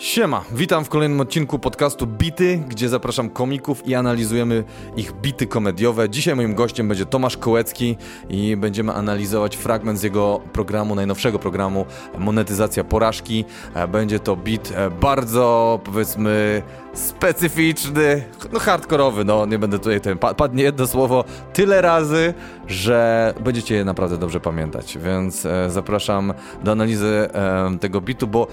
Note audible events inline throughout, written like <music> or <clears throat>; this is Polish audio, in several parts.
Siema, witam w kolejnym odcinku podcastu Bity, gdzie zapraszam komików i analizujemy ich bity komediowe. Dzisiaj moim gościem będzie Tomasz Kołecki i będziemy analizować fragment z jego programu, najnowszego programu Monetyzacja Porażki. E, Będzie to bit e, bardzo, powiedzmy, specyficzny, no hardkorowy, no nie będę tutaj, ten, pa- padnie jedno słowo tyle razy, że będziecie je naprawdę dobrze pamiętać, więc e, zapraszam do analizy tego bitu, bo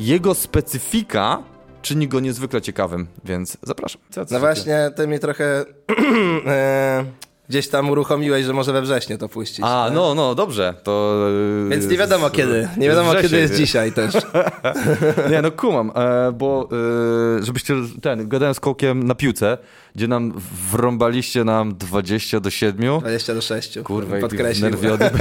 jego specyfika czyni go niezwykle ciekawym, więc zapraszam. Co- co- No właśnie, ty mnie trochę <clears throat> e, gdzieś tam uruchomiłeś, że może we wrześniu to puścić. A, nie? no, no, dobrze, to... Więc nie wiadomo z- kiedy. Nie wiadomo wrzesień, kiedy jest nie? dzisiaj też. <laughs> Nie, no kumam, e, bo e, żebyście, ten, gadałem z Kołkiem na piłce, gdzie nam wrąbaliście nam 20 do 7. 20 do 6. Kurwa, podkreślił. nerwiony. <laughs>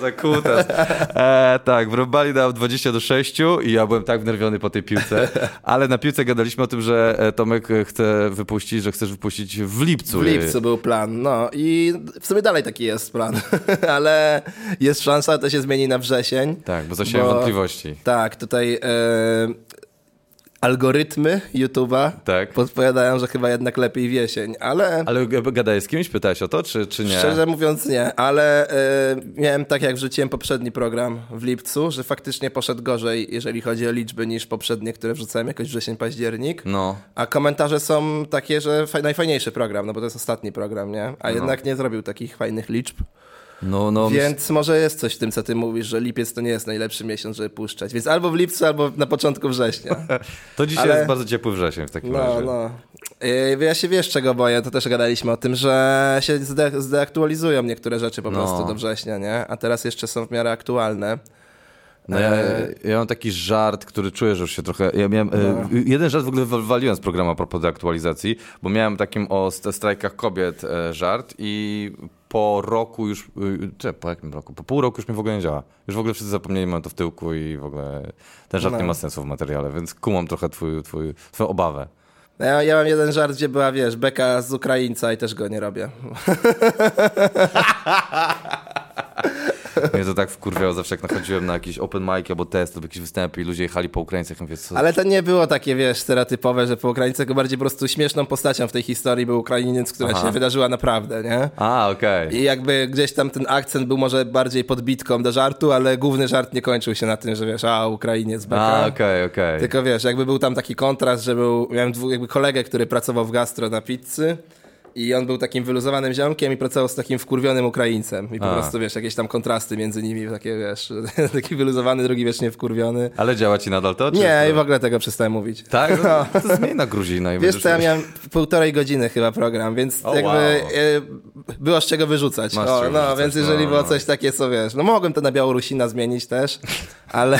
Za kutas. E, tak, wrąbali nam 20 do 6 i ja byłem tak wnerwiony po tej piłce, ale na piłce gadaliśmy o tym, że e, Tomek chce wypuścić, że chcesz wypuścić w lipcu. W lipcu był plan, no i w sumie dalej taki jest plan, <laughs> ale jest szansa, to się zmieni na wrzesień. Tak, bo zasiałem Bo- wątpliwości. Tak, tutaj e, algorytmy YouTube'a Tak. podpowiadają, że chyba jednak lepiej w jesień, ale... Ale gadałeś z kimś? Pytałeś o to, czy, czy nie? Szczerze mówiąc nie, ale e, miałem tak jak wrzuciłem poprzedni program w lipcu, że faktycznie poszedł gorzej, jeżeli chodzi o liczby niż poprzednie, które wrzucałem jakoś wrzesień, październik. No. A komentarze są takie, że faj, najfajniejszy program, no bo to jest ostatni program, nie? A jednak nie zrobił takich fajnych liczb. No, no. Więc może jest coś w tym, co ty mówisz, że lipiec to nie jest najlepszy miesiąc, żeby puszczać. Więc albo w lipcu, albo na początku września. <laughs> To dzisiaj ale- jest bardzo ciepły wrzesień w takim No, razie. no. Yy, Ja się wiesz, czego boję, to też gadaliśmy o tym, że się zde- zdeaktualizują niektóre rzeczy po No. prostu do września, nie? A teraz jeszcze są w miarę aktualne. No ja, ja mam taki żart, który czuję, że już się trochę. Ja miałem, e, jeden żart w ogóle wywaliłem z programu a propos deaktualizacji, bo miałem takim o st- strajkach kobiet e, żart i po roku już. y, Czy po jakim roku? Po pół roku już mi w ogóle nie działa. Już w ogóle wszyscy zapomnieli, mam to w tyłku i w ogóle ten żart No. nie ma sensu w materiale, więc kumam trochę twój, twój, twoją obawę. No Ja, ja mam jeden żart, gdzie była, wiesz, beka z Ukraińca i też go nie robię. <laughs> <laughs> <laughs> Mnie to tak wkurwiało zawsze, jak nachodziłem na jakiś open mic albo test lub jakieś występy i ludzie jechali po Ukraińcach mówię, co, Ale to nie było takie, wiesz, stereotypowe, że po Ukraińcy, tylko bardziej po prostu śmieszną postacią w tej historii był Ukrainiec, która Aha. się wydarzyła naprawdę, nie? A, okej. I jakby gdzieś tam ten akcent był może bardziej podbitką do żartu, ale główny żart nie kończył się na tym, że wiesz, a Ukrainiec beka. A, okej, okej. Tylko wiesz, jakby był tam taki kontrast, że był, miałem dwu, jakby kolegę, który pracował w gastro na pizzy i on był takim wyluzowanym ziomkiem i pracował z takim wkurwionym Ukraińcem i po A. prostu wiesz, jakieś tam kontrasty między nimi, takie wiesz, <laughs> taki wyluzowany, drugi wiecznie wkurwiony. Ale działa ci nadal to? Nie, i w ogóle tego przestałem mówić. Tak? <laughs> No, to zmień na Gruzina i Wiesz co, ja miałem półtorej godziny chyba program, więc O, jakby wow. e, było z czego wyrzucać. O, no, wyrzucać, więc jeżeli no, było no. coś takie, co wiesz, no mogłem to na Białorusina zmienić też, ale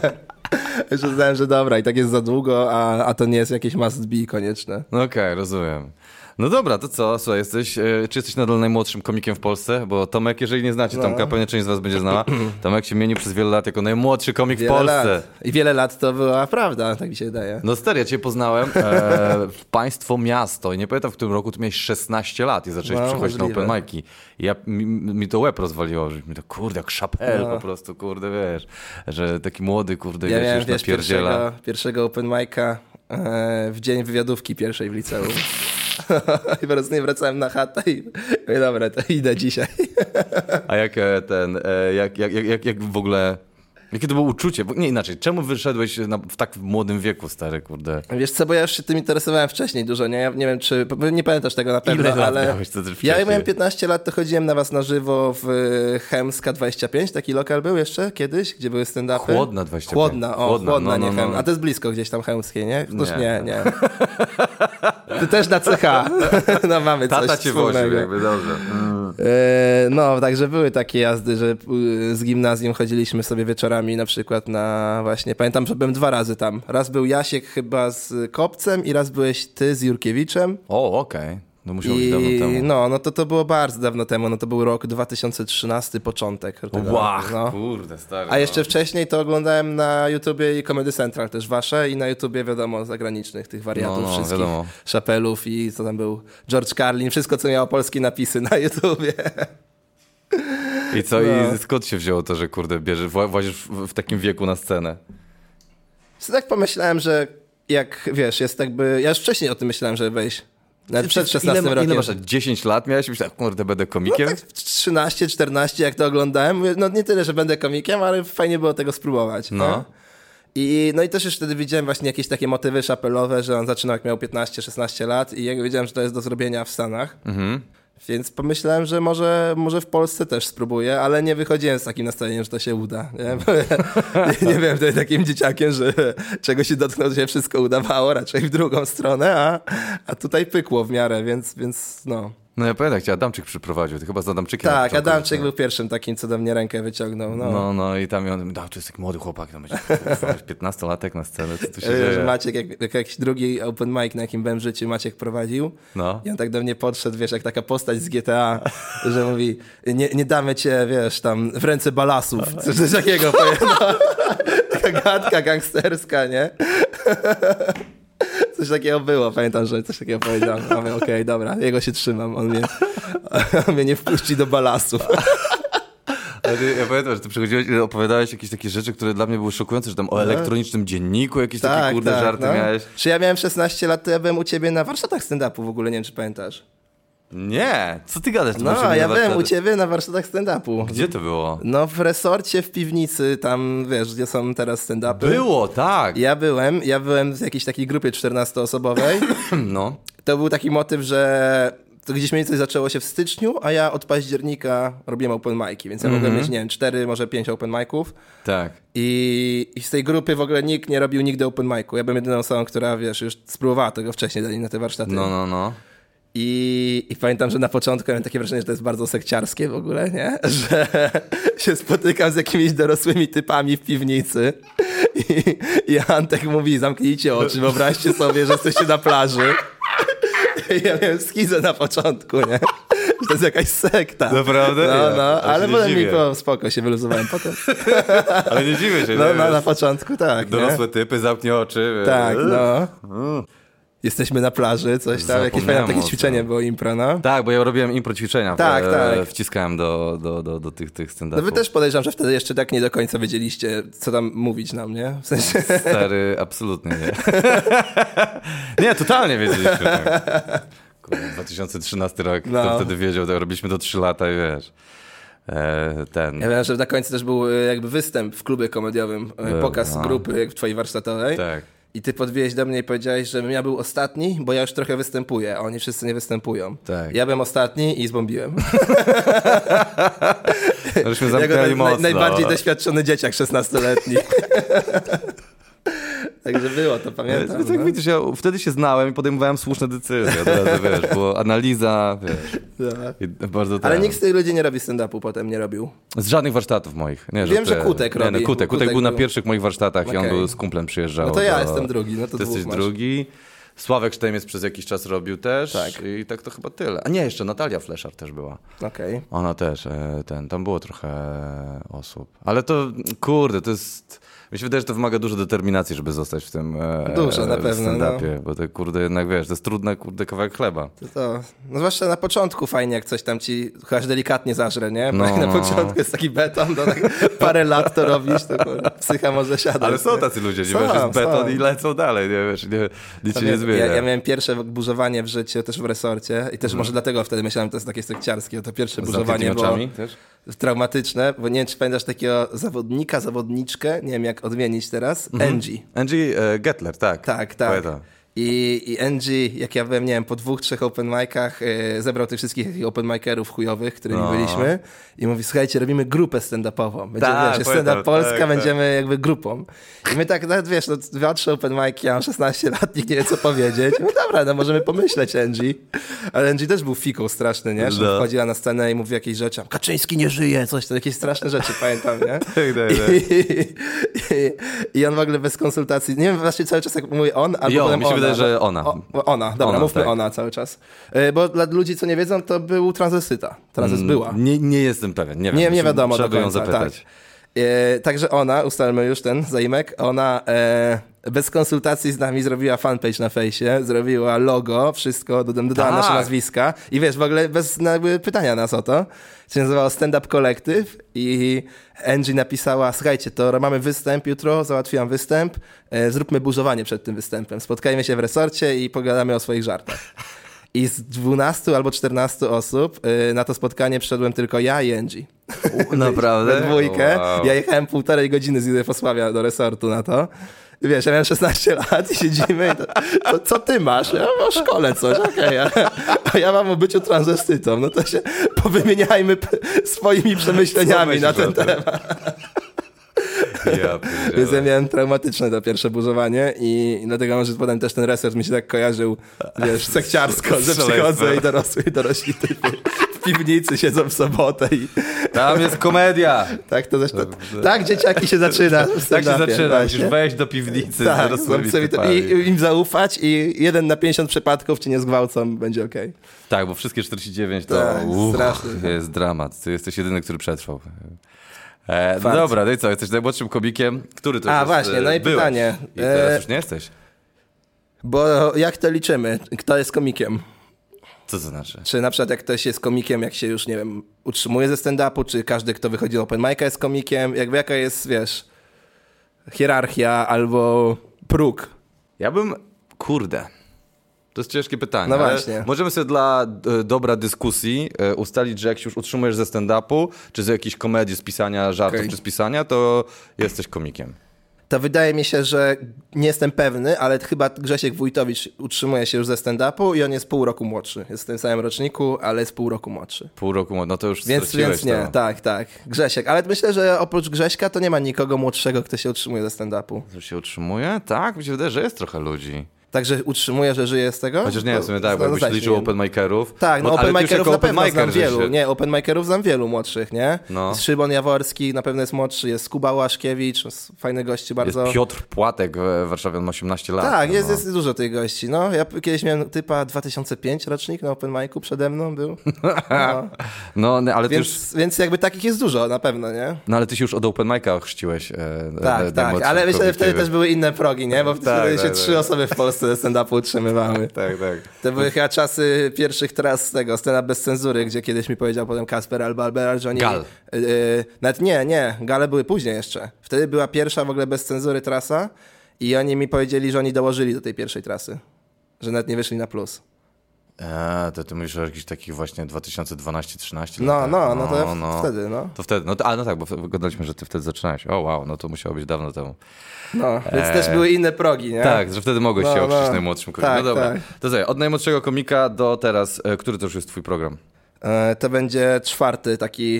<laughs> już uznałem, że dobra, i tak jest za długo, a, a to nie jest jakieś must be konieczne. No okej, rozumiem. No dobra, to co? Słuchaj, jesteś, e, czy jesteś nadal najmłodszym komikiem w Polsce? Bo Tomek, jeżeli nie znacie No. Tomka, pewnie część z was będzie znała. <clears throat> Tomek się mienił przez wiele lat jako najmłodszy komik w Wiele Polsce. lat. I wiele lat to była prawda, tak mi się wydaje. No stary, ja cię poznałem e, w państwo miasto i nie pamiętam w którym roku, tu miałeś 16 lat i zacząłeś No, przychodzić na open mic'i. I ja, mi, mi to łeb rozwaliło, że mi to kurde, jak szapel No. po prostu, kurde, wiesz, że taki młody, kurde, Ja wiesz, miałem, już wiesz, pierwszego, pierwszego open mic'a e, w dzień wywiadówki pierwszej w liceum. <laughs> I po prostu nie wracałem na chatę i mówię, dobra, to idę dzisiaj. A jak e, ten, e, jak, jak, jak, jak, jak w ogóle, jakie to było uczucie? Bo- Nie inaczej, czemu wyszedłeś na, w tak młodym wieku, stary, kurde? Wiesz co, bo ja już się tym interesowałem wcześniej dużo, nie? Ja nie wiem, czy... Nie pamiętasz tego na pewno, Ile ale... miałeś, ja jak miałem 15 lat, to chodziłem na was na żywo w e, Chemska 25, taki lokal był jeszcze kiedyś, gdzie były stand-upy. Chłodna 25. Chłodna, o, Chłodna, chłodna, no, nie no, no. A to jest blisko gdzieś tam Chemskie, nie? Otóż Nie. nie, nie. Ty też na CH. <laughs> No mamy coś Tata cię woził, jakby dobrze. E, No, także były takie jazdy, że y, z gimnazjum chodziliśmy sobie wieczorami na przykład na właśnie, pamiętam, że byłem dwa razy tam. Raz był Jasiek chyba z Kopcem i raz byłeś ty z Jurkiewiczem. O, okej. No musiało być dawno temu. no, no to to było bardzo dawno temu, no to był rok 2013, początek. tego Łach, no. kurde, stary. A jeszcze no. wcześniej to oglądałem na YouTubie i Comedy Central też wasze i na YouTubie wiadomo zagranicznych tych wariatów No, no, wszystkich. wiadomo. Szapelów i co tam był George Carlin, wszystko co miało polskie napisy na YouTubie. I co, No. i skąd się wzięło to, że kurde, bierzesz, wła- włazisz w, takim wieku na scenę? Co tak pomyślałem, że jak, wiesz, jest jakby... Ja już wcześniej o tym myślałem, żeby wejść. Nawet przed 16 ile, rokiem. Ile masz? lat? 10 lat miałeś? Myślałem, kurde, będę komikiem? No tak 13, 14, jak to oglądałem. Mówię, No nie tyle, że będę komikiem, ale fajnie było tego spróbować. No. nie? I, no i też już wtedy widziałem właśnie jakieś takie motywy szapelowe, że on zaczynał jak miał 15-16 lat i jakby wiedziałem, że to jest do zrobienia w Stanach. Mhm. Więc pomyślałem, że może, może w Polsce też spróbuję, ale nie wychodziłem z takim nastawieniem, że to się uda. Nie, <laughs> nie, nie byłem wtedy takim dzieciakiem, że czego się dotknął, to się wszystko udawało, raczej w drugą stronę, a, a tutaj pykło w miarę, więc, więc no. No ja pamiętam, jak cię Adamczyk przyprowadził, ty chyba z Adamczykiem. Tak, Adamczyk już, był pierwszym takim, co do mnie rękę wyciągnął. No. No, no, i tam on, no, to jest taki młody chłopak, tam będzie 15-latek <laughs> na scenę, co tu się E, dzieje? Maciek, jak, jak jakiś drugi open mic, na jakim byłem w życiu, Maciek prowadził. No. I on tak do mnie podszedł, wiesz, jak taka postać z GTA, <laughs> że mówi, nie, nie damy cię, wiesz, tam w ręce balasów. Coś, coś takiego. <laughs> Taka gadka gangsterska, nie? Coś takiego było, pamiętam, że coś takiego powiedziałem. Ja mówię, okej, dobra, jego się trzymam, on mnie, <laughs> on mnie nie wpuści do. Ale ty, ja pamiętam, że ty przychodziłeś i opowiadałeś jakieś takie rzeczy, które dla mnie były szokujące, że tam o elektronicznym dzienniku jakieś takie kurde żarty no. miałeś. Czy ja miałem 16 lat, to ja byłem u ciebie na warsztatach stand-upu w ogóle, nie wiem, czy pamiętasz. Nie, co ty gadasz? No, ja byłem u ciebie na warsztatach stand-upu. Gdzie to było? No w resorcie w piwnicy, tam wiesz, gdzie są teraz stand-upy. Było, tak. Ja byłem, ja byłem w jakiejś takiej grupie 14-osobowej. <clears throat> No. To był taki motyw, że to gdzieś mniej więcej zaczęło się w styczniu, a ja od października robiłem open mic'i, więc ja mogłem Mhm. mieć, nie wiem, 4, może 5 open mic'ów. Tak. I, I z tej grupy w ogóle nikt nie robił nigdy open mic'u. Ja byłem jedyną osobą, która, wiesz, już spróbowała tego wcześniej dali na te warsztaty. No, no, no. I, I pamiętam, że na początku miałem takie wrażenie, że to jest bardzo sekciarskie w ogóle, nie? <laughs> Że się spotykam z jakimiś dorosłymi typami w piwnicy i, i Antek mówi, zamknijcie oczy, wyobraźcie sobie, że jesteście na plaży. I ja miałem schizę na początku, nie? Że to jest jakaś sekta. Naprawdę? No, no, ale nie potem mi było spoko, się wyluzowałem potem. Ale nie dziwię się. No, nie, no na początku tak, nie? Dorosłe typy, zamknij oczy. Tak, no. Jesteśmy na plaży, coś tam, jakieś fajne takie ćwiczenie było impro, no. Tak, bo ja robiłem impro ćwiczenia. Tak, e, tak. Wciskałem do, do, do, do tych, tych stand No wy też podejrzewam, że wtedy jeszcze tak nie do końca wiedzieliście, co tam mówić nam, nie? W sensie... Stary, absolutnie nie. <laughs> nie, totalnie wiedzieliśmy. Tak. Kurde, 2013 rok, No. to wtedy wiedział, to robiliśmy to 3 lata i wiesz. E, ten. Ja wiem, że na końcu też był e, jakby występ w klubie komediowym, Był, pokaz no. grupy jak w twojej warsztatowej. Tak. I ty podbiłeś do mnie i powiedziałeś, że ja był ostatni, bo ja już trochę występuję, a oni wszyscy nie występują. Tak. Ja byłem ostatni i zbombiłem. <laughs> Żeśmy <laughs> zamknęli naj, mocno. naj, najbardziej doświadczony dzieciak 16-letni. <laughs> Także było, to pamiętam. No, tak no. widzisz, ja wtedy się znałem i podejmowałem słuszne decyzje. <laughs> Wiesz, było analiza, wiesz. No. Bardzo Ale nikt z tych ludzi nie robi stand-upu, potem nie robił. Z żadnych warsztatów moich. Nie, Wiem, że ty- Kutek nie, robi. No, kutek. kutek Kutek był na był. pierwszych moich warsztatach i on był z kumplem przyjeżdżał. No to ja do- jestem drugi, no to Ty jesteś masz. drugi. Sławek Sztejmiec przez jakiś czas robił też Tak. i tak to chyba tyle. A nie, jeszcze Natalia Fleszar też była. Okej. Ona też, e, ten, tam było trochę osób. Ale to, kurde, to jest... Mi się wydaje, że to wymaga dużo determinacji, żeby zostać w tym e, Dużo, na pewno, no. bo to kurde jednak, wiesz, to jest trudne, kurde, kawałek chleba. To, to, no zwłaszcza na początku fajnie, jak coś tam ci chociaż delikatnie zażre, nie? Bo No. jak na początku jest taki beton, to tak parę lat to robisz, to psycha może siadać. Ale są tacy ludzie, nie Są, wiesz, jest beton są. i lecą dalej, nie wiesz, nie, nic się nie zmienia. Ja, ja miałem pierwsze burzowanie w życiu też w resorcie i też może dlatego wtedy myślałem, że to jest takie sekciarskie. To pierwsze burzowanie było oczami też? Traumatyczne, bo nie wiem, czy pamiętasz takiego zawodnika, zawodniczkę, nie wiem jak odmienić teraz, Angie. Angie e, Gettler, tak. Tak, tak. Pamiętam. I, I Angie, jak ja byłem, nie wiem, po dwóch, trzech open micach, e, zebrał tych wszystkich open micerów chujowych, którymi No. byliśmy i mówi, słuchajcie, robimy grupę stand-upową. Będziemy, Tak, wiesz, stand-up Polska, tak, będziemy jakby grupą. I my tak, nawet wiesz, no, dwa, trzy open mic'i, ja mam 16 lat, nikt nie wie, co powiedzieć. No dobra, no możemy pomyśleć, Angie. Ale Angie też był fiką straszny, nie? Że No. wchodziła na scenę i mówi jakieś rzeczy, Kaczyński nie żyje, coś, to jakieś straszne rzeczy, pamiętam, nie? <laughs> Tak, tak, tak. I, i, I on w ogóle bez konsultacji, nie wiem właśnie cały czas jak mówi on, albo on, potem mi wydaje, że ona. O, ona, dobra, Ona, mówmy tak. ona cały czas. E, Bo dla ludzi, co nie wiedzą, to był transwestyta. Transes była. Nie, nie jestem pewien, nie wiem. Nie, nie wiadomo Trzeba by ją końca, zapytać. tak. E, także ona, ustalmy już ten zaimek, ona e, bez konsultacji z nami zrobiła fanpage na fejsie, zrobiła logo, wszystko, dodała Tak. nasze nazwiska i wiesz, w ogóle bez jakby pytania nas o to. Się nazywało Stand Up Collective i Angie napisała, słuchajcie, to mamy występ jutro, załatwiłam występ, e, zróbmy burzowanie przed tym występem, spotkajmy się w resorcie i pogadamy o swoich żartach. I z 12 albo 14 osób y, na to spotkanie przyszedłem tylko ja i Angie. Naprawdę? <laughs> We dwójkę. Wow. Ja jechałem półtorej godziny z Józefosławia do resortu na to. Wiesz, ja miałem 16 lat i siedzimy i to, to co ty masz? Ja o szkole coś, okej. a, a ja mam o byciu transwestytą. No to się powymieniajmy swoimi przemyśleniami na ten temat. Ja <laughs> Więc ja miałem traumatyczne to pierwsze burzowanie i dlatego może potem też ten resort mi się tak kojarzył, wiesz, <laughs> sekciarsko, że przychodzę i dorosły, dorośli typy w piwnicy siedzą w sobotę i <laughs> Tam jest komedia. tak to zresztą, tak dzieciaki się zaczyna. Tak się zaczyna. Musisz wejść do piwnicy. Tak, i, im zaufać i jeden na 50 przypadków cię nie zgwałcą, będzie okej. Tak, bo wszystkie 49 to Tak, uff, straszny. jest dramat. Ty jesteś jedyny, który przetrwał. E, no dobra, no i co, jesteś najmłodszym komikiem? Który to A, już właśnie, jest, no i byłeś? pytanie. I teraz E, już nie jesteś. Bo jak to liczymy? Kto jest komikiem? Co to znaczy? Czy na przykład jak ktoś jest komikiem, jak się już, nie wiem, utrzymuje ze stand-upu, czy każdy, kto wychodzi do open mic'a jest komikiem? Jakby jaka jest, wiesz, hierarchia albo próg? Ja bym, kurde, to jest ciężkie pytanie. No właśnie. Możemy sobie dla e, dobra dyskusji e, ustalić, że jak się już utrzymujesz ze stand-upu, czy z jakiejś komedii, z pisania żartów, Okej. czy z pisania, to jesteś komikiem. To wydaje mi się, że nie jestem pewny, ale chyba Grzesiek Wójtowicz utrzymuje się już ze stand-upu i on jest pół roku młodszy. Jest w tym samym roczniku, ale jest pół roku młodszy. Pół roku, no to już Więc, więc nie, to. tak, tak. Grzesiek, ale myślę, że oprócz Grześka to nie ma nikogo młodszego, kto się utrzymuje ze stand-upu. To się utrzymuje? Tak, mi się wydaje, że jest trochę ludzi. Także utrzymuje, że żyje z tego? Chociaż nie, w sumie tak, bo No, jakbyś znacznie liczył open-makerów. Tak, no bo- jako na pewno znam wielu. się- Nie, open micerów znam wielu młodszych, nie? No. Szymon Jaworski na pewno jest młodszy, jest Kuba Łaszkiewicz, fajny gości bardzo. Jest Piotr Płatek w Warszawie, on ma 18 lat. Tak, no. jest, jest dużo tych gości. No, ja kiedyś miałem typa 2005 rocznik na open micu przede mną był. <laughs> No. No, no, ale ty już, Więc, więc jakby takich jest dużo na pewno, nie? no ale ty się już od open mic'a chrzciłeś. E, Tak, na- tak, ale myślę, że wtedy też były inne progi, nie? Bo Tak, wtedy się tak, trzy tak. osoby w Polsce stand-upu utrzymywały. Tak, tak. To były chyba czasy pierwszych tras z tego, scena bez cenzury, gdzie kiedyś mi powiedział potem Kasper albo Albert, że oni... Gal. Yy, nawet nie, nie, gale były później jeszcze. Wtedy była pierwsza w ogóle bez cenzury trasa i oni mi powiedzieli, że oni dołożyli do tej pierwszej trasy. Że nawet nie wyszli na plus. E, to ty mówisz o jakichś takich właśnie 2012-13 No, latach. no, no to wtedy, no. To wtedy, no to, a no tak, bo wyglądaliśmy, że ty wtedy zaczynałeś. O wow, no to musiało być dawno temu. No, więc Eee. też były inne progi, nie? Tak, że wtedy mogłeś No, się okrzyczeć no. najmłodszym komikiem. Tak, no dobra, tak. to sobie, od najmłodszego komika do teraz, e, który to już jest twój program? E, to będzie czwarty taki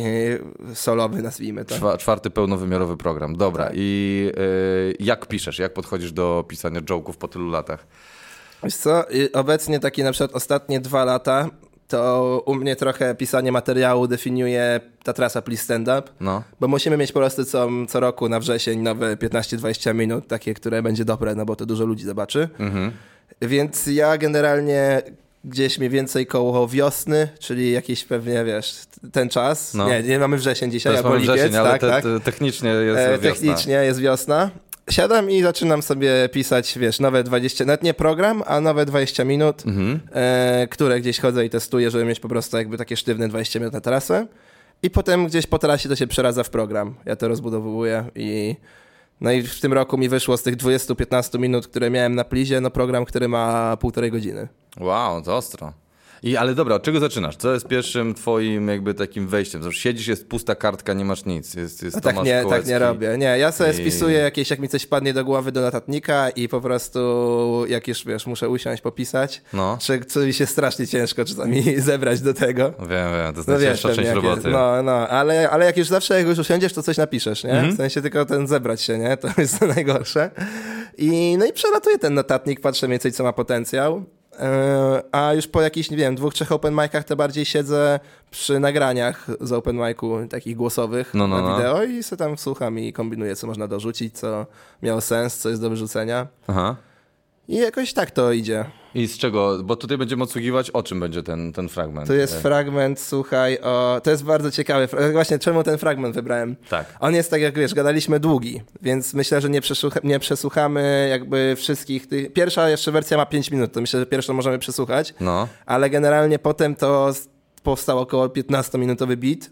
e, solowy, nazwijmy to. Czwa, czwarty pełnowymiarowy program. Dobra, Tak. i e, jak piszesz, jak podchodzisz do pisania joke'ów po tylu latach? Wiesz co, obecnie takie na przykład ostatnie dwa lata, to u mnie trochę pisanie materiału definiuje ta trasa Please Stand Up, No. bo musimy mieć po prostu co, co roku na wrzesień nowe 15-20 minut, takie, które będzie dobre, no bo to dużo ludzi zobaczy. Mhm. Więc ja generalnie gdzieś mniej więcej koło wiosny, czyli jakiś pewnie, wiesz, ten czas. No. Nie, nie mamy wrzesień dzisiaj, Teraz albo lipiec, wrzesień, ale tak, te, tak. te, technicznie jest E, wiosna. technicznie jest wiosna. Siadam i zaczynam sobie pisać, wiesz, nowe 20, nawet nie program, a nowe 20 minut, Mhm. e, które gdzieś chodzę i testuję, żeby mieć po prostu jakby takie sztywne 20 minut na trasę. I potem gdzieś po trasie to się przeradza w program. Ja to rozbudowuję i no i w tym roku mi wyszło z tych 20-15 minut, które miałem na plizie, no program, który ma półtorej godziny. Wow, to ostro. I, ale dobra, od czego zaczynasz? Co jest pierwszym twoim jakby takim wejściem? Zresztą siedzisz, jest pusta kartka, nie masz nic. Jest, jest No tak Tomasz nie, tak Kołecki. nie robię. Nie, ja sobie I- spisuję jakieś, jak mi coś wpadnie do głowy do notatnika i po prostu jak już, wiesz, muszę usiąść, popisać, No. czy, co mi się strasznie ciężko czasami <laughs> zebrać do tego. Wiem, wiem, to jest No wiesz, najcięższa pewnie część roboty. jest. No, no, ale, ale jak już zawsze, jak już usiądziesz, to coś napiszesz, nie? Mhm. W sensie tylko ten zebrać się, nie? <laughs> To jest to najgorsze. I, no i przelatuję ten notatnik, patrzę mniej więcej, co ma potencjał. Yy, A już po jakichś, nie wiem, dwóch, trzech open micach to bardziej siedzę przy nagraniach z open micu takich głosowych No, no, na no. wideo i sobie tam słucham i kombinuję, co można dorzucić, co miało sens, co jest do wyrzucenia. Aha. I jakoś tak to idzie. I z czego? Bo tutaj będziemy odsługiwać, o czym będzie ten, ten fragment. To jest fragment, słuchaj, o... To jest bardzo ciekawy. Właśnie czemu ten fragment wybrałem? Tak. On jest tak, jak wiesz, gadaliśmy długi, więc myślę, że nie, przesłucha- nie przesłuchamy jakby wszystkich tych... Pierwsza jeszcze wersja ma 5 minut, to myślę, że pierwszą możemy przesłuchać. No. Ale generalnie potem to powstał około 15-minutowy beat.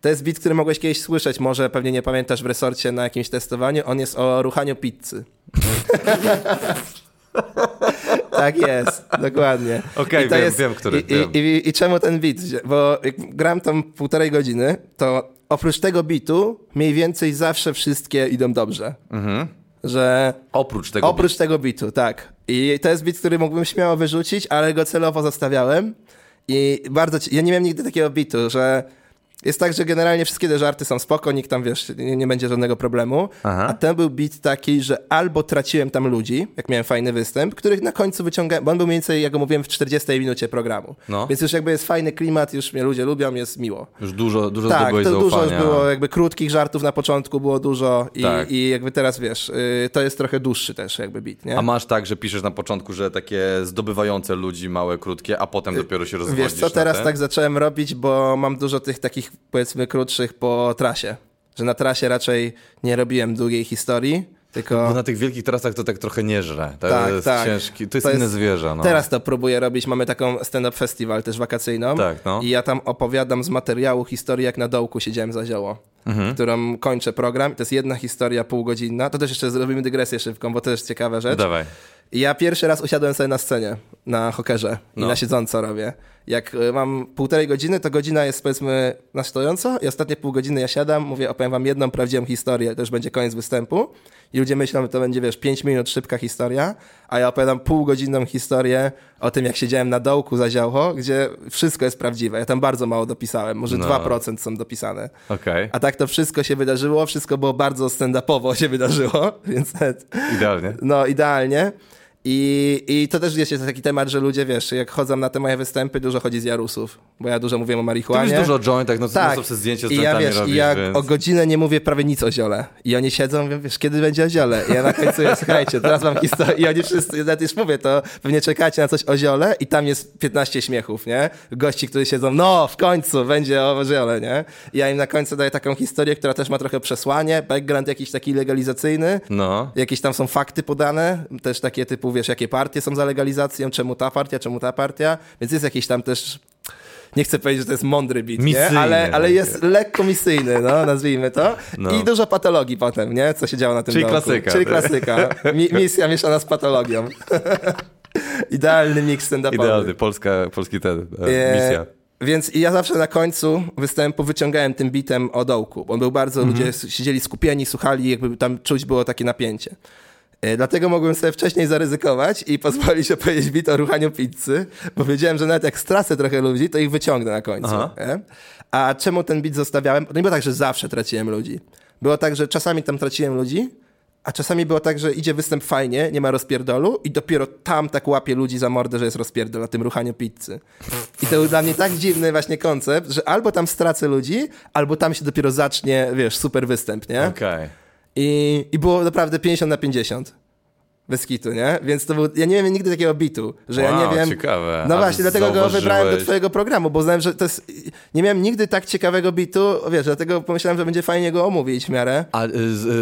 To jest beat, który mogłeś kiedyś słyszeć, może pewnie nie pamiętasz w resorcie na jakimś testowaniu. On jest o ruchaniu pizzy. <laughs> tak jest, dokładnie. Okej, to wiem, wiem, który, I, wiem. i, i, I czemu ten beat? Bo jak gram tam półtorej godziny, to oprócz tego beatu mniej więcej zawsze wszystkie idą dobrze. Mhm. Że Oprócz tego. Oprócz tego bitu, tak. I to jest bit, który mógłbym śmiało wyrzucić, ale go celowo zostawiałem. I bardzo. Ja nie miałem nigdy takiego bitu, że. Jest tak, że generalnie wszystkie te żarty są spoko, nikt tam, wiesz, nie, nie będzie żadnego problemu. Aha. A ten był bit taki, że albo traciłem tam ludzi, jak miałem fajny występ, których na końcu wyciągałem, bo on był mniej więcej, jak mówiłem, w 40 minucie programu. No. Więc już jakby jest fajny klimat, już mnie ludzie lubią, jest miło. Już dużo, dużo Tak, to dużo już zaufania. było, jakby krótkich żartów na początku było dużo i, Tak. i jakby teraz wiesz, y, to jest trochę dłuższy też jakby bit, nie? A masz tak, że piszesz na początku, że takie zdobywające ludzi małe, krótkie, a potem dopiero się rozwodzisz Wiesz co, teraz te? tak zacząłem robić, bo mam dużo tych takich powiedzmy krótszych po trasie. Że na trasie raczej nie robiłem długiej historii, tylko... Bo na tych wielkich trasach to tak trochę nie żre. To Tak, jest tak. ciężki, to jest To inne jest- zwierzę. No. Teraz to próbuję robić. Mamy taką stand-up festiwal też wakacyjną. Tak, no. I ja tam opowiadam z materiału historii, jak na dołku siedziałem za zioło, Mhm. którą kończę program. To jest jedna historia półgodzinna. To też jeszcze zrobimy dygresję szybką, bo to jest ciekawa rzecz. Dawaj. I Ja pierwszy raz usiadłem sobie na scenie, na hokerze i No. na siedząco robię. Jak y, mam półtorej godziny, to godzina jest powiedzmy na stojąco i ostatnie pół godziny ja siadam, mówię, opowiem wam jedną prawdziwą historię, to już będzie koniec występu i ludzie myślą, że to będzie, wiesz, pięć minut szybka historia, a ja opowiadam półgodzinną historię o tym, jak siedziałem na dołku za zioło, gdzie wszystko jest prawdziwe. Ja tam bardzo mało dopisałem, może No. 2% są dopisane. Okej, A tak to wszystko się wydarzyło, wszystko było bardzo stand-upowo się wydarzyło, <laughs> więc idealnie. no, idealnie. I, I to też jest taki temat, że ludzie, wiesz, jak chodzą na te moje występy, dużo chodzi z Jarusów, bo ja dużo mówię o Ty marihuanie. mówisz dużo o jointach, no to tak. tak. sobie zdjęcie z I ja, wiesz, robisz, i ja więc... o godzinę nie mówię prawie nic o ziole. I oni siedzą, mówią, wiesz, kiedy będzie o ziole? I ja na końcu, ja, słuchajcie, teraz mam historię. I oni wszyscy, nawet już mówię, to pewnie czekacie na coś o ziole i tam jest 15 śmiechów, nie? Gości, którzy siedzą, no, w końcu będzie o ziole, nie? I ja im na końcu daję taką historię, która też ma trochę przesłanie, background jakiś taki legalizacyjny. No, Jakieś tam są fakty podane, też takie typu, wiesz, jakie partie są za legalizacją, czemu ta partia, czemu ta partia, więc jest jakiś tam też, nie chcę powiedzieć, że to jest mądry bit, nie? Ale, ale jest lekko misyjny, no, nazwijmy to. No. I dużo patologii potem, nie? Co się działo na tym Czyli dołku. klasyka, Czyli klasyka. Mi, <laughs> misja mieszana z patologią. <laughs> Idealny mix stand-upowy. idealny, Polska, polski ten, e, E, misja. Więc ja zawsze na końcu występu wyciągałem tym bitem o dołku, on był bardzo, Mhm. ludzie siedzieli skupieni, słuchali, jakby tam czuć było takie napięcie. E, Dlatego mogłem sobie wcześniej zaryzykować i pozwolić <laughs> opowiedzieć bit o ruchaniu pizzy, bo wiedziałem, że nawet jak stracę trochę ludzi, to ich wyciągnę na końcu. A czemu ten bit zostawiałem? Nie było tak, że zawsze traciłem ludzi. Było tak, że czasami tam traciłem ludzi, a czasami było tak, że idzie występ fajnie, nie ma rozpierdolu i dopiero tam tak łapie ludzi za mordę, że jest rozpierdol na tym ruchaniu pizzy. I to był dla mnie tak dziwny właśnie koncept, że albo tam stracę ludzi, albo tam się dopiero zacznie, wiesz, super występ, nie? Okej. I, I było naprawdę 50 na 50. Bez kitu, nie? Więc to był, ja nie miałem nigdy takiego bitu, że ja Wow, nie wiem. ciekawe. No właśnie, dlatego go wybrałem do zauważyłeś- twojego programu, bo znałem, że to jest, nie miałem nigdy tak ciekawego bitu, wiesz, dlatego pomyślałem, że będzie fajnie go omówić w miarę. A y,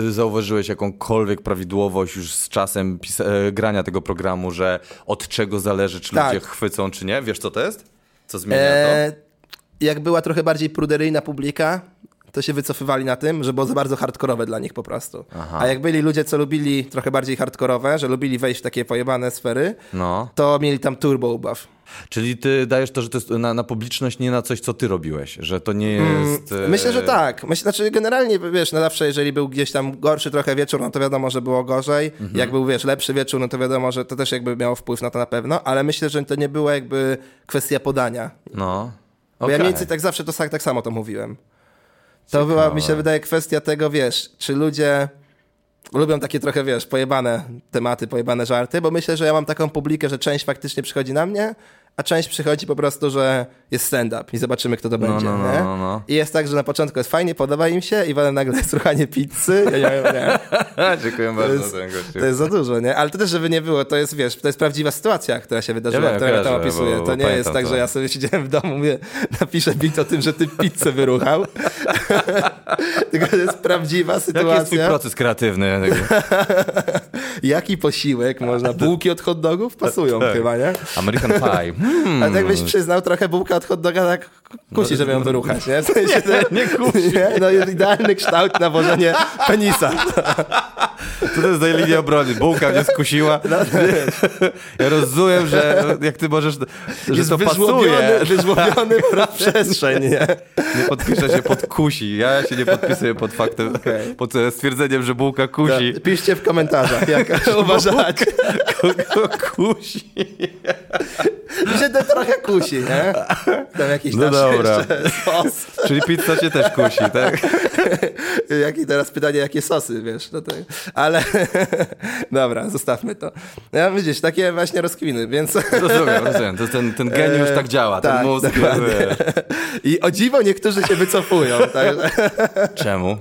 y, zauważyłeś jakąkolwiek prawidłowość już z czasem pisa- e, grania tego programu, że od czego zależy, czy Tak. ludzie chwycą, czy nie? Wiesz, co to jest? Co zmienia E, jak była trochę bardziej pruderyjna publika, to się wycofywali na tym, że było za bardzo hardkorowe dla nich po prostu. Aha. A jak byli ludzie, co lubili trochę bardziej hardkorowe, że lubili wejść w takie pojebane sfery, to? No. to mieli tam turbo ubaw. Czyli ty dajesz to, że to jest na, na publiczność, nie na coś, co ty robiłeś, że to nie jest... e, Myślę, że tak. Myślę, znaczy generalnie, wiesz, no zawsze jeżeli był gdzieś tam gorszy trochę wieczór, no to wiadomo, że było gorzej. Mhm. Jak był, wiesz, lepszy wieczór, no to wiadomo, że to też jakby miało wpływ na to na pewno, ale myślę, że to nie była jakby kwestia podania. No. Bo ja mniej więcej tak zawsze to tak, tak samo to mówiłem. To była, mi się wydaje, kwestia tego, wiesz, czy ludzie lubią takie trochę, wiesz, pojebane tematy, pojebane żarty, bo myślę, że ja mam taką publikę, że część faktycznie przychodzi na mnie, a część przychodzi po prostu, że jest stand-up i zobaczymy, kto to będzie. no, no, nie? no, no. I jest tak, że na początku jest fajnie, podoba im się i potem nagle jest ruchanie pizzy. Ja nie, nie. <laughs> Dziękuję To bardzo jest, ten gościu. to jest za dużo, nie? Ale to też, żeby nie było, to jest, wiesz, to jest prawdziwa sytuacja, która się wydarzyła, Ja wiem, którą ja tam opisuję. To nie jest tak, to. że ja sobie siedziałem w domu, mówię, napiszę bit o tym, że ty pizzę wyruchał. <laughs> Tylko to jest prawdziwa Jaki jest twój sytuacja. proces kreatywny? <laughs> Jaki posiłek można? Bułki od hot dogów? Pasują Tak. chyba, nie? American Pie. Hmm. A tak byś przyznał, trochę bułka od hot doga tak kusi, żeby ją wyruchać, nie? <laughs> W sensie No, nie kusi. <laughs> Nie? No idealny kształt na włożenie penisa. <laughs> To jest tej linii obrony. Bułka mnie skusiła. No, Ja rozumiem, że jak ty możesz, że jest to wyżłobiony, pasuje. wyżłobiony w przestrzeń, nie? Nie podpiszę się pod kusi. Ja się nie podpisuję pod faktem, Okej. pod e, stwierdzeniem, że bułka kusi. Tak, Piszcie w komentarzach, jak uważacie. Kogo kusi? Mi się to trochę kusi, nie? Tam jakiś No dobra. sos. Czyli pizza cię też kusi, tak? Jakie teraz pytanie, jakie sosy, wiesz? No to, ale dobra, zostawmy to. Ja widzisz, takie właśnie rozkwiny, więc... Rozumiem, rozumiem. To ten, ten geniusz tak działa, ten tak, mózg. I o dziwo niektórzy się wycofują, tak? Czemu?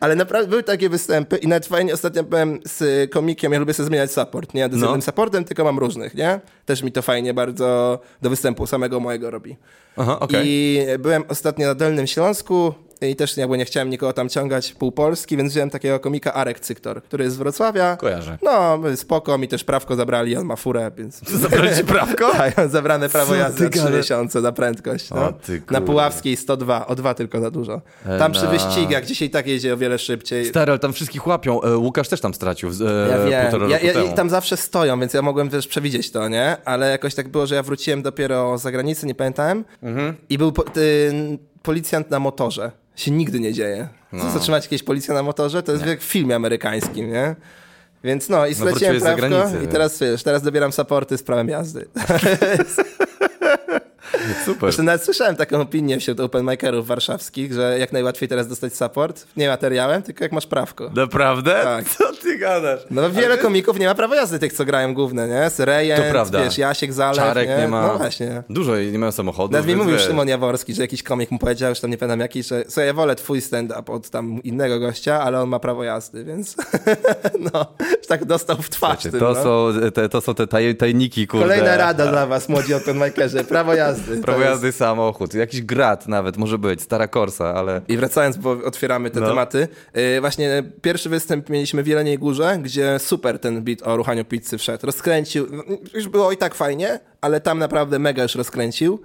Ale naprawdę były takie występy i nawet fajnie ostatnio byłem z komikiem, ja lubię sobie zmieniać support, nie No. Jednym supportem, tylko mam różnych, nie? Też mi to fajnie bardzo do występu samego mojego robi. Aha, okej. I byłem ostatnio na Dolnym Śląsku i też jakby nie chciałem nikogo tam ciągać pół Polski, więc wziąłem takiego komika Arek Cyktor, który jest z Wrocławia. Kojarzę. No, spoko, mi też prawko zabrali, on ma furę, więc... <laughs> Zabrali ci prawko? <laughs> Tak, zabrane prawo jazdy na 3 gadasz? miesiące na prędkość. No. O na. Puławskiej 102, o dwa tylko za dużo. Tam przy wyścigach, i tak jedzie o wiele szybciej. Stary, ale tam wszystkich łapią. E, Łukasz też tam stracił e, Ja wiem, ja, ja, tam zawsze stoją, więc ja mogłem też przewidzieć to, nie? Ale jakoś tak było, że ja wróciłem dopiero z zagranicy, nie pamiętałem. Mhm. I był po, y, policjant na motorze. Się nigdy nie dzieje. No. Zatrzymać jakieś policję na motorze? To jest jak w filmie amerykańskim, nie? Więc no i straciłem wróciłeś z prawko i teraz wiesz, teraz dobieram supporty z prawem jazdy. <laughs> Super. Zresztą nawet słyszałem taką opinię wśród openmakerów warszawskich, że jak najłatwiej teraz dostać support, nie materiałem, tylko jak masz prawko. Naprawdę? Tak. Co ty gadasz? No wiele komików nie ma prawa jazdy tych, co grają główne, nie? Z Rejent, To prawda. wiesz, Jasiek Zalew, Czarek nie, ma. No właśnie. Dużo nie mają samochodu. Nawet mi mówił wiesz. Szymon Jaworski, że jakiś komik mu powiedział, już tam nie pamiętam jaki, że słuchaj, ja wolę twój stand-up od tam innego gościa, ale on ma prawo jazdy, więc <laughs> no, że tak dostał w twarz Słuchajcie, tym, to, no. są, te, to są te taj, tajniki, kurde. Kolejna rada dla was, młodzi openmakerzy, prawo jazdy. To Prawo jest- jazdy, samochód. Jakiś grat nawet może być, stara Corsa, ale... I wracając, bo otwieramy te No. tematy. Yy, właśnie pierwszy występ mieliśmy w Jeleniej Górze, gdzie super ten beat o ruchaniu pizzy wszedł. Rozkręcił, no, już było i tak fajnie, ale tam naprawdę mega już rozkręcił.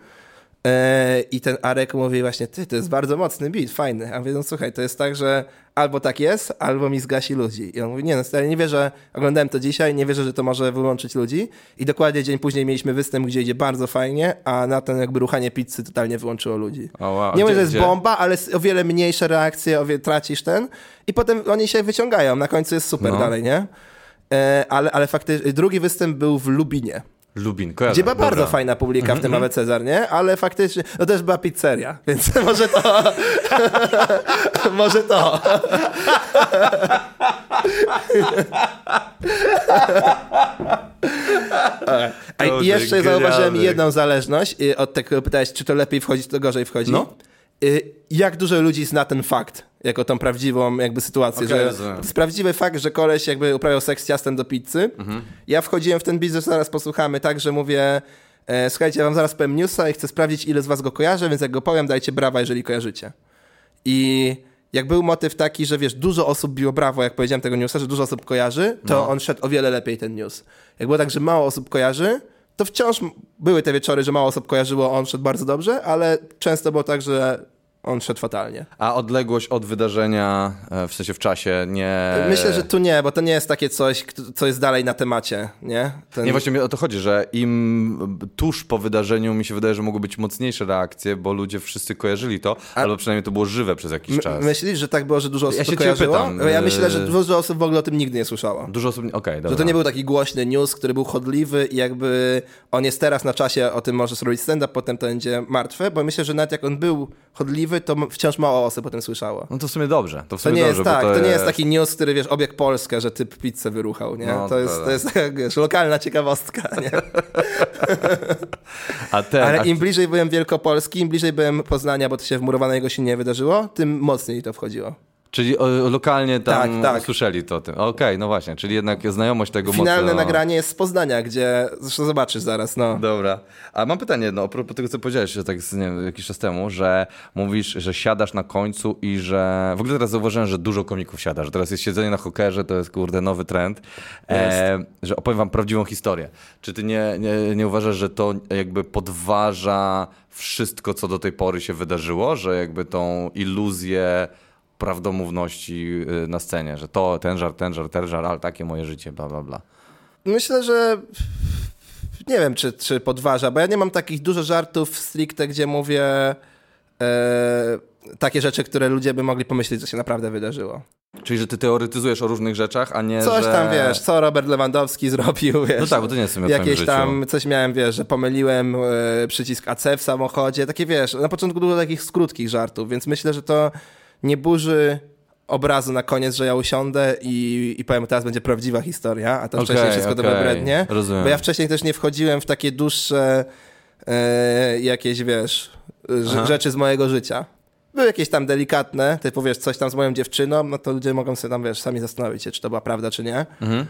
Yy, I ten Arek mówi właśnie, ty, to jest bardzo mocny beat, fajny. A mówię, no słuchaj, to jest tak, że albo tak jest, albo mi zgasi ludzi. I on mówi, nie no stary, nie wierzę, oglądałem to dzisiaj, nie wierzę, że to może wyłączyć ludzi. I dokładnie dzień później mieliśmy występ, gdzie idzie bardzo fajnie, a na ten jakby ruchanie pizzy totalnie wyłączyło ludzi. O, wow. Nie mówię, że jest bomba, ale o wiele mniejsze reakcje, o wiele tracisz ten i potem oni się wyciągają. Na końcu jest super No. dalej, nie? E, ale, ale faktycznie drugi występ był w Lubinie, Lubin, kojarzę. gdzie była Dobra. bardzo fajna publika w tym Awe Cezar, nie? Ale faktycznie, no też była pizzeria, <laughs> więc może to... <laughs> może to. <laughs> I jeszcze zauważyłem jedną zależność y, od tego, pytałeś, czy to lepiej wchodzi, czy to gorzej wchodzi. No. Y, Jak dużo ludzi zna ten fakt, jako tą prawdziwą jakby sytuację, Okej, że to jest prawdziwy fakt, że koleś jakby uprawiał seks ciastem do pizzy. Mhm. Ja wchodziłem w ten biznes, zaraz posłuchamy, tak, że mówię, e, słuchajcie, ja wam zaraz powiem newsa i chcę sprawdzić, ile z was go kojarzy, więc jak go powiem, dajcie brawa, jeżeli kojarzycie. I jak był motyw taki, że wiesz, dużo osób biło brawo, jak powiedziałem tego newsa, że dużo osób kojarzy, to No. on szedł o wiele lepiej ten news. Jak było tak, że mało osób kojarzy, to wciąż były te wieczory, że mało osób kojarzyło, on szedł bardzo dobrze, ale często było tak, że on szedł fatalnie. A odległość od wydarzenia, e, w sensie w czasie, nie... Myślę, że tu nie, bo to nie jest takie coś, co jest dalej na temacie, nie? Ten... Nie, właśnie o to chodzi, że im tuż po wydarzeniu mi się wydaje, że mogły być mocniejsze reakcje, bo ludzie wszyscy kojarzyli to, albo przynajmniej to było żywe przez jakiś czas. Myślisz, że tak było, że dużo osób Ja się kojarzyło? pytam, ja myślę, że yy, dużo osób w ogóle o tym nigdy nie słyszało. Dużo osób... Okej, dobra. Że to nie był taki głośny news, który był chodliwy i jakby on jest teraz na czasie, o tym możesz robić stand-up, potem to będzie martwe, bo myślę, że nawet jak on był chodliwy, to wciąż mało osób o tym słyszało. No to w sumie dobrze. To, w To sumie nie dobrze, jest tak, to, to nie jest taki news, który wiesz, obieg Polskę, że typ pizzę wyruchał, nie? No, to, to jest, prawda. to jest tak, wiesz, lokalna ciekawostka, nie? <laughs> Ten, Ale im bliżej byłem Wielkopolski, im bliżej byłem Poznania, bo to się w Murowanego się nie wydarzyło, tym mocniej to wchodziło. Czyli o, lokalnie tam Tak, tak. słyszeli to. o tym. Okej, no właśnie, czyli jednak znajomość tego Finalne mocno... nagranie jest z Poznania, gdzie, zresztą zobaczysz zaraz, no. Dobra. A mam pytanie, no, a propos tego, co powiedziałeś że tak nie wiem, jakiś czas temu, że mówisz, że siadasz na końcu i że... W ogóle teraz zauważyłem, że dużo komików siada, że teraz jest siedzenie na hokerze, to jest, kurde, nowy trend. E, że opowiem wam prawdziwą historię. Czy ty nie, nie, nie uważasz, że to jakby podważa wszystko, co do tej pory się wydarzyło? Że jakby tą iluzję prawdomówności y, na scenie, że to, ten żart, ten żart, ten żart, ale takie moje życie, bla, bla, bla. Myślę, że nie wiem, czy, czy podważa, bo ja nie mam takich dużo żartów stricte, gdzie mówię e, takie rzeczy, które ludzie by mogli pomyśleć, że się naprawdę wydarzyło. Czyli, że ty teoretyzujesz o różnych rzeczach, a nie, Coś że... tam, wiesz, co Robert Lewandowski zrobił, wiesz. No tak, bo to nie jest Jakieś tam, coś miałem, wiesz, że pomyliłem e, przycisk AC w samochodzie, takie, wiesz, na początku dużo takich skrótkich żartów, więc myślę, że to nie burzy obrazu na koniec, że ja usiądę i, i powiem, teraz będzie prawdziwa historia, a to Okej, wcześniej wszystko to okej, wybrednie. rozumiem. Bo ja wcześniej też nie wchodziłem w takie dłuższe e, jakieś, wiesz, Aha. rzeczy z mojego życia. Były jakieś tam delikatne, typu wiesz, coś tam z moją dziewczyną, no to ludzie mogą sobie tam, wiesz, sami zastanowić się, czy to była prawda, czy nie. Mhm.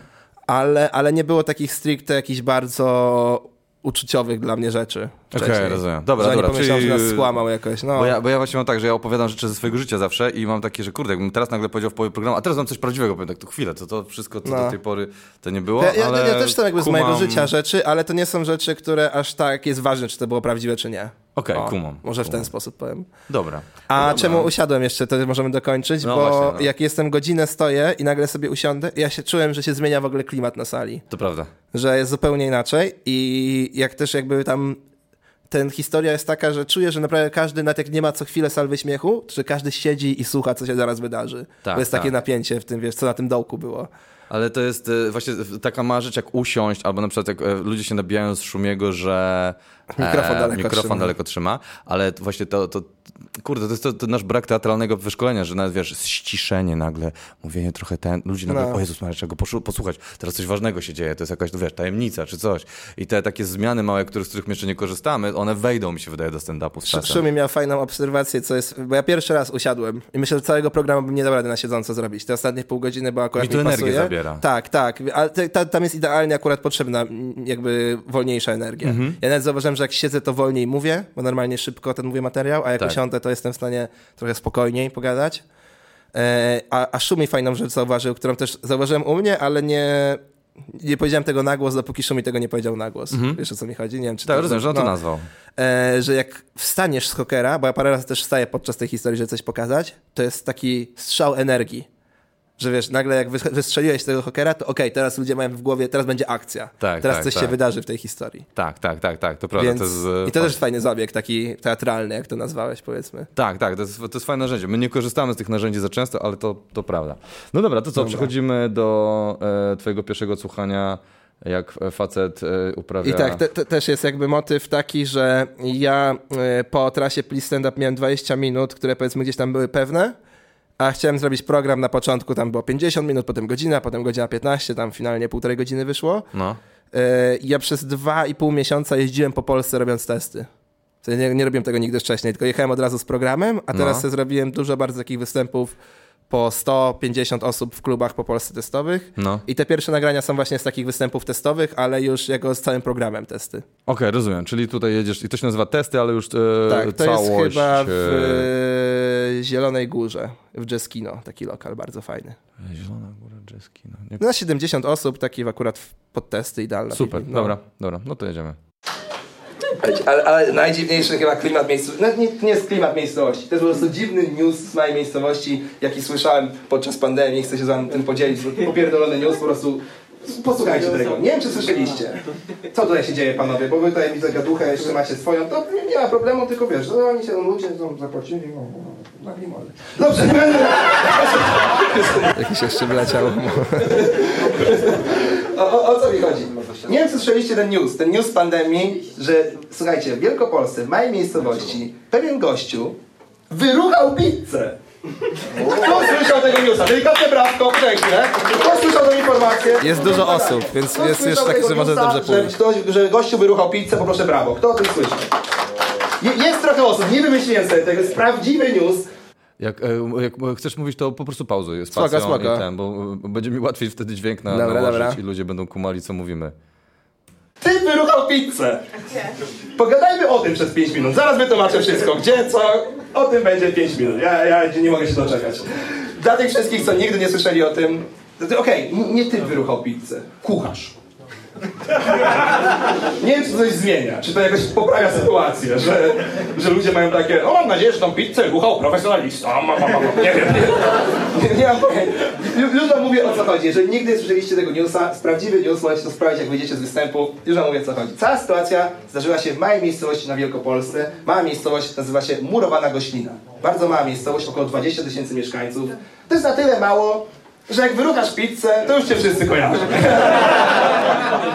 Ale, ale nie było takich stricte jakichś bardzo uczuciowych dla mnie rzeczy. Okej, wcześniej. rozumiem. Dobra, że dobra, pomyślą, czyli- że nas skłamał jakoś. No. Bo, ja, bo ja właśnie mam tak, że ja opowiadam rzeczy ze swojego życia zawsze i mam takie, że kurde, jakbym teraz nagle powiedział w połowie programu, a teraz mam coś prawdziwego, powiem tak, to chwilę, to, to wszystko, co No. do tej pory to nie było, Ja, ja, ale ja też są jakby z mojego kumam- życia rzeczy, ale to nie są rzeczy, które aż tak jest ważne, czy to było prawdziwe, czy nie. Okej, O, kumam. Może w ten kumam. sposób powiem. Dobra. A dobra. czemu usiadłem jeszcze, to możemy dokończyć, No bo właśnie, no. jak jestem godzinę stoję i nagle sobie usiądę, ja się czułem, że się zmienia w ogóle klimat na sali. To prawda. że jest zupełnie inaczej i jak też jakby tam ten historia jest taka, że czuję, że naprawdę każdy, nawet jak nie ma co chwilę salwy śmiechu, że każdy siedzi i słucha, co się zaraz wydarzy. Tak, Bo jest tak. takie napięcie w tym, wiesz, co na tym dołku było. Ale to jest e, właśnie taka ma rzecz jak usiąść, albo na przykład jak e, ludzie się nabijają z Szumiego, że Mikrofon daleko mikrofon trzyma. daleko trzyma, ale właśnie to, to kurde, to jest to, to nasz brak teatralnego wyszkolenia, że nawet wiesz, ściszenie nagle, mówienie trochę ten, ludzie nagle, No. o Jezus Maria, czego posłuchać, teraz coś ważnego się dzieje, to jest jakaś, wiesz, tajemnica czy coś. I te takie zmiany małe, których, z których my jeszcze nie korzystamy, one wejdą, mi się wydaje, do stand-upu z czasem. Szumi miał fajną obserwację, co jest, bo ja pierwszy raz usiadłem i myślę, że całego programu bym nie dał rady na siedząco zrobić. Te ostatnie pół godziny, bo akurat Mi mi energię pasuje. zabiera. Tak, tak, ale te, ta, tam jest idealnie akurat potrzebna jakby wolniejsza energia. Mhm. Ja nawet zauważyłem, że jak siedzę, to wolniej mówię, bo normalnie szybko ten mówię materiał, a jak Tak. usiądę, to jestem w stanie trochę spokojniej pogadać. E, a, a Szumi fajną rzecz zauważył, którą też zauważyłem u mnie, ale nie, nie powiedziałem tego na głos, dopóki Szumi tego nie powiedział na głos. Wiesz o co mi chodzi? Nie wiem, czy Tak, to rozumiem, że on to no. nazwał. E, że jak wstaniesz z hokera, bo ja parę razy też wstaję podczas tej historii, żeby coś pokazać, to jest taki strzał energii. Że wiesz, nagle jak wy- wystrzeliłeś tego hokera, to okej, teraz ludzie mają w głowie, teraz będzie akcja. Tak, teraz tak, coś tak. się wydarzy w tej historii. Tak, tak, tak, tak, to prawda. Więc, to jest, e, I to też jest fajny zabieg, taki teatralny, jak to nazwałeś, powiedzmy. Tak, tak, to jest, to jest fajne narzędzie. My nie korzystamy z tych narzędzi za często, ale to, to prawda. No dobra, to co, Dobra. przechodzimy do e, twojego pierwszego słuchania, jak facet e, uprawia... I tak, te, te, też jest jakby motyw taki, że ja e, po trasie Please Stand Up miałem 20 minut, które powiedzmy gdzieś tam były pewne, a chciałem zrobić program na początku, tam było 50 minut, potem godzina, potem godzina 15, tam finalnie półtorej godziny wyszło. No, E, Ja przez dwa i pół miesiąca jeździłem po Polsce robiąc testy. Nie, nie robiłem tego nigdy wcześniej, tylko jechałem od razu z programem, a teraz No. zrobiłem dużo bardzo takich występów po 150 osób w klubach po Polsce testowych. no. I te pierwsze nagrania są właśnie z takich występów testowych, ale już jako z całym programem testy. Okej, rozumiem, czyli tutaj jedziesz i to się nazywa testy, ale już e, Tak, to całość... jest chyba w e, e, Zielonej Górze, w Jazzkino, taki lokal bardzo fajny. Zielona Góra, Jeski, no. Nie... Na 70 osób, taki akurat pod testy idealna. Super, no. dobra, dobra, no to jedziemy. Ale, ale najdziwniejszy chyba klimat miejscowości. No, nie, nie jest klimat miejscowości. To jest po prostu dziwny news z mojej miejscowości, jaki słyszałem podczas pandemii. Chcę się z wami tym podzielić. Popierdolony news po prostu. Posłuchajcie tego. Nie wiem, czy słyszeliście. Co tutaj się dzieje, panowie? Bo wy tutaj widzę gaduchę, jeszcze macie swoją. To nie, nie ma problemu, tylko wiesz, że oni się ludzie są zapłacili. No, no, no, no. Dobrze. Jakiś jeszcze wleciał. O, o, o co mi chodzi? Nie wiem, czy słyszeliście ten news, ten news pandemii, że słuchajcie, w Wielkopolsce, w małej miejscowości, pewien gościu wyruchał pizzę. Kto słyszał tego newsa? Delikatne brawko, pięknie. Kto słyszał tę informację? Jest dużo osób, więc Kto jest już słyszał tak, że może dobrze pójść. Że, ktoś, że gościu wyruchał pizzę, poproszę brawo. Kto o tym słyszał? Je- Jest trochę osób, nie wymyśliłem sobie tego, jest prawdziwy news. Jak, e, jak chcesz mówić, to po prostu pauzuj spoko. i ten, bo bo będzie mi łatwiej wtedy dźwięk na, Dobra, nałożyć dobra. i ludzie będą kumali, co mówimy. Ty wyruchał pizzę. Pogadajmy o tym przez 5 minut. Zaraz wytłumaczę wszystko. Gdzie, co? O tym będzie 5 minut. Ja, ja nie mogę się doczekać. Dla tych wszystkich, co nigdy nie słyszeli o tym, okej, n- nie ty wyruchał pizzę. Kucharz. <laughs> Nie wiem, czy coś zmienia, czy to jakoś poprawia sytuację, że, że ludzie mają takie, o mam nadzieję, że tą pizzę ruchał profesjonalista. Ma, ma, ma. Nie wiem, <laughs> nie, nie, mam pojęcia. Ju- Już wam mówię o co chodzi. Jeżeli nigdy nie słyszeliście tego newsa, prawdziwy news, możecie to sprawdzić jak wyjdziecie z występu. Już wam mówię o co chodzi. Cała sytuacja zdarzyła się w małej miejscowości na Wielkopolsce. Mała miejscowość nazywa się Murowana Goślina. Bardzo mała miejscowość, około 20 tysięcy mieszkańców. To jest na tyle mało, że jak wyruchasz pizzę, to już cię wszyscy kojarzą.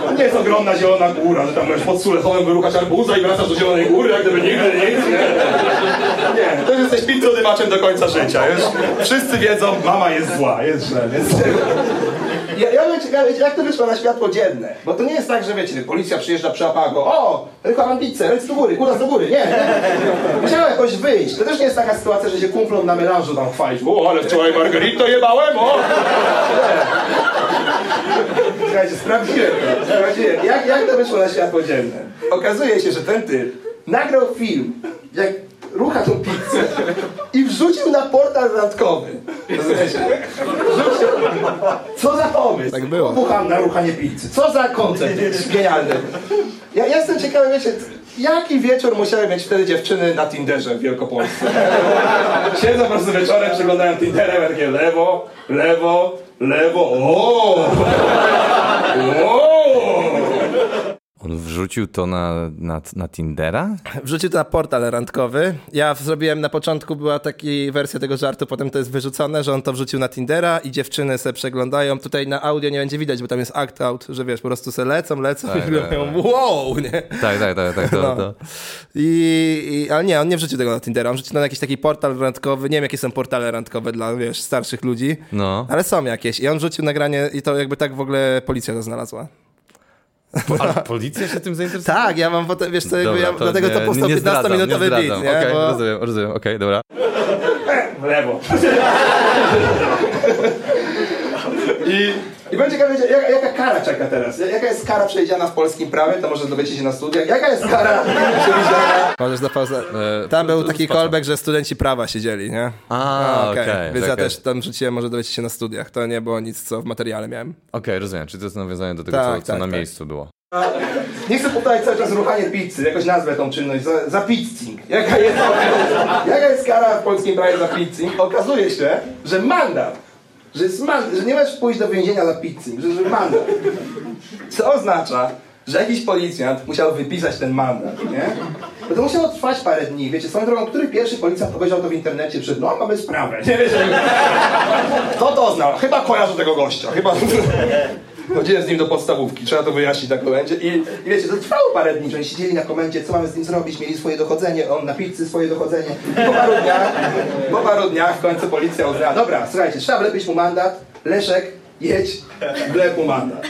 To nie jest ogromna zielona góra, że tam możesz pod Sulechowem wyruchać arbuza i wracasz do zielonej góry, jak gdyby nigdy nic, nie? Nie, to już jesteś pizzodymaczem do końca życia, już wszyscy wiedzą, mama jest zła, jest źle, więc... Ja, ja bym ciekawy, jak to wyszło na światło dzienne, bo to nie jest tak, że wiecie, policja przyjeżdża, przyłapała go, o, rychłam pizzę, ręce do góry, góra do góry, nie. Musiała jakoś wyjść, to też nie jest taka sytuacja, że się kumplą na melanżu tam chwalić, o, ale wczoraj margarito jebałem, o! Słuchajcie, sprawdziłem to. Sprawdziłem. Jak, jak to wyszło na światło dzienne? Okazuje się, że ten typ nagrał film, jak rucha tą pizzę i wrzucił na portal randkowy. Rozumiecie? Wrzucił. Co za pomysł? Tak było. Pucham na ruchanie pizzy. Co za koncept genialny. Ja, ja jestem ciekawy, wiecie, jaki wieczór musiały mieć wtedy dziewczyny na Tinderze w Wielkopolsce? Siedzą po prostu wieczorem, przeglądają Tinderem, takie lewo, lewo, lewo, o! O! On wrzucił to na, na, na Tindera? Wrzucił to na portal randkowy. Ja zrobiłem na początku, była taka wersja tego żartu, potem to jest wyrzucone, że on to wrzucił na Tindera i dziewczyny se przeglądają. Tutaj na audio nie będzie widać, bo tam jest act out, że wiesz, po prostu se lecą, lecą i tak, robią wow, nie? Tak, tak, tak, tak. To, No. to. I, I, ale nie, on nie wrzucił tego na Tindera, on wrzucił to na jakiś taki portal randkowy. Nie wiem, jakie są portale randkowe dla, wiesz, starszych ludzi, No. ale są jakieś. I on wrzucił nagranie i to jakby tak w ogóle policja to znalazła. Ale policja się tym zainteresowała? Tak, ja mam potem, wiesz co, jakby Dobra, ja, dlatego to powstał nie 15-minutowy nie beat, zdradzam. nie? Okej, Bo- rozumiem, rozumiem, okej, dobra. <laughs> w lewo. <laughs> I, I będzie ciekawe, jaka, jaka kara czeka teraz? Jaka jest kara przewidziana w polskim prawie? To może dowiecie się na studiach. Jaka jest kara <laughs> przewidziana? Możesz na pauzę. E, Tam był taki callback, że studenci prawa siedzieli, nie? A, okej. Więc ja też tam rzuciłem, może dowiecie się na studiach. To nie było nic, co w materiale miałem. Okej, rozumiem. Czy to jest nawiązanie do tego, Tak, co, co tak, na tak. miejscu było? Nie chcę powtarzać cały czas ruchanie pizzy, jakoś nazwę tą czynność, za, za pizzing. Jaka jest, jaka jest kara w polskim prawie za pizzing? Okazuje się, że mandat, że, jest man, że nie możesz pójść do więzienia za pizzing, że, że mandat. Co oznacza, że jakiś policjant musiał wypisać ten mandat, nie? No to musiało trwać parę dni, wiecie, swoją drogą, który pierwszy policjant obejrzał to w internecie przed, no mamy sprawę, nie <laughs> wiecie, co to oznacza? Chyba kojarzę tego gościa, chyba... Chodziłem z nim do podstawówki, trzeba to wyjaśnić na komendzie i, i wiecie, to trwało parę dni, że oni siedzieli na komendzie, co mamy z nim zrobić, mieli swoje dochodzenie, on na pizzy swoje dochodzenie. Po paru dniach, po paru dniach w końcu policja uznała, dobra, słuchajcie, trzeba wlepić mu mandat, Leszek, jedź, wlep mu mandat.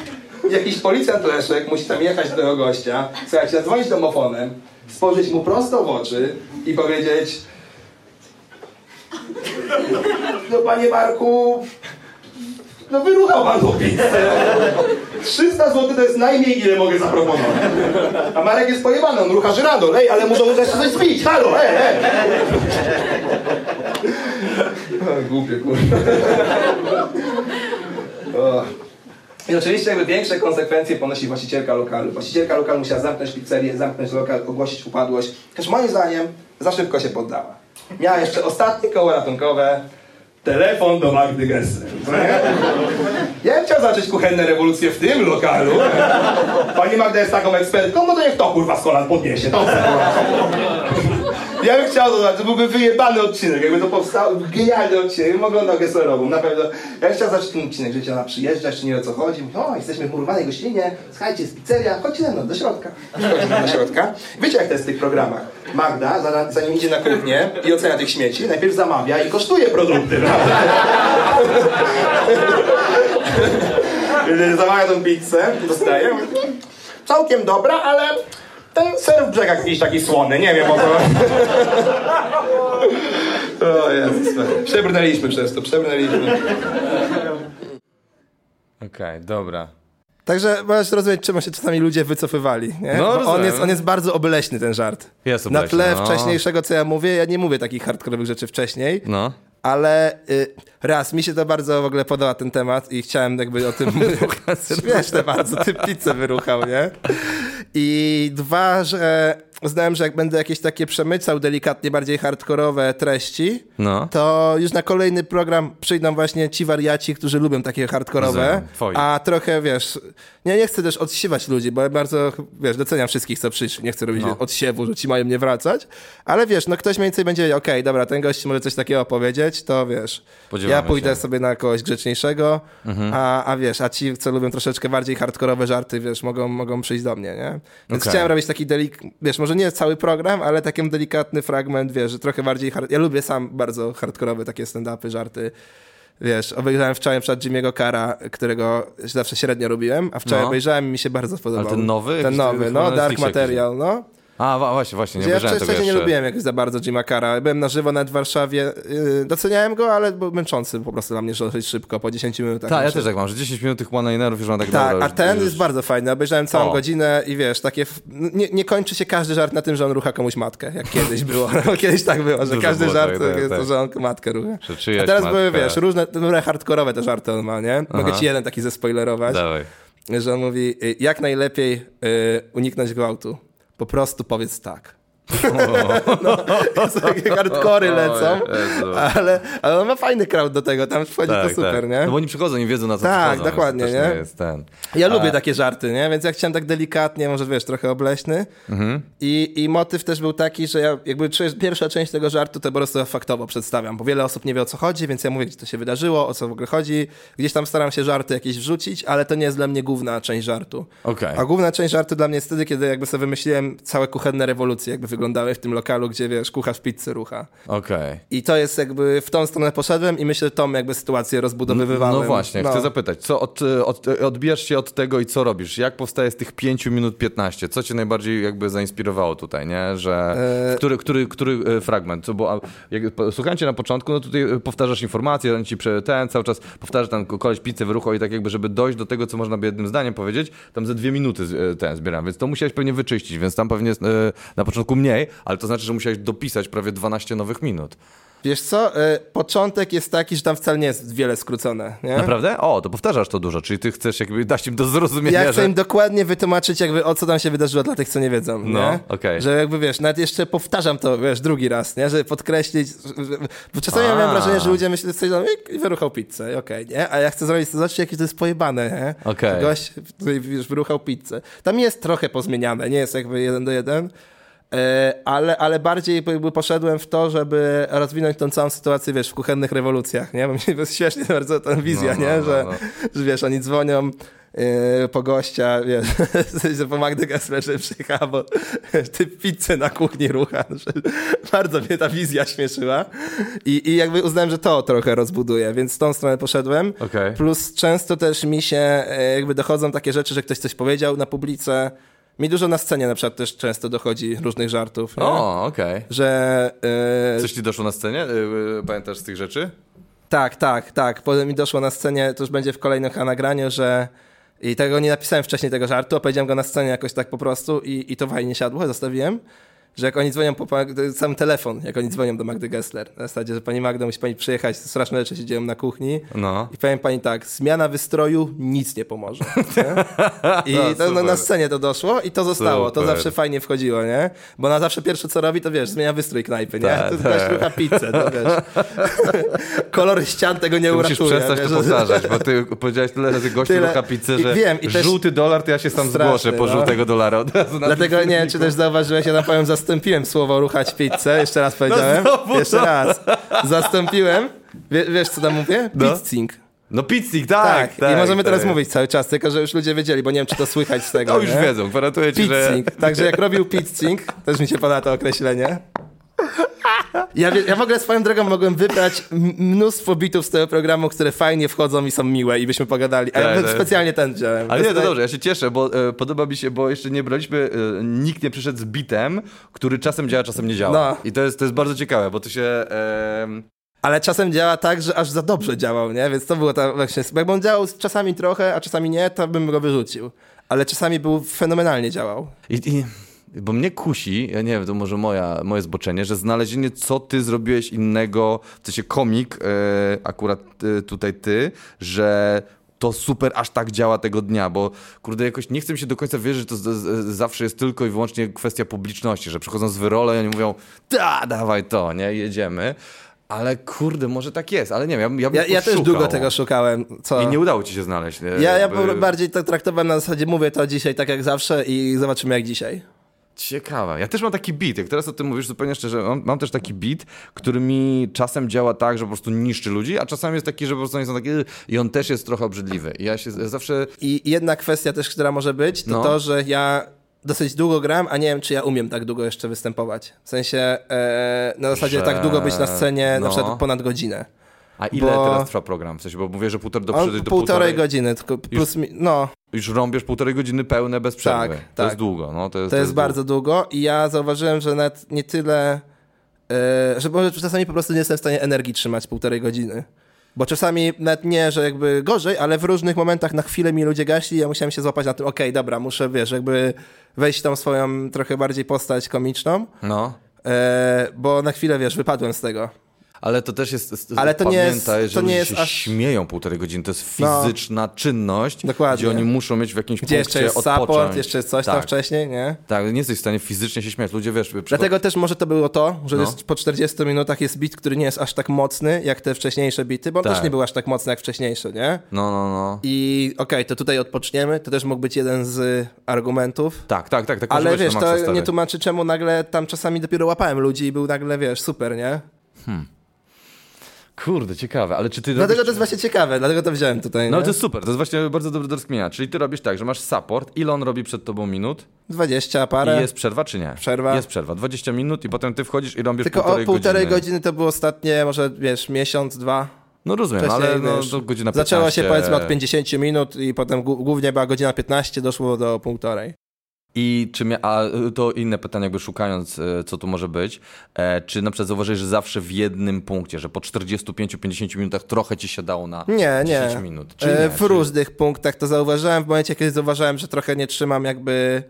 Jakiś policjant Leszek musi tam jechać do tego gościa, słuchajcie, zadzwonić domofonem, spojrzeć mu prosto w oczy i powiedzieć no panie Marku, no wyruchał pan tą pizzę. 300 zł to jest najmniej, ile mogę zaproponować. A Marek jest pojebany, on rucha żyrandol. Ej, ale muszą jeszcze coś zbić, halo, ej, ej. Głupie, kurwa. I oczywiście jakby większe konsekwencje ponosi właścicielka lokalu. Właścicielka lokalu musiała zamknąć pizzerię, zamknąć lokal, ogłosić upadłość. Chociaż moim zdaniem za szybko się poddała. Miała jeszcze ostatnie koło ratunkowe. Telefon do Magdy Gessler. Ja chciał zacząć kuchenne rewolucje w tym lokalu. Pani Magda jest taką ekspertką, no to niech to kurwa z kolan podniesie. To. Ja bym chciał zobaczyć, to byłby wyjebany odcinek, jakby to powstał, genialny odcinek, bym oglądał Gesserową, na pewno. Ja bym chciał zacząć ten odcinek, że chciała przyjeżdżać, czy nie o co chodzi, mówi, o, jesteśmy w murowanej gościnie, słuchajcie, jest pizzeria, chodźcie ze mną, do środka. Wchodzimy <laughs> do środka. Wiecie jak to jest w tych programach? Magda, za- zanim idzie na kuchnię i ocenia tych śmieci, najpierw zamawia i kosztuje produkty, prawda? <laughs> Zamawia tą pizzę, dostaje, całkiem dobra, ale ten ser w brzegach jakiś taki słony, nie wiem o co. O Jezus, przebrnęliśmy przez to, przebrnęliśmy. Okej, dobra. Także możesz rozumieć, czemu się czasami ludzie wycofywali. Nie? No, on, rozumiem. jest, on jest bardzo obleśny, ten żart. Jest Na obleśny, tle no. wcześniejszego, co ja mówię, ja nie mówię takich hardkorowych rzeczy wcześniej, No. Ale y, raz, mi się to bardzo w ogóle podoba ten temat i chciałem jakby o tym... <laughs> Śmieszne bardzo, ty pizzę wyruchał, nie? I dwa, że uznałem, że jak będę jakieś takie przemycał delikatnie bardziej hardkorowe treści, No. to już na kolejny program przyjdą właśnie ci wariaci, którzy lubią takie hardkorowe, a trochę, wiesz, nie, nie chcę też odsiewać ludzi, bo ja bardzo, wiesz, doceniam wszystkich, co przyszli, nie chcę robić No. odsiewu, że ci mają nie wracać, ale wiesz, no ktoś mniej więcej będzie okej, dobra, ten gość może coś takiego powiedzieć, to wiesz, Podzielamy ja pójdę się. Mhm. sobie na kogoś grzeczniejszego, a, a wiesz, a ci, co lubią troszeczkę bardziej hardkorowe żarty, wiesz, mogą, mogą przyjść do mnie, nie? Więc Okej. chciałem robić taki delik, wiesz, może nie cały program, ale taki delikatny fragment, wiesz, że trochę bardziej, hard... ja lubię sam bardzo hardkorowe takie stand-upy, żarty, Wiesz, obejrzałem wczoraj przed Jimmy'ego Cara, którego zawsze średnio lubiłem, a wczoraj No. obejrzałem i mi się bardzo podobał. Ale ten nowy? Ten nowy, no, Dark Material, no. A, właśnie, właśnie, nie ja wcześniej nie lubiłem jakoś za bardzo Jima Cara. Byłem na żywo nawet w Warszawie. Yy, doceniałem go, ale był męczący po prostu dla mnie dosyć szybko, po 10 minutach. Tak, ja też tak mam, że 10 minut tych one-linerów już mam tak tak, a ten już- jest bardzo fajny. Obejrzałem całą O. godzinę i wiesz, takie. Nie, nie kończy się każdy żart na tym, że on rucha komuś matkę, jak kiedyś było. <laughs> No, kiedyś tak było, że Dużo każdy było, żart tak, to tak, jest to, że on matkę rucha. A teraz matka. były, wiesz, różne, różne hardkorowe te żarty on ma, nie? Mogę Aha. ci jeden taki zespoilerować. Dawaj. że on mówi, y, jak najlepiej y, uniknąć gwałtu. Po prostu powiedz tak. <laughs> no, takie hardkory lecą, ale, ale on ma fajny crowd do tego, tam wchodzi to super, nie? No bo oni przychodzą i wiedzą na co Tak, przychodzą. dokładnie, nie? Jest ten. Ja lubię takie żarty, nie? Więc ja chciałem tak delikatnie, może wiesz, trochę obleśny. Mhm. I, I motyw też był taki, że ja jakby pierwsza część tego żartu to po prostu faktowo przedstawiam, bo wiele osób nie wie o co chodzi, więc ja mówię, gdzie to się wydarzyło, o co w ogóle chodzi. Gdzieś tam staram się żarty jakieś wrzucić, ale to nie jest dla mnie główna część żartu. Okej. A główna część żartu dla mnie jest wtedy, kiedy jakby sobie wymyśliłem całe kuchenne rewolucje, jakby wyglądały w tym lokalu, gdzie wiesz, kucharz pizzy rucha. Okej. I to jest jakby, w tą stronę poszedłem i myślę, że tą jakby sytuację rozbudowywałem. No właśnie, chcę zapytać, co od, od, odbijasz się od tego i co robisz? Jak powstaje z tych 5 minut 15? Co cię najbardziej jakby zainspirowało tutaj, nie? Że E, który, który, który e, fragment? Bo jak cię na początku, no tutaj e, powtarzasz informacje, on ci ten cały czas powtarza tam koleś pizzę wyruchał i tak jakby, żeby dojść do tego, co można by jednym zdaniem powiedzieć, tam ze dwie minuty e, ten zbieram, więc to musiałeś pewnie wyczyścić, więc tam pewnie na początku mniej, ale to znaczy, że musiałeś dopisać prawie 12 nowych minut. Wiesz co, y, początek jest taki, że tam wcale nie jest wiele skrócone, nie? Naprawdę? O, to powtarzasz to dużo, czyli ty chcesz jakby dać im do zrozumienia, Ja chcę że... im dokładnie wytłumaczyć, jakby o co tam się wydarzyło dla tych, co nie wiedzą. No, okej. Że jakby wiesz, nawet jeszcze powtarzam to, wiesz, drugi raz, nie? Żeby podkreślić. Bo czasami ja miałem wrażenie, że ludzie myślą, że i- i wyruchał pizzę, okej, nie? A ja chcę zrobić, zobaczcie, jakie to jest pojebane, nie? Okej. Że Gość wiesz, wyruchał pizzę. Tam jest trochę pozmieniane, nie jest jakby jeden do jeden. E, Ale, ale bardziej jakby poszedłem w to, żeby rozwinąć tą całą sytuację, wiesz, w kuchennych rewolucjach, nie? Bo mi jest <laughs> śmiesznie bardzo ta wizja, No, no, nie? no, że, no. że wiesz, oni dzwonią yy, po gościa, wiesz, <laughs> że po Magdy Gessler, że przyjechała, bo ty pizzę na kuchni rucha. <laughs> Bardzo mnie ta wizja śmieszyła I, i jakby uznałem, że to trochę rozbuduje, więc w tą stronę poszedłem. Okej. Plus często też mi się e, jakby dochodzą takie rzeczy, że ktoś coś powiedział na publice. Mi dużo na scenie na przykład też często dochodzi różnych żartów. Nie? O, okej. Że e, Coś ci doszło na scenie? Yy, Pamiętasz z tych rzeczy? Tak, tak, tak. Potem mi doszło na scenie, to już będzie w kolejnym nagraniu, że i tego nie napisałem wcześniej tego żartu, opowiedziałem go na scenie jakoś tak po prostu i, i to fajnie siadło, zostawiłem. Że jak oni dzwonią po sam telefon, jak oni dzwonią do Magdy Gessler, na zasadzie, że pani Magda musi pani przyjechać, straszne rzeczy się dzieją na kuchni. No. I powiem pani tak, zmiana wystroju nic nie pomoże. Nie? <laughs> I No, to, no, na scenie to doszło i to zostało. To Super. zawsze fajnie wchodziło, nie? Bo na zawsze pierwsze co robi, to wiesz, zmienia wystrój knajpy, nie? Tak, to też rucha pizzę, to wiesz. <laughs> Kolor ścian tego nie Ty musisz uratuje. przestać wiesz, to powtarzać, bo ty powiedziałeś tyle razy gościu Tyle- rucha pizzę, i że wiem, i też- żółty dolar, to ja się sam Straszny, zgłoszę po no. żółtego dolara od razu Dlatego nie wiem, czy też zauważyłeś, ja powiem za zastąpiłem słowo ruchać pizzę, jeszcze raz powiedziałem. No znowu jeszcze raz. Zastąpiłem, wie, wiesz co tam mówię? No. Pizzing. No pizznik, Tak, tak, tak. i możemy teraz tak. mówić cały czas, tylko że już ludzie wiedzieli, bo nie wiem, czy to słychać z tego. To już nie? wiedzą, gwarantuję ci, że... Pizzing. Także jak robił pizzing, też mi się podoba to określenie. Ja, ja w ogóle swoją drogą mogłem wybrać mnóstwo bitów z tego programu, które fajnie wchodzą i są miłe i byśmy pogadali. A ja Tak, tak. specjalnie ten wziąłem. Ale nie, to dobrze, ja się cieszę, bo e, podoba mi się, bo jeszcze nie braliśmy, e, nikt nie przyszedł z bitem, który czasem działa, czasem nie działa. No. I to jest, to jest bardzo ciekawe, bo to się... E, Ale czasem działa tak, że aż za dobrze działał, nie? Więc to było tak właśnie. Jakby on działał czasami trochę, a czasami nie, to bym go wyrzucił. Ale czasami był fenomenalnie działał. I, i, bo mnie kusi, ja nie wiem, to może moja, moje zboczenie, że znalezienie, co ty zrobiłeś innego, w sensie komik, e, akurat e, tutaj ty, że to super aż tak działa tego dnia, bo kurde, jakoś nie chcę mi się do końca wierzyć, że to z, z, zawsze jest tylko i wyłącznie kwestia publiczności, że przychodzą z wyrole i oni mówią, da, dawaj to, nie, jedziemy. Ale kurde, może tak jest, ale nie wiem, ja, ja, Ja, ja też długo tego szukałem. Co? I nie udało ci się znaleźć. Ja, ja Jakby- po- bardziej to traktowałem na zasadzie, mówię to dzisiaj tak jak zawsze i zobaczymy jak dzisiaj. Ciekawe. Ja też mam taki beat, jak teraz o tym mówisz zupełnie szczerze, mam, mam też taki beat, który mi czasem działa tak, że po prostu niszczy ludzi, a czasami jest taki, że po prostu oni są takie "Ugh", i on też jest trochę obrzydliwy. I ja się zawsze... I jedna kwestia też, która może być, to No. to, że ja dosyć długo gram, a nie wiem, czy ja umiem tak długo jeszcze występować. W sensie e, na zasadzie Że- tak długo być na scenie, no. na przykład ponad godzinę. A ile Bo- teraz trwa program? W sensie, bo mówię, że półtor, do, do, do półtorej godziny, tylko plus mi, no, Już rąbiesz półtorej godziny pełne bez przerwy. Tak, to tak. jest długo. No, to jest, to jest bardzo długo i ja zauważyłem, że nawet nie tyle, e, że może czasami po prostu nie jestem w stanie energii trzymać półtorej godziny. Bo czasami nawet nie, że jakby gorzej, ale w różnych momentach na chwilę mi ludzie gaśli i ja musiałem się złapać na tym, okej, dobra, muszę, wiesz, jakby wejść w tą swoją trochę bardziej postać komiczną, No. e, bo na chwilę, wiesz, wypadłem z tego. Ale to też jest. Ale to nie jest- pamiętaj, że to nie ludzie jest się aż- śmieją półtorej godziny. To jest No. fizyczna czynność, Dokładnie. gdzie oni muszą mieć w jakimś Gdzie punkcie jeszcze jest odpocząć. support, jeszcze jest coś tam tak. wcześniej, nie? Tak, nie jesteś w stanie fizycznie się śmiać. Ludzie wiesz. przycho- Dlatego też może to było to, że No. jest, po 40 minutach jest bit, który nie jest aż tak mocny jak te wcześniejsze bity, bo on Tak. też nie był aż tak mocny jak wcześniejsze, nie? No, no, no. I okej, to tutaj odpoczniemy, to też mógł być jeden z argumentów. Tak, tak, tak. tak Ale wiesz, to nie tłumaczy czemu nagle tam czasami dopiero łapałem ludzi i był nagle, wiesz, super, nie? Kurde, ciekawe, ale czy ty Dlatego robisz... to jest właśnie ciekawe, dlatego to wziąłem tutaj, No nie? to jest super, to jest właśnie bardzo dobre do rozkminienia. Czyli ty robisz tak, że masz support, ile on robi przed tobą minut 20 parę. i jest przerwa czy nie? Przerwa. Jest przerwa, 20 minut i potem ty wchodzisz i robisz Tylko półtorej o półtorej godziny. godziny to było ostatnie, może wiesz, miesiąc, dwa. No rozumiem, ale Wcześniej, no, wiesz, to godzina 15. Zaczęło się powiedzmy od 50 minut i potem głó- głównie była godzina 15, doszło do półtorej. I czy mia- a y, to inne pytanie, jakby szukając, y, co tu może być, e, czy na przykład zauważyłeś, że zawsze w jednym punkcie, że po 45-50 minutach trochę ci się dało na Nie, 10 nie. minut? Czy E, nie? w Czy- różnych punktach to zauważyłem. W momencie, kiedy zauważyłem, że trochę nie trzymam jakby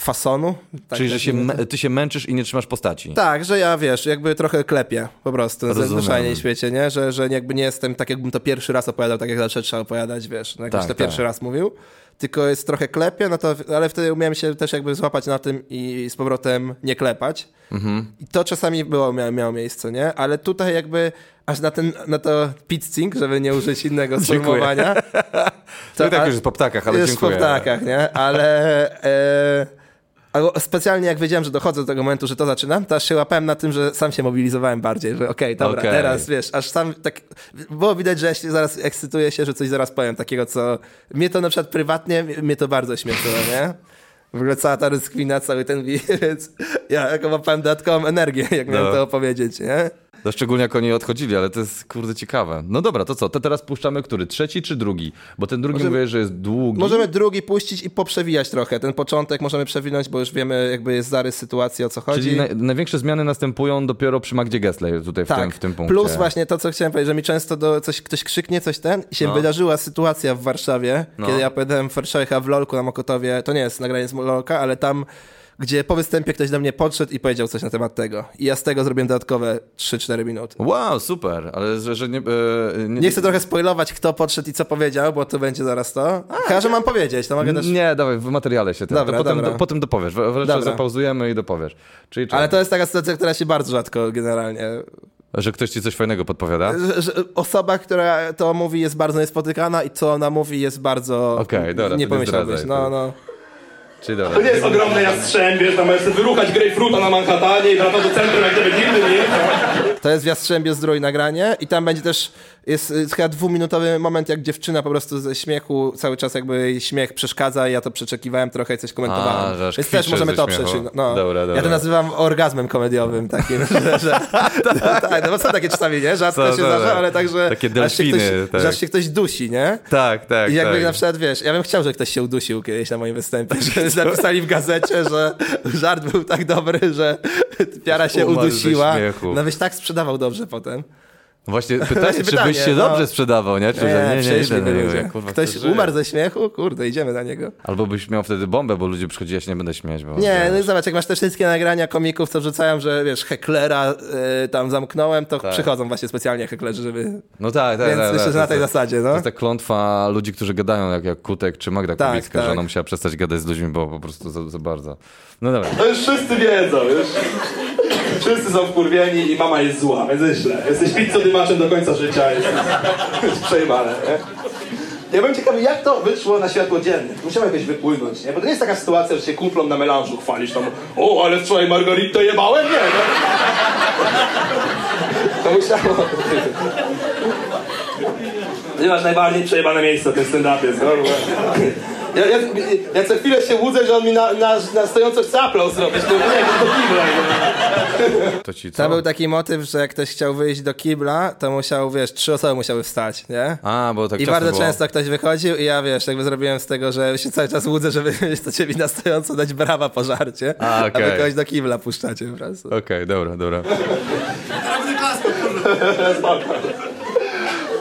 fasonu. tak Czyli, że się, me- ty się męczysz i nie trzymasz postaci. Tak, że ja wiesz, jakby trochę klepię po prostu na w świecie, nie? Że, że jakby nie jestem tak, jakbym to pierwszy raz opowiadał, tak jak zawsze trzeba opowiadać, wiesz, no jakbyś Tak, to tak. pierwszy raz mówił. Tylko jest trochę klepie, no to, ale wtedy umiałem się też jakby złapać na tym i z powrotem nie klepać. Mhm. I to czasami było, miało, miało miejsce, nie? Ale tutaj jakby aż na ten, na to pizzing, żeby nie użyć innego <laughs> sformułowania. <laughs> To i tak już jest po ptakach, ale jest dziękuję. po ptakach, nie? Ale e, albo specjalnie jak wiedziałem, że dochodzę do tego momentu, że to zaczynam, to aż się łapałem na tym, że sam się mobilizowałem bardziej, że okej, dobra, Okej. teraz wiesz, aż sam tak, było widać, że ja się zaraz ekscytuję się, że coś zaraz powiem takiego, co mnie to na przykład prywatnie, mnie to bardzo śmieszyło, nie? W ogóle cała ta rozkwina, cały ten więc ja jako łapałem dodatkową energię, jak miałem No. to opowiedzieć, nie? To szczególnie jak oni odchodzili, ale to jest kurde ciekawe. No dobra, to co? To teraz puszczamy który? Trzeci czy drugi? Bo ten drugi Możemy- mówię, że jest długi. Możemy drugi puścić i poprzewijać trochę. Ten początek możemy przewinąć, bo już wiemy, jakby jest zarys sytuacji, o co chodzi. Czyli naj, największe zmiany następują dopiero przy Magdzie Gessler tutaj w, tym, w tym punkcie. Tak. Plus właśnie to, co chciałem powiedzieć, że mi często do coś, ktoś krzyknie coś ten i się No. wydarzyła sytuacja w Warszawie, No. kiedy ja powiedziałem Forszecha w LOLku na Mokotowie, to nie jest nagranie z LOLka, ale tam, gdzie po występie ktoś do mnie podszedł i powiedział coś na temat tego. I ja z tego zrobiłem dodatkowe 3-4 minuty. Wow, super, ale że, że nie, e, nie... Nie chcę trochę spoilować, kto podszedł i co powiedział, bo to będzie zaraz to. Chyba, że mam powiedzieć, to mogę też... Nie, dawaj, w materiale się ten. Dobra, to potem, dobra. Do, potem dopowiesz. Wreszcie Dobra. zapauzujemy i dopowiesz. Czyli Ale ale to jest taka sytuacja, która się bardzo rzadko generalnie Że ktoś ci coś fajnego podpowiada? że, że osoba, która to mówi, jest bardzo niespotykana i co ona mówi, jest bardzo. Okej, dobra, to Nie pomyślałbyś. No, no. Czyli dobra. To nie jest ogromne jastrzębie, że tam możesz wyruchać grejpfruta na Manhattanie i wracasz do centrum, jak gdyby nigdy nie. To jest w Jastrzębie Zdrój nagranie i tam będzie też, jest chyba dwuminutowy moment, jak dziewczyna po prostu ze śmiechu cały czas jakby jej śmiech przeszkadza i ja to przeczekiwałem trochę i coś komentowałem. A, że aż Więc też możemy to przeczytać. No. Dobra, dobra. Ja to nazywam orgazmem komediowym takim, <laughs> że, że no, tak, no bo są takie czasami, nie? Rzadko Co, się co, zdarza, ale także Takie aż się ktoś, delfiny, tak. że aż się ktoś dusi, nie? Tak, tak, I jakby tak. na przykład, wiesz, ja bym chciał, żeby ktoś się udusił kiedyś na moim występie, że napisali w gazecie, że żart był tak dobry, że <laughs> piara się udusiła. No byś tak sprzedawał dobrze potem. Właśnie pytanie, czy pytanie, byś się no. dobrze sprzedawał, nie? Czy że nie, nie, idę na niego, jak, kurwa, Ktoś umarł ze śmiechu? Kurde, idziemy na niego. Albo byś miał wtedy bombę, bo ludzie przychodzi, ja się nie będę śmiać, bo... Nie, no i zobacz, jak masz te wszystkie nagrania komików, co wrzucają, że wiesz, heklera y, tam zamknąłem, to przychodzą właśnie specjalnie heklerzy, żeby... No tak, tak, Więc tak. myślę, tak, że na to tej jest- zasadzie, To no. jest ta klątwa ludzi, którzy gadają, jak, jak Kutek czy Magda Tak, Kubicka, że tak. ona musiała przestać gadać z ludźmi, bo po prostu za, za bardzo. No dobra. To już wszyscy wiedzą, już. Wszyscy są wkurwieni i mama jest zła, więc źle. Jesteś pizzodymaczem do końca życia, jest, jest przejmane? Ja byłem ciekawy, jak to wyszło na światło dzienne. Musiało jakoś wypłynąć, nie? Bo to nie jest taka sytuacja, że się kumplom na melanżu chwalisz tam o, ale wczoraj margaritę jebałem? Nie, no. To musiało... Ty masz najbardziej przejebane miejsce w tym stand-upie, no. Ja, ja, ja co chwilę się łudzę, że on mi na, na, na stojąco chce aplauz zrobić. To nie, to do kibla. nie? To ci co? To był taki motyw, że jak ktoś chciał wyjść do kibla, to musiał, wiesz, trzy osoby musiały wstać, nie? A, bo tak I bardzo było. często ktoś wychodził i ja, wiesz, jakby zrobiłem z tego, że się cały czas łudzę, żeby <laughs> chcecie mi na stojąco dać brawa po żarcie, A, okej. a wy kogoś do kibla puszczacie po prostu. Okej, dobra, dobra. <laughs>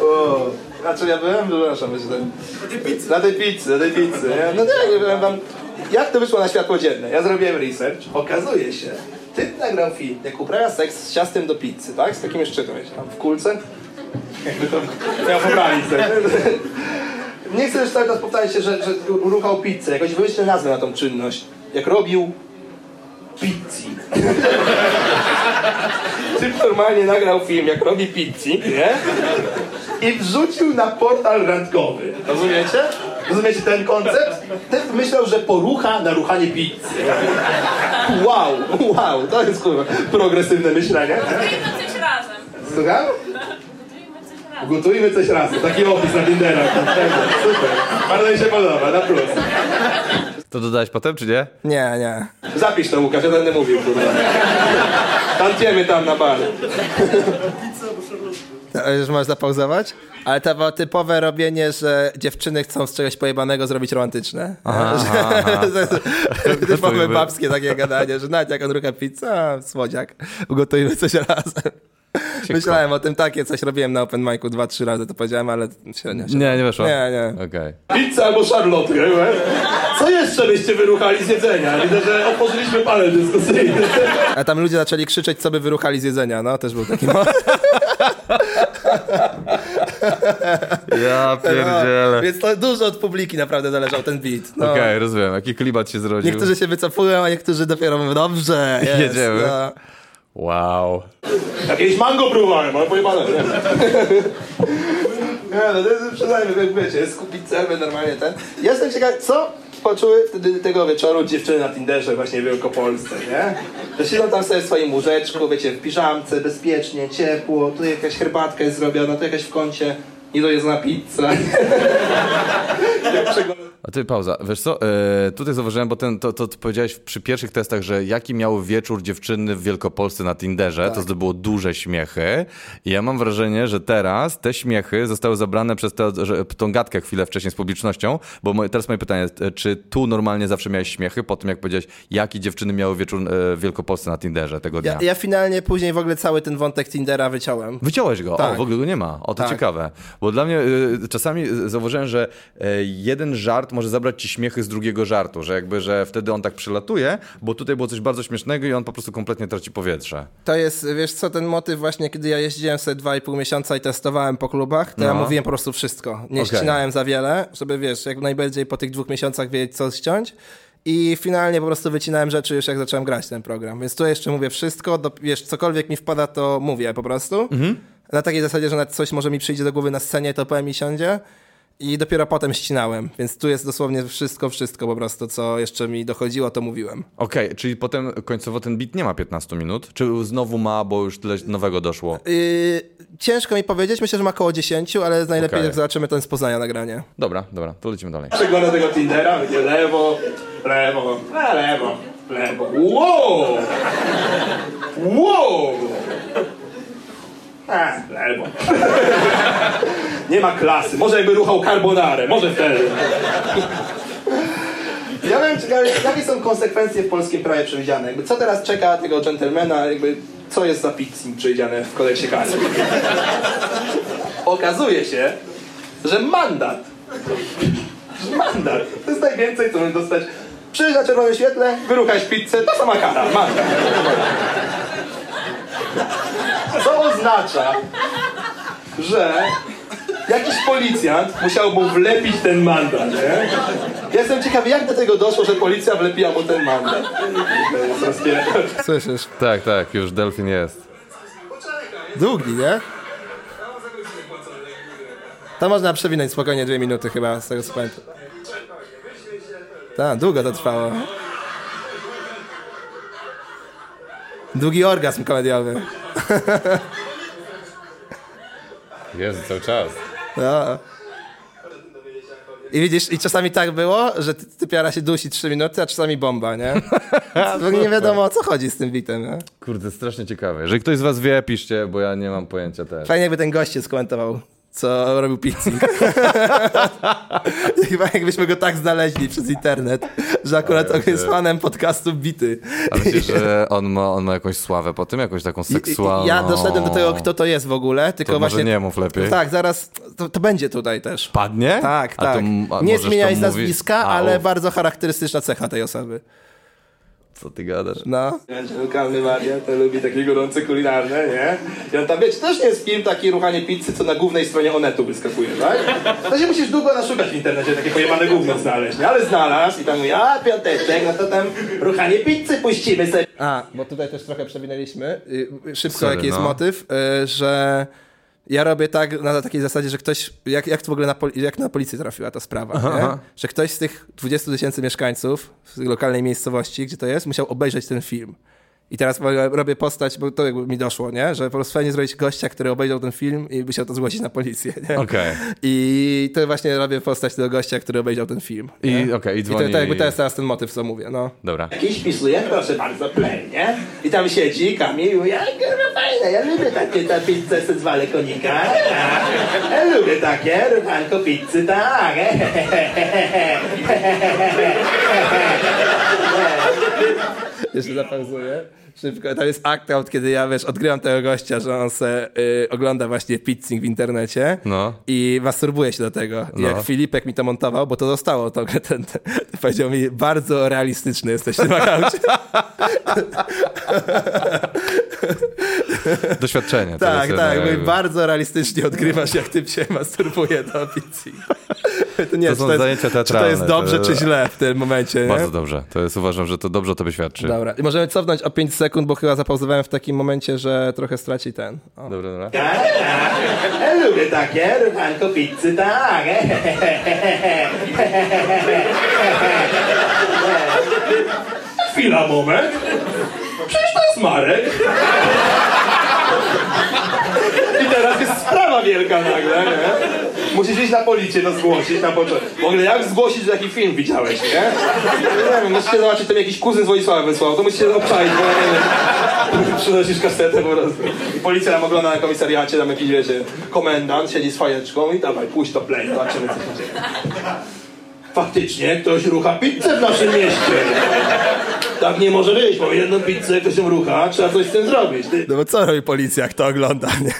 O, a czy ja byłem? Przepraszam, myślę. Na tej pizzy. Na tej pizzy, na tej pizzy, nie? No tak, powiem wam. Jak to wyszło na światło dzienne? Ja zrobiłem research. Okazuje się, typ nagrał film, jak uprawia seks z ciastem do pizzy, tak? Z takim szczytem, wiecie, tam w kulce. Jakby to miał poprawić. Nie chcę już cały czas powtarzać się, że, że ruchał pizzę. Jakoś wymyślę nazwę na tą czynność. Jak robił pizzi. Typ normalnie nagrał film, jak robi pizzi, nie? I wrzucił na portal randkowy. Rozumiecie? Rozumiecie ten koncept? Typ myślał, że porucha na ruchanie pizzy. Wow, wow, to jest kurwa progresywne myślenie. Gotujmy coś razem. Słucham? Gotujmy coś razem. Gotujmy coś razem. Taki opis na Tinderach. Super. Bardzo mi się podoba, na plus. To dodałeś potem, czy nie? Nie, nie. Zapisz to Łukasz, ja będę mówił, kurwa. Tantiemy tam na bar. To już możesz zapauzować? Ale to było typowe robienie, że dziewczyny chcą z czegoś pojebanego zrobić romantyczne. Aha, aha, <laughs> typowe babskie takie gadanie, że nawet jak on rucha pizzę, a, słodziak, ugotujmy coś razem. Myślałem o tym, takie coś robiłem na open micu dwa, trzy razy, to powiedziałem, ale średnio się... Nie, nie weszło? Nie, nie. Okej. Pizza albo szarlotkę? Co jeszcze byście wyruchali z jedzenia? Widzę, że otworzyliśmy panel dyskusyjny. A tam ludzie zaczęli krzyczeć, co by wyruchali z jedzenia, no, też był taki moment. Ja pierdzielę. No, więc to dużo od publiki naprawdę zależał ten beat. No. Okej, rozumiem. Jaki klimat się zrodził. Niektórzy się wycofują, a niektórzy dopiero mówią, dobrze, jest, Jedziemy. No. Wow. Jakieś mango próbowałem, ale pojebane, nie? <laughs> Nie, no to jest przynajmniej, jak wiecie, jest kupić cel, normalnie ten. Ja Jestem ciekaw, co poczuły wtedy tego wieczoru dziewczyny na Tinderze właśnie w Wielkopolsce, nie? Że siedzą tam sobie w swoim łóżeczku, wiecie, w piżamce, bezpiecznie, ciepło, tu jakaś herbatka jest zrobiona, tu jakaś w kącie niedojedzona pizza. <laughs> Jak przegląd- A ty pauza. Wiesz co, e, tutaj zauważyłem, bo ten, to, to, to powiedziałeś przy pierwszych testach, że jaki miał wieczór dziewczyny w Wielkopolsce na Tinderze, Tak. to zdobyło duże śmiechy. I ja mam wrażenie, że teraz te śmiechy zostały zabrane przez tę że- tą gadkę chwilę wcześniej z publicznością, bo moje, teraz moje pytanie, e, czy tu normalnie zawsze miałeś śmiechy po tym, jak powiedziałeś, jaki dziewczyny miały wieczór e, w Wielkopolsce na Tinderze tego dnia? Ja, ja finalnie później w ogóle cały ten wątek Tindera wyciąłem. Wyciąłeś go, o, Tak. w ogóle go nie ma. O, to Tak. ciekawe. Bo dla mnie y, czasami zauważyłem, że y, jeden żart może zabrać ci śmiechy z drugiego żartu, że jakby, że wtedy on tak przelatuje, bo tutaj było coś bardzo śmiesznego i on po prostu kompletnie traci powietrze. To jest, wiesz co, ten motyw właśnie, kiedy ja jeździłem sobie dwa i pół miesiąca i testowałem po klubach, to ja No. mówiłem po prostu wszystko. Nie Okej. ścinałem za wiele, żeby wiesz, jak najbardziej po tych dwóch miesiącach wiedzieć, co ściąć. I finalnie po prostu wycinałem rzeczy już jak zacząłem grać ten program. Więc tu jeszcze mówię wszystko, do, wiesz, cokolwiek mi wpada, to mówię po prostu. Mhm. Na takiej zasadzie, że nawet coś może mi przyjdzie do głowy na scenie, to powiem i siądzie. i dopiero potem ścinałem, więc tu jest dosłownie wszystko, wszystko po prostu, co jeszcze mi dochodziło, to mówiłem. Okej, czyli potem końcowo ten beat nie ma 15 minut? Czy znowu ma, bo już tyle nowego doszło? Yy, ciężko mi powiedzieć, myślę, że ma około 10, ale najlepiej Okej. jak zobaczymy ten z Poznania nagranie. Dobra, dobra, to lecimy dalej. Przegląda tego Tindera, będzie lewo, lewo, lewo, lewo. Wow! Wow! Lewo. <laughs> Nie ma klasy. Może jakby ruchał carbonarę, może wtedy. Ja wiem, jakie są konsekwencje w polskim prawie przewidziane. Jakby co teraz czeka tego dżentelmena, jakby co jest za pizzing przewidziane w kodeksie karnym. Okazuje się, że mandat Mandat. To jest najwięcej, co możesz dostać. Przyjść na czerwonym świetle, wyruchać pizzę, ta sama kara. Mandat. Oznacza, że jakiś policjant musiał mu wlepić ten mandat, nie? Ja jestem ciekawy, jak do tego doszło, że policja wlepiła mu ten mandat. Słyszysz? Tak, tak, już Delfin jest. Długi, nie? To można przewinąć spokojnie dwie minuty chyba, z tego co pamiętam. Tak, długo to trwało. Długi orgazm komediowy. <laughs> Jest cały czas. No. I widzisz, i czasami tak było, że ty, typiara się dusi trzy minuty, a czasami bomba, nie? <laughs> Nie wiadomo o co chodzi z tym bitem, nie? Kurde, strasznie ciekawe. Jeżeli ktoś z was wie, piszcie, bo ja nie mam pojęcia też. Fajnie jakby ten goście skomentował, co robił pizzi. <laughs> Chyba jakbyśmy go tak znaleźli przez internet, że akurat on jest fanem podcastu Bity. A myślisz, że <laughs> on ma, on ma jakąś sławę po tym? Jakąś taką seksualną... Ja doszedłem do tego, kto to jest w ogóle, tylko To właśnie... nie mów lepiej. Tak, zaraz, to, to będzie tutaj też. Padnie? Tak, to tak. a nie to zmieniaj mówić? nazwiska, A, ale bardzo charakterystyczna cecha tej osoby. Co ty gadasz? No. Lokalny wariat, to lubi takie gorące kulinarne, nie? I on tam, wiecie, też nie jest film taki ruchanie pizzy, co na głównej stronie Onetu wyskakuje, tak? To się musisz długo naszukać w internecie, takie pojemane gówno znaleźć, nie? Ale znalazł i tam mówi, a piąteczek, no to tam ruchanie pizzy puścimy sobie. A, bo tutaj też trochę przewinęliśmy. Y, Szybko, Sorry, jaki jest no. motyw, y, że ja robię tak na takiej zasadzie, że ktoś, jak, jak to w ogóle na, jak na policję trafiła ta sprawa, nie? że ktoś z tych 20 tysięcy mieszkańców w lokalnej miejscowości, gdzie to jest, musiał obejrzeć ten film. I teraz robię postać, bo to jakby mi doszło, nie? że po prostu fajnie zrobić gościa, który obejrzał ten film i by chciał to zgłosić na policję. Nie? Okej. I to właśnie robię postać tego gościa, który obejrzał ten film. I- okej, i I to, dzwoni- to jakby to jest teraz ten motyw, co mówię. No. Dobra. Jakiś pisuje, proszę bardzo, play, nie? I tam siedzi Kamil i mówi, a kurwa fajne, ja lubię takie ta pizzę z dwa konika. tak. Ja lubię takie, ruchanko pizzy, tak. Jeszcze zapauzuję. Szybko. Tam jest account, kiedy ja, wiesz, odgrywam tego gościa, że on se y, ogląda właśnie pizzing w internecie No. i masturbuje się do tego. No. jak Filipek mi to montował, bo to zostało, to ten, ten, powiedział mi, bardzo realistyczny jesteś w tym. <laughs> Doświadczenie. tak, tak, mówi, bardzo realistycznie odgrywasz, jak typ się masturbuje do pizzy. To nie To wiem, są czy jest, zajęcia czy to jest teatralne, dobrze, to- czy źle w tym momencie, nie? Bardzo dobrze. To jest, uważam, że to dobrze o tobie świadczy. Dobra, i możemy cofnąć o 5 sekund, bo chyba zapauzowałem w takim momencie, że trochę straci ten. O. Dobra, dobra. Ja lubię takie, ruchanko pizzy, tak. <laughs> Chwila, moment. Przecież to jest Marek. I teraz jest sprawa wielka nagle, nie? Musisz iść na policję to zgłosić na początku. W ogóle jak zgłosić, że taki film widziałeś, nie? Nie wiem, musicie zobaczyć, tam jakiś kuzyn z Władysława wysłał, to musicie obczaić, bo nie wiem. Przynosisz kasetę po prostu. I policja nam ogląda na komisariacie, tam jakiś, wiecie, komendant siedzi z fajeczką i dawaj, puść to play, zobaczymy co się dzieje. Faktycznie ktoś rucha pizzę w naszym mieście. Tak nie może być, bo jedną pizzę ktoś rucha, trzeba coś z tym zrobić. Ty. No bo co robi policja, jak to ogląda, nie?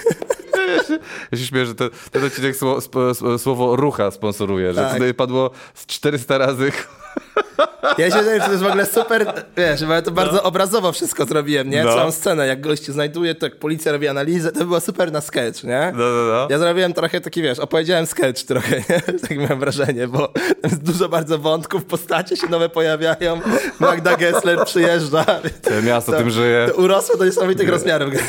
Ja się śmieję, że to, ten odcinek sło, sp, słowo rucha sponsoruje, że Tak. tutaj padło z 400 razy. Ja się zastanawiam, że to jest w ogóle super, wiesz, bo ja to bardzo obrazowo wszystko zrobiłem, nie? No. Całą scenę, jak gość się znajduje, to jak policja robi analizę, to było super na sketch, nie? No, no, no. Ja zrobiłem trochę taki, wiesz, opowiedziałem sketch trochę, <laughs> nie? Tak miałem wrażenie, bo tam jest dużo bardzo wątków, postacie się nowe pojawiają, Magda Gessler przyjeżdża. Całe miasto To- tym żyje. To urosło do niesamowitych rozmiarów. <laughs>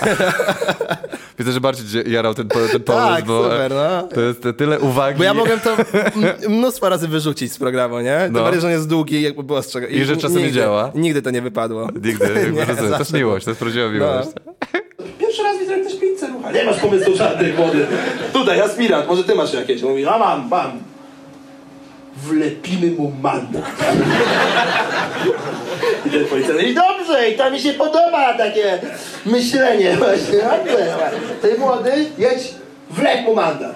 Widzę, że bardziej jarał ten, ten pomysł, Tak, bo super, no. to jest tyle uwagi. Bo ja mogłem to <laughs> mnóstwo razy wyrzucić z programu, nie? Tym No. bardziej, że on jest długi i jakby było z czego. I że czasem nie nigdy, działa. Nigdy to nie wypadło. <laughs> Nigdy, <laughs> Nie, rozumiem. To jest miłość, to jest prawdziwa miłość. Pierwszy raz widzę, jak ktoś pizzę rucha. Nie masz pomysłu żadnych, młody. Tutaj, aspirant, może ty masz jakieś? Mówi, a mam, mam. Wlepimy mu mandat. I ten policjant mówi, dobrze, i to mi się podoba takie myślenie właśnie. Dobrze. Ty młody, jedź, wlep mu mandat.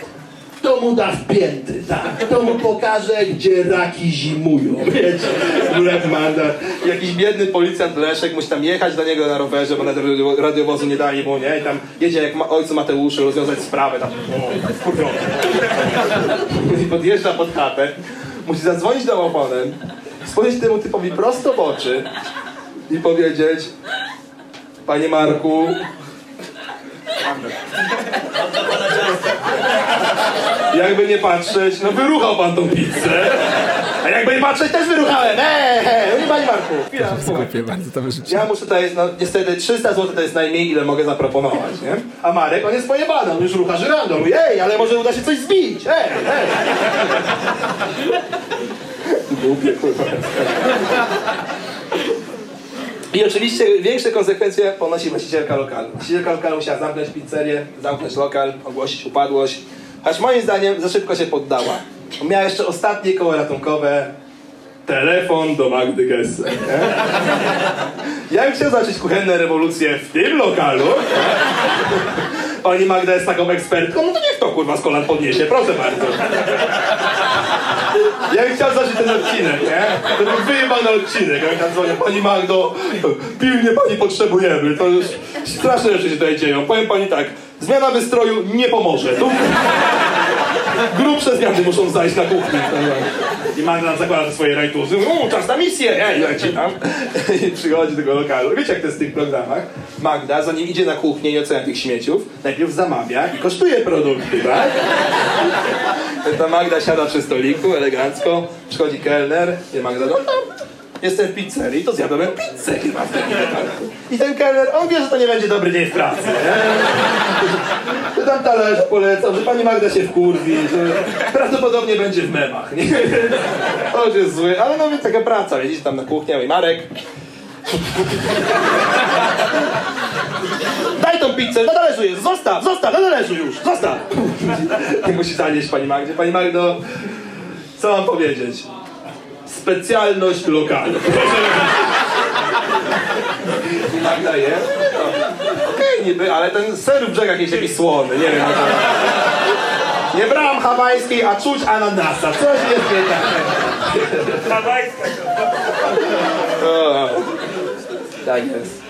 To mu da wpięty, tak. To mu pokaże, gdzie raki zimują. Wiecie, wlep mandat. Jakiś biedny policjant Leszek musi tam jechać do niego na rowerze, bo na radio- radiowozu nie dali mu, nie? I tam jedzie jak ma ojcu Mateuszu rozwiązać sprawę, tam wkurwiony. Podjeżdża pod chatę, musi zadzwonić do oponem, spojrzeć temu typowi prosto w oczy i powiedzieć Panie Marku, jakby nie patrzeć, no wyruchał pan tą pizzę. A jakby nie patrzeć, też wyruchałem. Eee, hej, nie panie Marku. Chwila, słuchaj. Kupię bardzo to. Ja muszę tutaj, no niestety 300 zł to jest najmniej, ile mogę zaproponować, nie? A Marek, on jest pojebany, on już rucha żyrandą. Mówi, ej, ale może uda się coś zbić, ej, ej. Głupie, kurwa. I oczywiście większe konsekwencje ponosi właścicielka lokalu. Właścicielka lokalu musiała zamknąć pizzerię, zamknąć lokal, ogłosić upadłość. Choć moim zdaniem za szybko się poddała. Miała jeszcze ostatnie koło ratunkowe. Telefon do Magdy Gessler. Ja bym chciał zacząć kuchenne rewolucje w tym lokalu. Pani Magda jest taką ekspertką, no to niech to kurwa z kolan podniesie, proszę bardzo. Ja bym chciał zacząć ten odcinek, nie? To był wyjebany odcinek, jak tam dzwonią, Pani Magdo, pilnie Pani potrzebujemy, to już straszne rzeczy się tutaj dzieją. Powiem Pani tak, zmiana wystroju nie pomoże. Tu grubsze zmiany muszą zajść na kuchni. I Magda zakłada swoje rajtuzy, uuu, czas na misję, ej, leci tam. I przychodzi do tego lokalu. Wiecie jak to jest w tych programach? Magda, zanim idzie na kuchnię i ocenia tych śmieciów, najpierw zamawia i kosztuje produkty, tak? Ta Magda siada przy stoliku, elegancko, przychodzi kelner, i Magda do... Jestem w pizzerii, to zjadłem pizzę chyba. I ten kelner, on wie, że to nie będzie dobry dzień w pracy, nie? Tam talerz polecał, że pani Magda się wkurwi, że prawdopodobnie będzie w memach, nie? To już jest zły, ale no więc taka praca, widzisz tam na kuchnię i Marek... Daj tą pizzę, na talerzu jest, zostaw, zostaw, na talerzu już, zostaw! Nie musi zanieść pani Magdzie. Pani Magdo, co mam powiedzieć? Specjalność lokalu. Magda je? No. Okej, niby, ale ten ser w brzegach jest jakiś słony, nie wiem. To... Nie brałam hawajskiej, a czuć ananasa. Coś jest nie tak. O, Tak jest.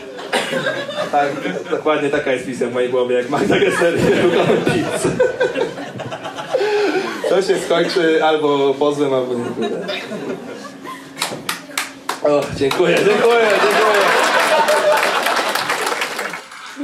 Tak, dokładnie taka jest wizja w mojej głowie, jak Magda Gessler wygląda <laughs> pizzę. To się skończy albo pozwem, albo nie. O, dziękuję, dziękuję, dziękuję.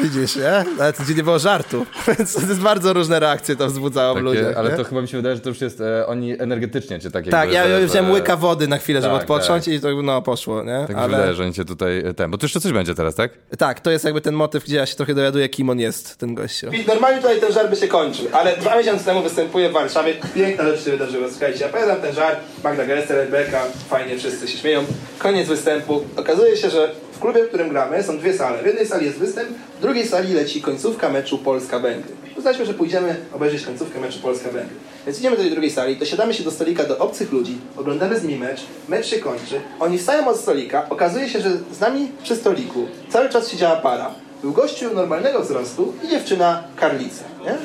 Widzisz, nie? Nawet gdzie nie było żartu. <laughs> Więc to jest bardzo różne reakcje to wzbudzało w Takie, ludziach. ale nie? to chyba mi się wydaje, że to już jest, e, oni energetycznie cię tak jakby... Tak, ja że- wziąłem że- łyka wody na chwilę, żeby Tak, odpocząć i to no poszło, nie? Tak mi się wydaje, że oni cię tutaj... e, Ten, bo tu jeszcze coś będzie teraz, tak? Tak, to jest jakby ten motyw, gdzie ja się trochę dowiaduję, kim on jest, ten gościu. Normalnie tutaj ten żart by się kończył, ale dwa miesiące temu występuję w Warszawie. Piękna rzecz się wydarzyła. Słuchajcie, ja pamiętam ten żart, Magda Gessler, Rebeka, fajnie wszyscy się śmieją. Koniec występu. Okazuje się, że w klubie, w którym gramy, są dwie sale. W jednej sali jest występ, w drugiej sali leci końcówka meczu Polska-Węgry. Uznaliśmy, że pójdziemy obejrzeć końcówkę meczu Polska-Węgry. Więc idziemy do tej drugiej sali, dosiadamy się do stolika do obcych ludzi, oglądamy z nimi mecz, mecz się kończy, oni wstają od stolika, okazuje się, że z nami przy stoliku cały czas siedziała para. Był gościu normalnego wzrostu i dziewczyna karlica, nie?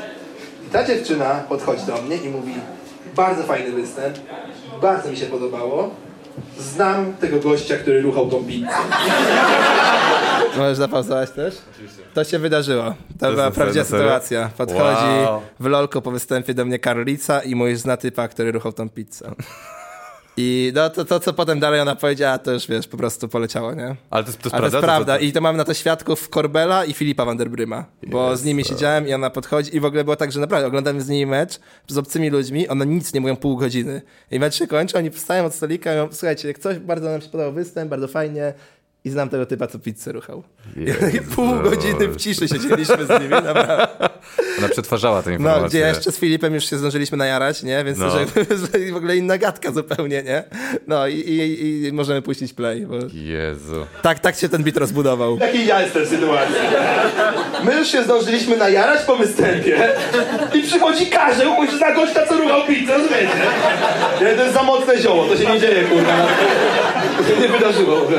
I ta dziewczyna podchodzi do mnie i mówi bardzo fajny występ, bardzo mi się podobało, znam tego gościa, który ruchał tą pizzę. Możesz zapauzować też? To się wydarzyło. To była na prawdziwa sytuacja. Podchodzi Wow. w lolku po występie do mnie Karlica i mówisz, zna typa, który ruchał tą pizzę. I no, to, to, co potem dalej ona powiedziała, to już wiesz, po prostu poleciało, nie? Ale to jest, to jest Ale to prawda? jest prawda. To- I to mam na to świadków Korbela i Filipa Vanderbryma. Bo z nimi to. siedziałem i ona podchodzi i w ogóle było tak, że naprawdę oglądamy z nimi mecz z obcymi ludźmi, one nic nie mówią pół godziny. I mecz się kończy, oni wstają od stolika i mówią, słuchajcie, jak coś, bardzo nam się podobał występ, bardzo fajnie, i znam tego typa, co pizzę ruchał. <laughs> I pół godziny w ciszy siedzieliśmy z nimi, naprawdę. <laughs> Ona przetwarzała tę informację. No, gdzie jeszcze z Filipem już się zdążyliśmy najarać, nie? Więc No. to, <laughs> że w ogóle inna gadka zupełnie, nie? No i, i, i możemy puścić play, bo Jezu. tak, tak się ten beat rozbudował. Jaki ja jestem w sytuacji? My już się zdążyliśmy najarać po występie i przychodzi karzeł, na gościa, co ruchał pizzę, rozumiecie? Nie, to jest za mocne zioło, to się nie dzieje, kurwa. To <laughs> się nie wydarzyło. w ogóle.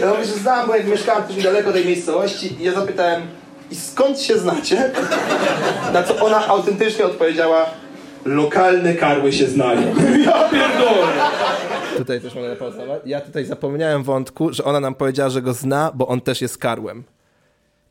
Ja mówię, że znam, bo jak mieszkałem też niedaleko tej miejscowości i ja zapytałem, i skąd się znacie? Na co ona autentycznie odpowiedziała, lokalne karły się znają. <laughs> Ja pierdolę. Tutaj też mogę napauzować. Ja tutaj zapomniałem wątku, że ona nam powiedziała, że go zna, bo on też jest karłem.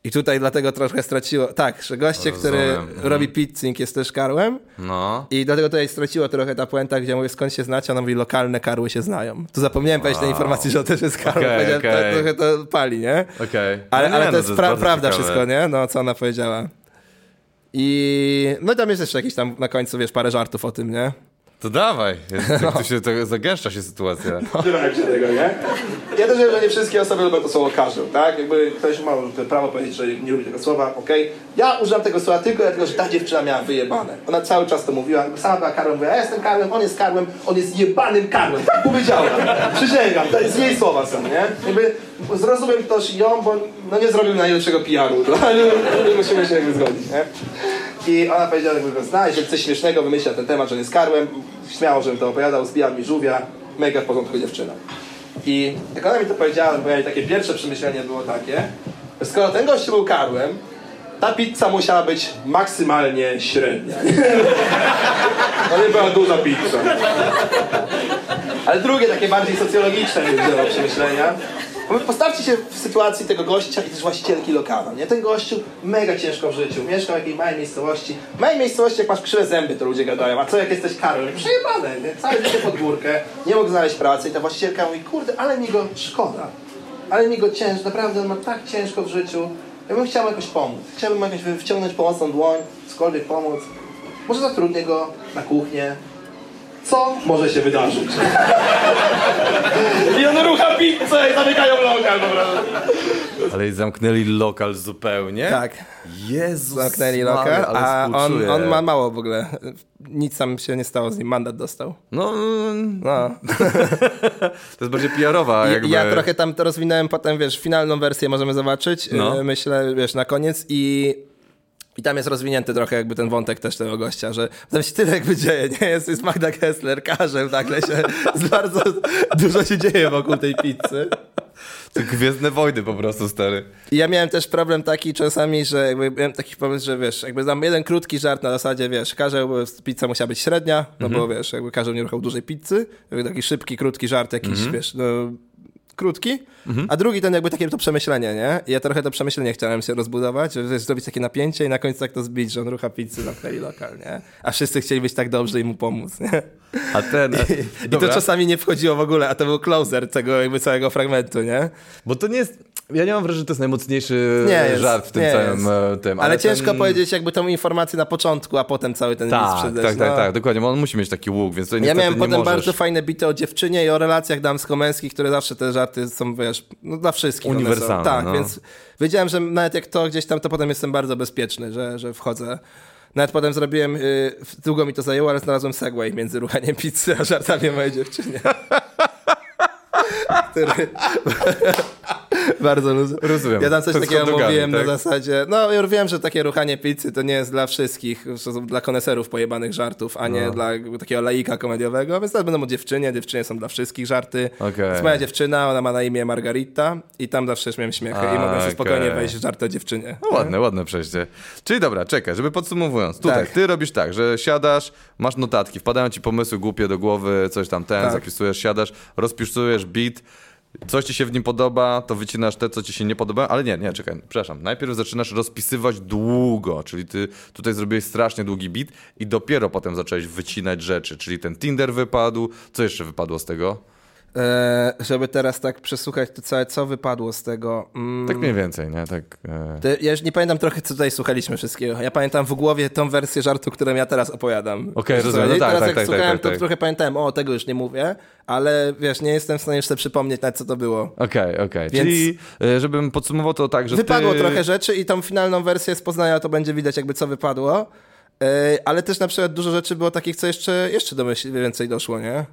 I tutaj dlatego trochę straciło. Tak, że goście, który. Mhm. robi pizzing jest też karłem. No. I dlatego tutaj straciło trochę ta puenta, gdzie mówię skąd się znacie, ona mówi lokalne karły się znają. Tu zapomniałem powiedzieć tej informacji, że on też jest karłem. Powiedziałem, okej. to, trochę to pali, nie? Okej. Ale, No nie, ale no to jest pra- bardzo prawda ciekawe. wszystko, nie? No, co ona powiedziała. I no i tam jest jeszcze jakieś tam na końcu, wiesz, parę żartów o tym, nie? To dawaj. <laughs> Tak tu się to zagęszcza się sytuacja. Trzymałem się tego, nie? Ja też wiem, że nie wszystkie osoby lubią to słowo karzeł, tak? Jakby ktoś ma prawo powiedzieć, że nie lubi tego słowa, okej. Ja używam tego słowa tylko dlatego, że ta dziewczyna miała wyjebane. Ona cały czas to mówiła, jakby sama była karłem, mówiła, ja jestem karłem, on jest karłem, on jest jebanym karłem. Tak powiedziała. Przysięgam, to jest jej słowa są, nie? Jakby zrozumiem też ją, bo no nie zrobił najlepszego PR-u, no, ale musimy się jakby zgodzić, nie? I ona powiedziała, jakby go zna, coś śmiesznego wymyśla ten temat, że on jest karłem. Śmiało, żebym to opowiadał, zbijał mi żółwia. Mega w porządku dziewczyna. I jak ona mi to powiedziała, bo ja takie pierwsze przemyślenie było takie, że skoro ten gość był karłem, ta pizza musiała być maksymalnie średnia. <laughs> To nie była duża pizza. Ale drugie, takie bardziej socjologiczne mi wzięło przemyślenia. Postawcie się w sytuacji tego gościa i też właścicielki lokalu, nie? Ten gościu mega ciężko w życiu, mieszkał w jakiejś małej miejscowości. W małej miejscowości, jak masz krzywe zęby, to ludzie gadają, a co jak jesteś karłem? Przejebane, nie? Całe życie pod górkę, nie mógł znaleźć pracy i ta właścicielka mówi, kurde, ale mi go szkoda. Ale mi go ciężko, naprawdę on ma tak ciężko w życiu. Ja bym chciał jakoś pomóc. Chciałbym jakoś wciągnąć pomocną dłoń, cokolwiek pomóc. Może zatrudnię go na kuchnię. Co może się wydarzyć? I on rucha pizzę i zamykają lokal po prostu. Ale zamknęli lokal zupełnie? Tak. Jezus Zamknęli lokal, ale a on, on ma mało w ogóle. Nic tam się nie stało z nim, mandat dostał. No, mm, No. to jest bardziej PR-owa Ja, jakby. ja trochę tam to rozwinąłem potem, wiesz, finalną wersję możemy zobaczyć, No. e, myślę, wiesz, na koniec i i tam jest rozwinięty trochę jakby ten wątek też tego gościa, że tam się tyle jakby dzieje, nie? Jest, jest Magda Kessler, Karzeł, nagle się z bardzo dużo się dzieje wokół tej pizzy. To Gwiezdne Wojny po prostu, stary. I ja miałem też problem taki czasami, że jakby miałem taki pomysł, że wiesz, jakby dam jeden krótki żart na zasadzie, wiesz, karzeł, pizza musiała być średnia, no bo wiesz, jakby karzeł nie ruchał dużej pizzy, jakby taki szybki, krótki żart jakiś, wiesz, no krótki, a drugi ten jakby takie to przemyślenie, nie? I ja trochę to przemyślenie chciałem się rozbudować, żeby zrobić takie napięcie i na końcu tak to zbić, że on rucha pizzy, zamknęli lokal, nie? A wszyscy chcieli być tak dobrze i mu pomóc, nie? A ten... I Dobra. to czasami nie wchodziło w ogóle, a to był closer tego jakby całego fragmentu, nie? Bo to nie jest... Ja nie mam wrażenia, że to jest najmocniejszy Nie jest, żart w tym nie całym jest. e, tym. Ale, ciężko ten... powiedzieć jakby tą informację na początku, a potem cały ten Tak, list tak, tak, no. tak, dokładnie, bo on musi mieć taki łuk, więc to Ja niestety miałem nie potem możesz. bardzo fajne bity o dziewczynie i o relacjach damsko-męskich, które zawsze te żarty są, wiesz, no dla wszystkich. Uniwersalne, Tak, no. więc wiedziałem, że nawet jak to gdzieś tam, to potem jestem bardzo bezpieczny, że, że wchodzę. Nawet potem zrobiłem, y, długo mi to zajęło, ale znalazłem segway między ruchaniem pizzy a żartami o mojej dziewczynie. <laughs> Który... <laughs> bardzo luz... Rozumiem. Ja tam coś takiego mówiłem tak? na zasadzie, no ja wiem, że takie ruchanie pizzy to nie jest dla wszystkich, dla koneserów pojebanych żartów, a No. nie dla jakby takiego laika komediowego, więc teraz będą o dziewczynie, dziewczyny są dla wszystkich żarty. To jest moja dziewczyna, ona ma na imię Margarita i tam zawsze miałem śmiechy A, i mogłem sobie spokojnie wejść w żart o dziewczynie. No ładne, ładne przejście. Czyli dobra, czekaj, żeby podsumowując. Tutaj Tak. ty robisz tak, że siadasz, masz notatki, wpadają ci pomysły głupie do głowy, coś tam ten, Tak. zapisujesz, siadasz, rozpisujesz beat, coś ci się w nim podoba, to wycinasz te, co ci się nie podoba, ale nie, nie, czekaj, przepraszam. Najpierw zaczynasz rozpisywać długo, czyli ty tutaj zrobiłeś strasznie długi beat i dopiero potem zacząłeś wycinać rzeczy, czyli ten Tinder wypadł, co jeszcze wypadło z tego? E, żeby teraz tak przesłuchać to całe, co wypadło z tego. Mm, Tak mniej więcej, nie? Tak, e... to ja już nie pamiętam trochę, co tutaj słuchaliśmy wszystkiego. Ja pamiętam w głowie tą wersję żartu, którą ja teraz opowiadam. Okej, Wiesz, rozumiem. No tak, teraz tak, jak tak, słuchałem, tak, to tak. trochę pamiętałem, o, tego już nie mówię, ale wiesz, nie jestem w stanie sobie przypomnieć nawet, co to było. Okej, okej. Więc- Czyli, e, żebym podsumował to tak, że Wypadło ty... trochę rzeczy i tą finalną wersję z Poznania to będzie widać jakby co wypadło. E, ale też na przykład dużo rzeczy było takich, co jeszcze, jeszcze do myśli więcej doszło, nie?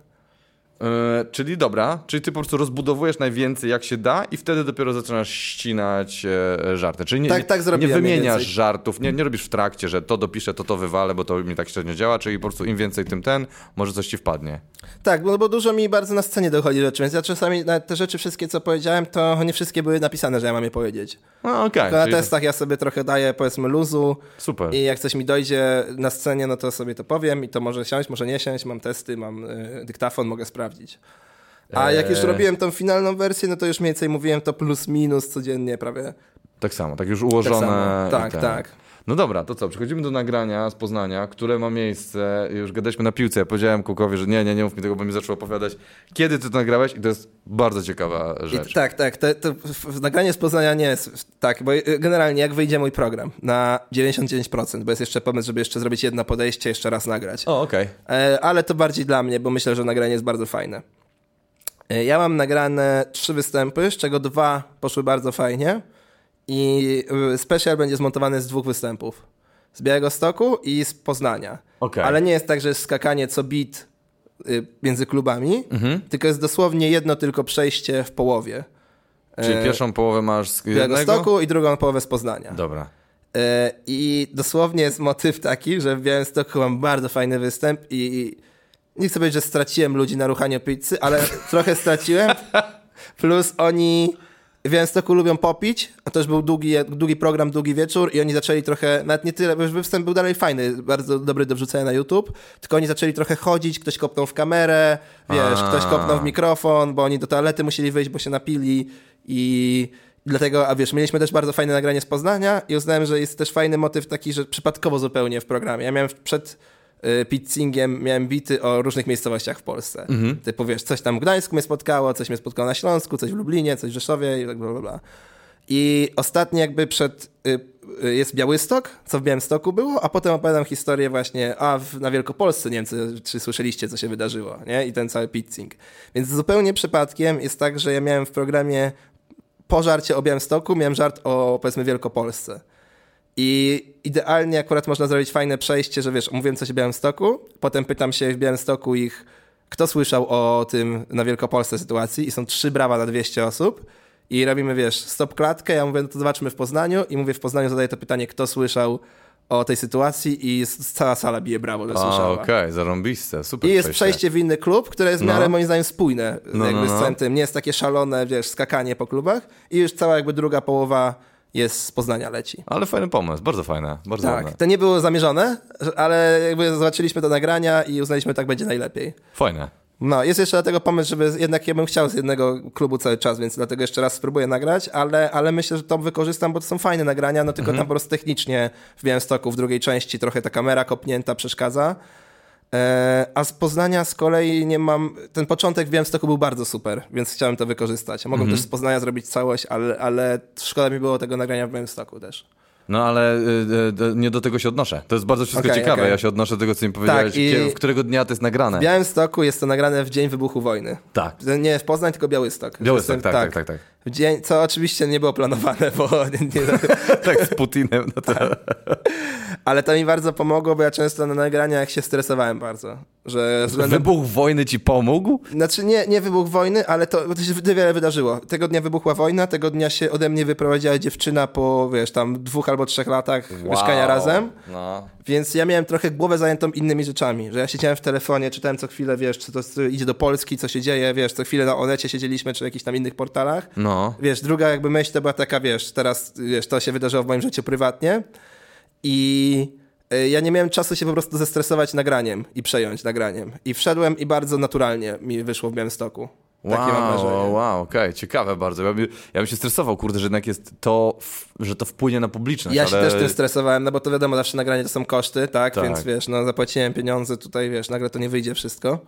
E, czyli dobra, czyli ty po prostu rozbudowujesz najwięcej jak się da i wtedy dopiero zaczynasz ścinać e, żarty. Czyli nie, Tak- tak nie wymieniasz żartów, nie, nie robisz w trakcie, że to dopiszę, to to wywalę, bo to mi tak średnio działa, czyli po prostu im więcej, tym ten, może coś ci wpadnie. Tak, bo, bo dużo mi bardzo na scenie dochodzi rzeczy, więc ja czasami te rzeczy wszystkie, co powiedziałem, to nie wszystkie były napisane, że ja mam je powiedzieć. No okej, Tylko na czyli- testach ja sobie trochę daję, powiedzmy, luzu super. i jak coś mi dojdzie na scenie, no to sobie to powiem i to może siąść, może nie siąść, mam testy, mam y, dyktafon, mogę sprawdzić. A jak już Eee. robiłem tą finalną wersję, no to już mniej więcej mówiłem to plus minus codziennie prawie. Tak samo, tak już Tak ułożone. samo. i Tak, ten. tak. No dobra, to co? Przechodzimy do nagrania z Poznania, które ma miejsce. Już gadaliśmy na piłce. Ja powiedziałem Kukowi, że nie, nie, nie mów mi tego, bo mi zaczął opowiadać, kiedy ty to nagrałeś, i to jest bardzo ciekawa I, rzecz. tak, tak. To, to nagranie z Poznania nie jest tak, bo generalnie jak wyjdzie mój program na 99%, bo jest jeszcze pomysł, żeby jeszcze zrobić jedno podejście, jeszcze raz nagrać. O, okej. E, ale to bardziej dla mnie, bo myślę, że nagranie jest bardzo fajne. E, Ja mam nagrane trzy występy, z czego dwa poszły bardzo fajnie i y, special będzie zmontowany z dwóch występów. Z Białego Stoku i z Poznania. Okej. Ale nie jest tak, że jest skakanie co bit y, między klubami, Mhm. tylko jest dosłownie jedno tylko przejście w połowie. Czyli E, pierwszą połowę masz z Białego? Stoku i drugą połowę z Poznania. Dobra. I dosłownie jest motyw taki, że w Białymstoku mam bardzo fajny występ i nie chcę powiedzieć, że straciłem ludzi na ruchanie pizzy, ale <laughs> trochę straciłem. Plus oni w Białymstoku lubią popić, a to już był długi, długi program, długi wieczór i oni zaczęli trochę, nawet nie tyle, bo już występ był dalej fajny, bardzo dobry do wrzucenia na YouTube, tylko oni zaczęli trochę chodzić, ktoś kopnął w kamerę, wiesz, A. ktoś kopnął w mikrofon, bo oni do toalety musieli wyjść, bo się napili i dlatego, a wiesz, mieliśmy też bardzo fajne nagranie z Poznania i uznałem, że jest też fajny motyw taki, że przypadkowo zupełnie w programie. Ja miałem przed pizzingiem, miałem bity o różnych miejscowościach w Polsce. Typu, wiesz, coś tam w Gdańsku mnie spotkało, coś mnie spotkało na Śląsku, coś w Lublinie, coś w Rzeszowie i tak bla, bla, bla. I ostatni jakby przed y, y, jest Białystok, co w Białymstoku było, a potem opowiadam historię właśnie, a w, na Wielkopolsce, nie wiem, czy, czy słyszeliście, co się wydarzyło, nie? I ten cały pizzing. Więc zupełnie przypadkiem jest tak, że ja miałem w programie po żarcie o Białymstoku, miałem żart o, powiedzmy, Wielkopolsce. I idealnie akurat można zrobić fajne przejście, że wiesz, mówiłem coś o Białymstoku, potem pytam się w Białymstoku ich, kto słyszał o tym na Wielkopolsce sytuacji i są trzy brawa na 200 osób i robimy, wiesz, stop klatkę, ja mówię, no to zobaczmy w Poznaniu i mówię w Poznaniu, zadaję to pytanie, kto słyszał o tej sytuacji i cała sala bije brawo, że słyszała. okej, zarąbiste, super I jest przejście w inny klub, które jest w No. miarę moim zdaniem spójne No, jakby no, z no. całym tym. Nie jest takie szalone, wiesz, skakanie po klubach i już cała jakby druga połowa jest z Poznania leci. Ale fajny pomysł, bardzo fajne, bardzo Tak, ładne. to nie było zamierzone, ale jakby zobaczyliśmy to nagrania i uznaliśmy, że tak będzie najlepiej. Fajne. No, jest jeszcze dlatego pomysł, żeby jednak ja bym chciał z jednego klubu cały czas, więc dlatego jeszcze raz spróbuję nagrać, ale, ale myślę, że to wykorzystam, bo to są fajne nagrania, no tylko tam po prostu technicznie w Białymstoku w drugiej części trochę ta kamera kopnięta przeszkadza. E, a z Poznania z kolei nie mam. Ten początek w Białymstoku był bardzo super, więc chciałem to wykorzystać. Mogłem też z Poznania zrobić całość, ale, ale szkoda mi było tego nagrania w Białymstoku też. No ale y, y, nie do tego się odnoszę. To jest bardzo wszystko Okej, ciekawe. okej. Ja się odnoszę do tego, co mi powiedziałeś. W którego dnia to jest nagrane. W Białymstoku jest to nagrane w dzień wybuchu wojny. Tak. Nie w Poznań, tylko Białystok. Białystok, Jestem- tak, tak, tak, tak. W dzień, co oczywiście nie było planowane, bo <laughs> nie, nie, Tak, z Putinem. No to... <laughs> ale to mi bardzo pomogło, bo ja często na nagraniach się stresowałem bardzo. Że względem, Wybuch wojny ci pomógł? znaczy nie, nie wybuch wojny, ale to, to się wiele wydarzyło. Tego dnia wybuchła wojna, tego dnia się ode mnie wyprowadziła dziewczyna po, wiesz, tam dwóch albo trzech latach mieszkania razem. No. Więc ja miałem trochę głowę zajętą innymi rzeczami, że ja siedziałem w telefonie, czytałem co chwilę, wiesz, co to idzie do Polski, co się dzieje, wiesz, co chwilę na Onecie siedzieliśmy, czy jakichś tam innych portalach. No. Wiesz, druga jakby myśl to była taka, wiesz, teraz, wiesz, to się wydarzyło w moim życiu prywatnie i y, ja nie miałem czasu się po prostu zestresować nagraniem i przejąć nagraniem. I wszedłem i bardzo naturalnie mi wyszło w Białymstoku. Takie mam Wow, wrażenie. wow, wow okej, ciekawe bardzo. Ja, by, ja bym się stresował, kurde, że jednak jest to, że to wpłynie na publiczność. Ja się ale... też tym stresowałem, no bo to wiadomo, zawsze nagranie to są koszty, tak? Tak. Więc wiesz, no zapłaciłem pieniądze, tutaj wiesz, nagle to nie wyjdzie wszystko.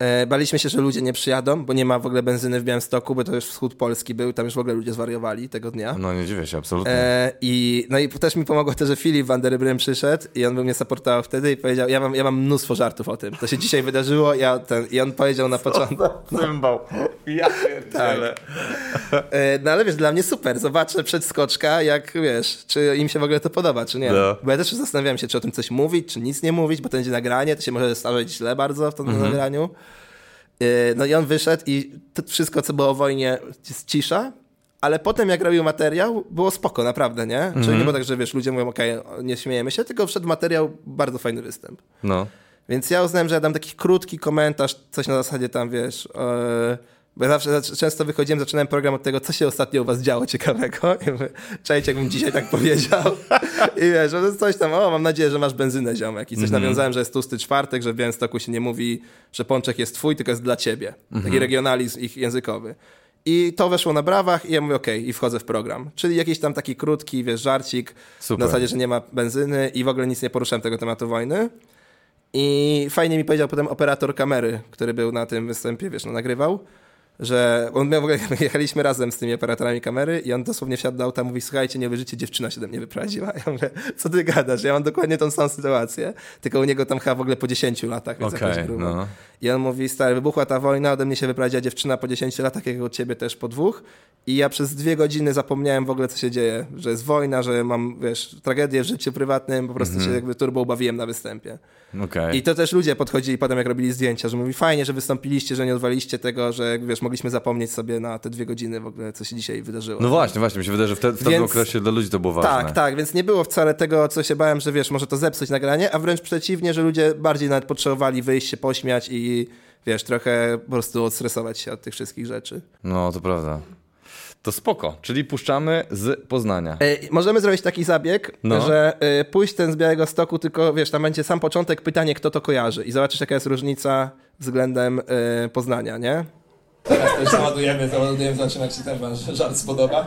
E, baliśmy się, że ludzie nie przyjadą, bo nie ma w ogóle benzyny w Białymstoku, bo to już wschód Polski był, tam już w ogóle ludzie zwariowali tego dnia. No nie dziwię się, absolutnie. E, I, no i też mi pomogło to, że Filip Van der Brym przyszedł i on był mnie supportował wtedy i powiedział, ja mam, ja mam mnóstwo żartów o tym. To się dzisiaj wydarzyło ja ten, i on powiedział na początku... Cymbał. Ja <laughs> pierdzielę. E, no ale wiesz, dla mnie super. Zobaczę przedskoczka, jak wiesz, czy im się w ogóle to podoba, czy nie. No. Bo ja też zastanawiałem się, czy o tym coś mówić, czy nic nie mówić, bo to będzie nagranie, to się może stawiać źle bardzo w tym Mhm. nagraniu. E, no i on wyszedł i to wszystko, co było o wojnie, jest cisza. Ale potem, jak robił materiał, było spoko, naprawdę, nie? Mhm. Czyli nie było tak, że wiesz, ludzie mówią, okej, nie śmiejemy się, tylko wszedł materiał, bardzo fajny występ. No. Więc ja uznałem, że ja dam taki krótki komentarz, coś na zasadzie tam, wiesz, e, bo ja zawsze często wychodziłem, zaczynałem program od tego, co się ostatnio u was działo ciekawego. <laughs> Cześć, jakbym dzisiaj tak powiedział. I wiesz, że coś tam, o, mam nadzieję, że masz benzynę, ziomek. I coś nawiązałem, że jest tłusty czwartek, że w Białymstoku się nie mówi, że pączek jest twój, tylko jest dla ciebie. Taki regionalizm ich językowy. I to weszło na brawach i ja mówię, okej, i wchodzę w program. Czyli jakiś tam taki krótki, wiesz, żarcik Super. na zasadzie, że nie ma benzyny i w ogóle nic nie poruszałem tego tematu wojny. I fajnie mi powiedział potem operator kamery, który był na tym występie, wiesz, no nagrywał, że on miał w ogóle, <laughs> jechaliśmy razem z tymi operatorami kamery i on dosłownie wsiadł do auta, mówi, słuchajcie, nie wierzycie, dziewczyna się do mnie wyprowadziła. <laughs> Ja mówię, co ty gadasz? Ja mam dokładnie tą samą sytuację, tylko u niego tam chyba w ogóle po 10 latach, więc grubo. no. I on mówi, stary, wybuchła ta wojna, ode mnie się wyprowadziła dziewczyna po 10 latach, jak od ciebie też po dwóch. I ja przez dwie godziny zapomniałem w ogóle, co się dzieje, że jest wojna, że mam, wiesz, tragedię w życiu prywatnym, po prostu się jakby turbo ubawiłem na występie. Okej. I to też ludzie podchodzili potem, jak robili zdjęcia, że mówi fajnie, że wystąpiliście, że nie odwaliście tego, że wiesz, mogliśmy zapomnieć sobie na te dwie godziny w ogóle, co się dzisiaj wydarzyło. No właśnie, właśnie, mi się wydaje, że w, te, w tym Więc- okresie dla ludzi to było ważne. Tak, tak, więc nie było wcale tego, co się bałem, że wiesz, może to zepsuć nagranie, a wręcz przeciwnie, że ludzie bardziej nawet potrzebowali wyjść się pośmiać i wiesz, trochę po prostu odstresować się od tych wszystkich rzeczy. No, to prawda. To spoko, czyli puszczamy z Poznania. E, możemy zrobić taki zabieg, No. że e, pójść ten z Białego Stoku, tylko wiesz, tam będzie sam początek, pytanie, kto to kojarzy i zobaczysz, jaka jest różnica względem e, Poznania, nie? Teraz to już załadujemy, załadujemy, zobaczymy jak się ten wasz żart spodoba.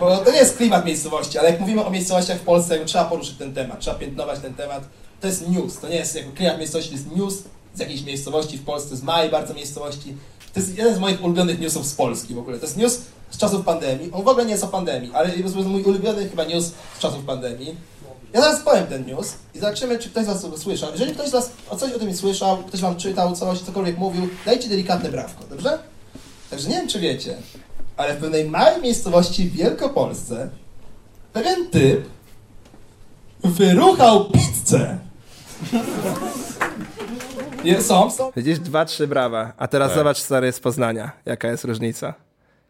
Bo to nie jest klimat miejscowości, ale jak mówimy o miejscowościach w Polsce, trzeba poruszyć ten temat, trzeba piętnować ten temat. To jest news, to nie jest jakby klimat miejscowości, to jest news z jakiejś miejscowości w Polsce, z małej bardzo miejscowości. To jest jeden z moich ulubionych newsów z Polski w ogóle. To jest news z czasów pandemii. On w ogóle nie jest o pandemii, ale jest mój ulubiony chyba news z czasów pandemii. Ja zaraz powiem ten news i zobaczymy, czy ktoś z Was słyszał. Jeżeli ktoś z Was o coś o tym słyszał, ktoś Wam czytał coś, cokolwiek mówił, dajcie delikatne brawko, dobrze? Także nie wiem, czy wiecie, ale w pewnej małej miejscowości w Wielkopolsce pewien typ wyruchał pizzę. Nie, są, są. Widzisz, dwa, trzy brawa, a teraz zobacz, stary, z Poznania, jaka jest różnica.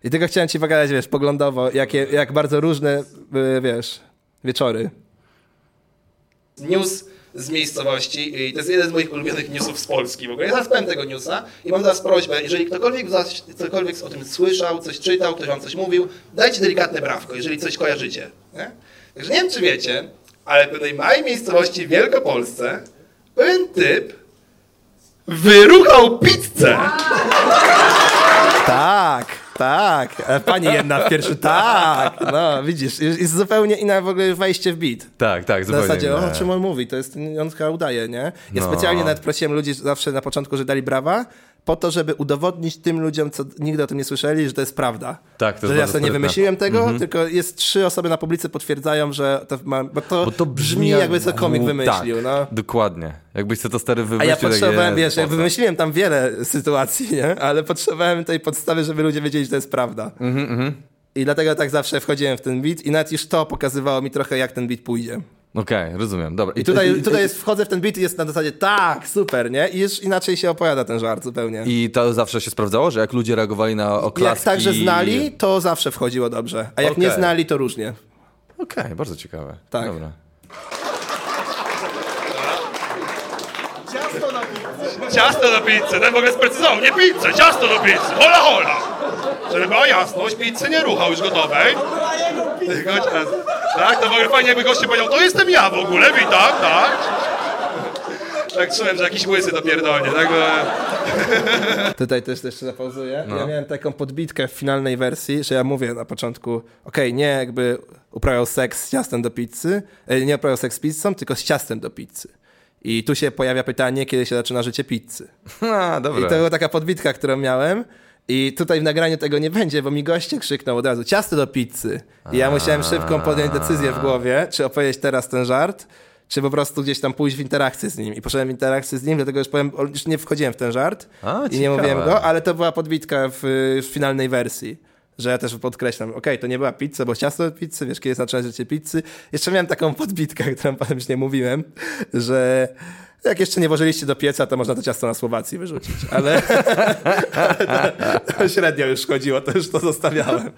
I tylko chciałem ci pokazać, wiesz, poglądowo, jakie, jak bardzo różne, y, wiesz, wieczory. News z miejscowości i to jest jeden z moich ulubionych newsów z Polski w ogóle. Ja powiem tego newsa i mam Was prośbę, jeżeli ktokolwiek z Was cokolwiek o tym słyszał, coś czytał, ktoś Wam coś mówił, dajcie delikatne brawko, jeżeli coś kojarzycie. Nie? Także nie wiem, czy wiecie, ale w pewnej małej miejscowości w Wielkopolsce pewien typ wyruchał pizzę. Tak, tak. E, Pani jedna w pierwszy, tak. No, widzisz, jest zupełnie inne w ogóle wejście w beat. Tak, tak, zupełnie. zasadzie, o inne. czym on mówi, to jest, on chyba udaje, nie? Ja No. specjalnie nawet prosiłem ludzi zawsze na początku, że dali brawa, po to, żeby udowodnić tym ludziom, co nigdy o tym nie słyszeli, że to jest prawda. Tak, to że jest ja sobie nie wymyśliłem tego, tylko jest trzy osoby na publicy potwierdzają, że to ma, bo to, Bo to brzmi jakby co komik wymyślił, tak, no. Dokładnie. Jakbyś sobie to stary A wymyślił. ja tak potrzebowałem, wiesz, ja wymyśliłem tam wiele sytuacji, nie? Ale potrzebowałem tej podstawy, żeby ludzie wiedzieli, że to jest prawda. Mhm, I dlatego tak zawsze wchodziłem w ten beat i nawet już to pokazywało mi trochę, jak ten beat pójdzie. Okej, rozumiem, dobra. I tutaj, tutaj jest, wchodzę w ten beat i jest na zasadzie tak, super, nie? I już inaczej się opowiada ten żart zupełnie. I to zawsze się sprawdzało, że jak ludzie reagowali na oklaski... jak także znali, to zawsze wchodziło dobrze. A jak nie Okej. znali, to różnie. Okej, bardzo ciekawe. Tak. Dobra. Ciasto do pizzy, ten w ogóle sprecyzował, nie pizzę, ciasto do pizzy, hola hola. Żeby była jasność, pizzy nie ruchał już gotowej. Tylko ciasto. Tak, to w ogóle fajnie jakby goście powiedział, to jestem ja w ogóle, witam, tak. Tak czułem, że jakiś łysy to pierdolnie, tak? Tutaj też jeszcze zapauzuję. No. Ja miałem taką podbitkę w finalnej wersji, że ja mówię na początku, okej, nie jakby uprawiał seks z ciastem do pizzy, e, nie uprawiał seks z pizzą, tylko z ciastem do pizzy. I tu się pojawia pytanie, kiedy się zaczyna życie pizzy. <laughs> A, I dobra. to była taka podbitka, którą miałem. I tutaj w nagraniu tego nie będzie, bo mi goście krzyknął od razu ciasto do pizzy. I ja musiałem szybko podjąć decyzję w głowie, czy opowiedzieć teraz ten żart, czy po prostu gdzieś tam pójść w interakcję z nim. I poszedłem w interakcję z nim, dlatego już powiem, już nie wchodziłem w ten żart A, i nie mówiłem go, ale to była podbitka w, w finalnej wersji. Że ja też podkreślam, okej, to nie była pizza, bo ciasto do pizzy, wiesz, kiedy zaczyna życie pizzy. Jeszcze miałem taką podbitkę, <laughs> którą potem już nie mówiłem, że jak jeszcze nie włożyliście do pieca, to można to ciasto na Słowacji wyrzucić. Ale, ale to, to średnio już chodziło, to już to zostawiałem.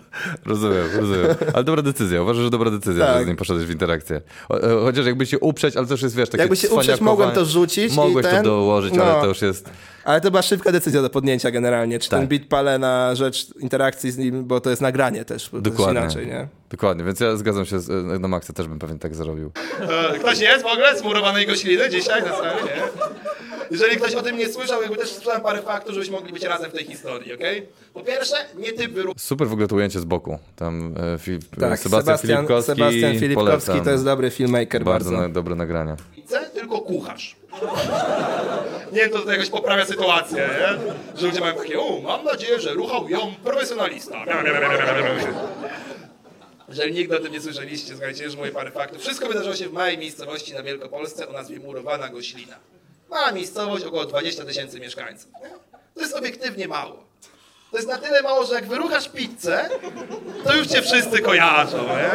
Rozumiem, rozumiem. Ale dobra decyzja. Uważam, że dobra decyzja, Tak. że z nim poszedłeś w interakcję. E, Chociaż jakby się uprzeć, ale to już jest, wiesz, takie Jakby się uprzeć, mogłem to rzucić i Mogłeś ten- to dołożyć, no. ale to już jest... Ale to była szybka decyzja do podjęcia generalnie. Czy Tak. ten beat palę na rzecz interakcji z nim, bo to jest nagranie też, bo Dokładnie. to jest inaczej, nie? Dokładnie, więc ja zgadzam się, z, e, na maksa też bym pewnie tak zrobił. E, Ktoś jest w ogóle z murowanej gośliny dzisiaj na sali, nie? Jeżeli ktoś o tym nie słyszał, jakby też sprzedam parę faktów, żebyśmy mogli być razem w tej historii, okej? Po pierwsze, nie ty wyruch Super w ogóle to ujęcie z boku. Tam e, fi, Tak, Sebastian, Filipkowski. Sebastian Filipkowski polecam. to jest dobry filmmaker bardzo, bardzo. na, dobre nagrania. pizzę, tylko kucharz. <laughs> Nie wiem, to tutaj jakoś poprawia sytuację, nie? Że ludzie mają takie, o, mam nadzieję, że ruchał ją profesjonalista. Jeżeli nigdy o tym nie słyszeliście, słuchajcie, już mówię parę faktów. Wszystko wydarzyło się w małej miejscowości na Wielkopolsce o nazwie Murowana Goślina. Mała miejscowość, około 20 tysięcy mieszkańców. To jest obiektywnie mało. To jest na tyle mało, że jak wyruchasz pizzę, to już cię wszyscy kojarzą, nie?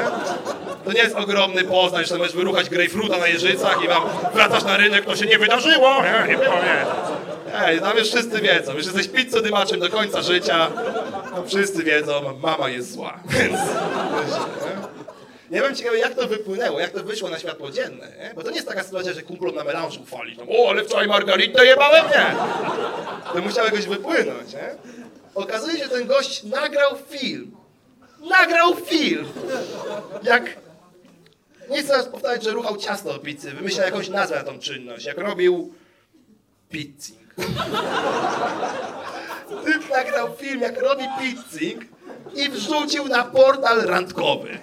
To nie jest ogromny Poznań, że możesz wyruchać grejpfruta na Jeżycach i wam wracasz na rynek, to się nie wydarzyło, nie, nie było, nie. Ej, tam już wszyscy wiedzą, już jesteś pizzodymaczem do końca życia, to wszyscy wiedzą, mama jest zła, więc... nie? Ja bym ciekawy, jak to wypłynęło, jak to wyszło na światło dzienne, nie? Bo to nie jest taka sytuacja, że kumplom na melanżu chwali, tam, o, ale wczoraj margaritę jebałem, nie? To musiało jakoś wypłynąć, nie? Okazuje się, że ten gość nagrał film. Nagrał film! Jak nie chcę teraz powtarzać, że ruchał ciasto do pizzy. Wymyślał jakąś nazwę na tą czynność. Jak robił pizzing. Typ nagrał film, jak robi pizzing i wrzucił na portal randkowy.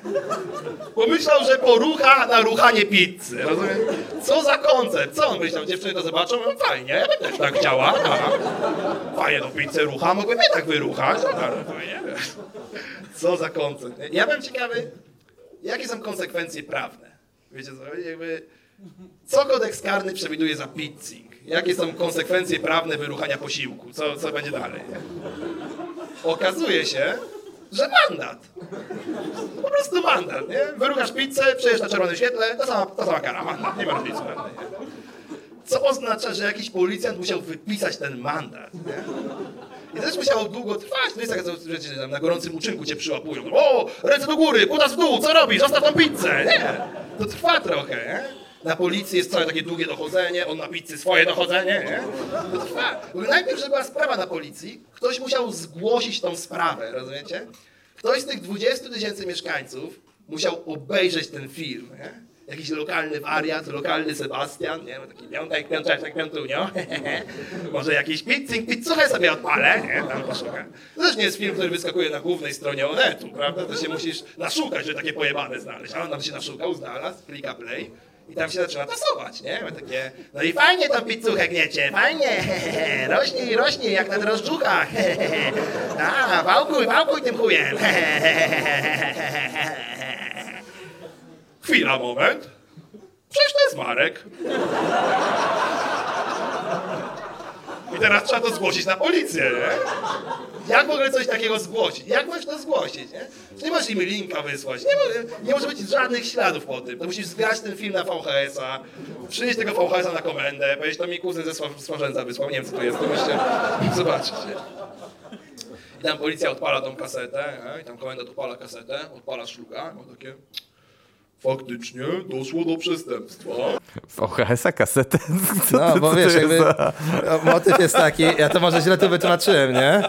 Pomyślał, że porucha na ruchanie pizzy. Rozumiem? Co za koncept? Co on myślał? Dziewczyny to zobaczą? No fajnie, ja bym też tak chciała. Tak. Fajnie tą pizzę rucha, mogłem je tak wyruchać. No. Co za koncept? nie? Ja bym ciekawy, jakie są konsekwencje prawne? Wiecie co? Jakby, co kodeks karny przewiduje za pizzing? Jakie są konsekwencje prawne wyruchania posiłku? Co, co będzie dalej? Okazuje się, że mandat. Po prostu mandat, nie? Wyruchasz pizzę, przejdziesz na czerwonym świetle, to sama, to sama kara, mandat, nie ma różnicy. Co oznacza, że jakiś policjant musiał wypisać ten mandat, nie? I to też musiało długo trwać. To jest tak, że tam na gorącym uczynku cię przyłapują. O, ręce do góry, kutas w dół, co robisz? Zostaw tą pizzę. Nie, to trwa trochę, nie? Na policji jest całe takie długie dochodzenie, on na pizzy swoje dochodzenie, nie? To trwa. Najpierw, żeby była sprawa na policji, ktoś musiał zgłosić tą sprawę, rozumiecie? Ktoś z tych 20 tysięcy mieszkańców musiał obejrzeć ten film, nie? Jakiś lokalny wariat, lokalny Sebastian, nie? Taki piątek, piąteczek, piątunio. <laughs> Może jakiś pizzing, pizzuchę sobie odpalę, nie? Tam poszukam. To też nie jest film, który wyskakuje na głównej stronie Onetu, prawda? To się musisz naszukać, że takie pojebane znaleźć. A on tam się naszukał, znalazł, klika play. I tam się zaczyna tasować, nie? Ma takie, no i fajnie tą pizzuchę gniecie, fajnie, <laughs> rośnie, rośnie jak na drożdżuchach. <laughs> A, wałkuj, wałkuj tym chujem. <laughs> Chwila, moment. Przecież to jest Marek. I teraz trzeba to zgłosić na policję, nie? Jak w ogóle coś takiego zgłosić? Jak możesz to zgłosić, nie? Nie możesz im linka wysłać, nie, mo- nie może być żadnych śladów po tym. To musisz zgrać ten film na VHS-a, przynieść tego VHS-a na komendę, powiedzieć, to mi kuzyn ze Swa- Swarzędza wysłał, nie wiem co to jest, to musicie zobaczyć? I tam policja odpala tą kasetę, nie? i tam komendant odpala kasetę, odpala szluga, ma takie... Faktycznie doszło do przestępstwa. VHS-a, kasetę? <laughs> Co No, ty- bo wiesz, jakby za- motyw jest taki, ja to może źle to wytłumaczyłem, nie?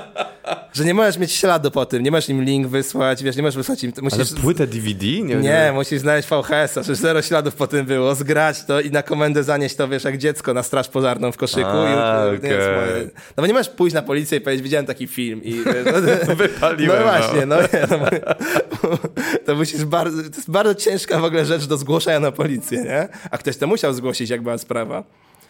Że nie możesz mieć śladu po tym, nie możesz im link wysłać, wiesz, nie możesz wysłać im, Ale musisz... płytę DVD? Nie, Nie, musisz znaleźć VHS-a, że zero śladów po tym było, zgrać to i na komendę zanieść to, wiesz, jak dziecko na straż pożarną w koszyku. A, i, to nie moje. No bo nie możesz pójść na policję i powiedzieć, widziałem taki film i... <laughs> Wypaliłem, No no. właśnie, no, nie, no, to musisz bardzo, to jest bardzo ciężka w ogóle rzecz do zgłoszenia na policję, nie? A ktoś to musiał zgłosić, jak była sprawa.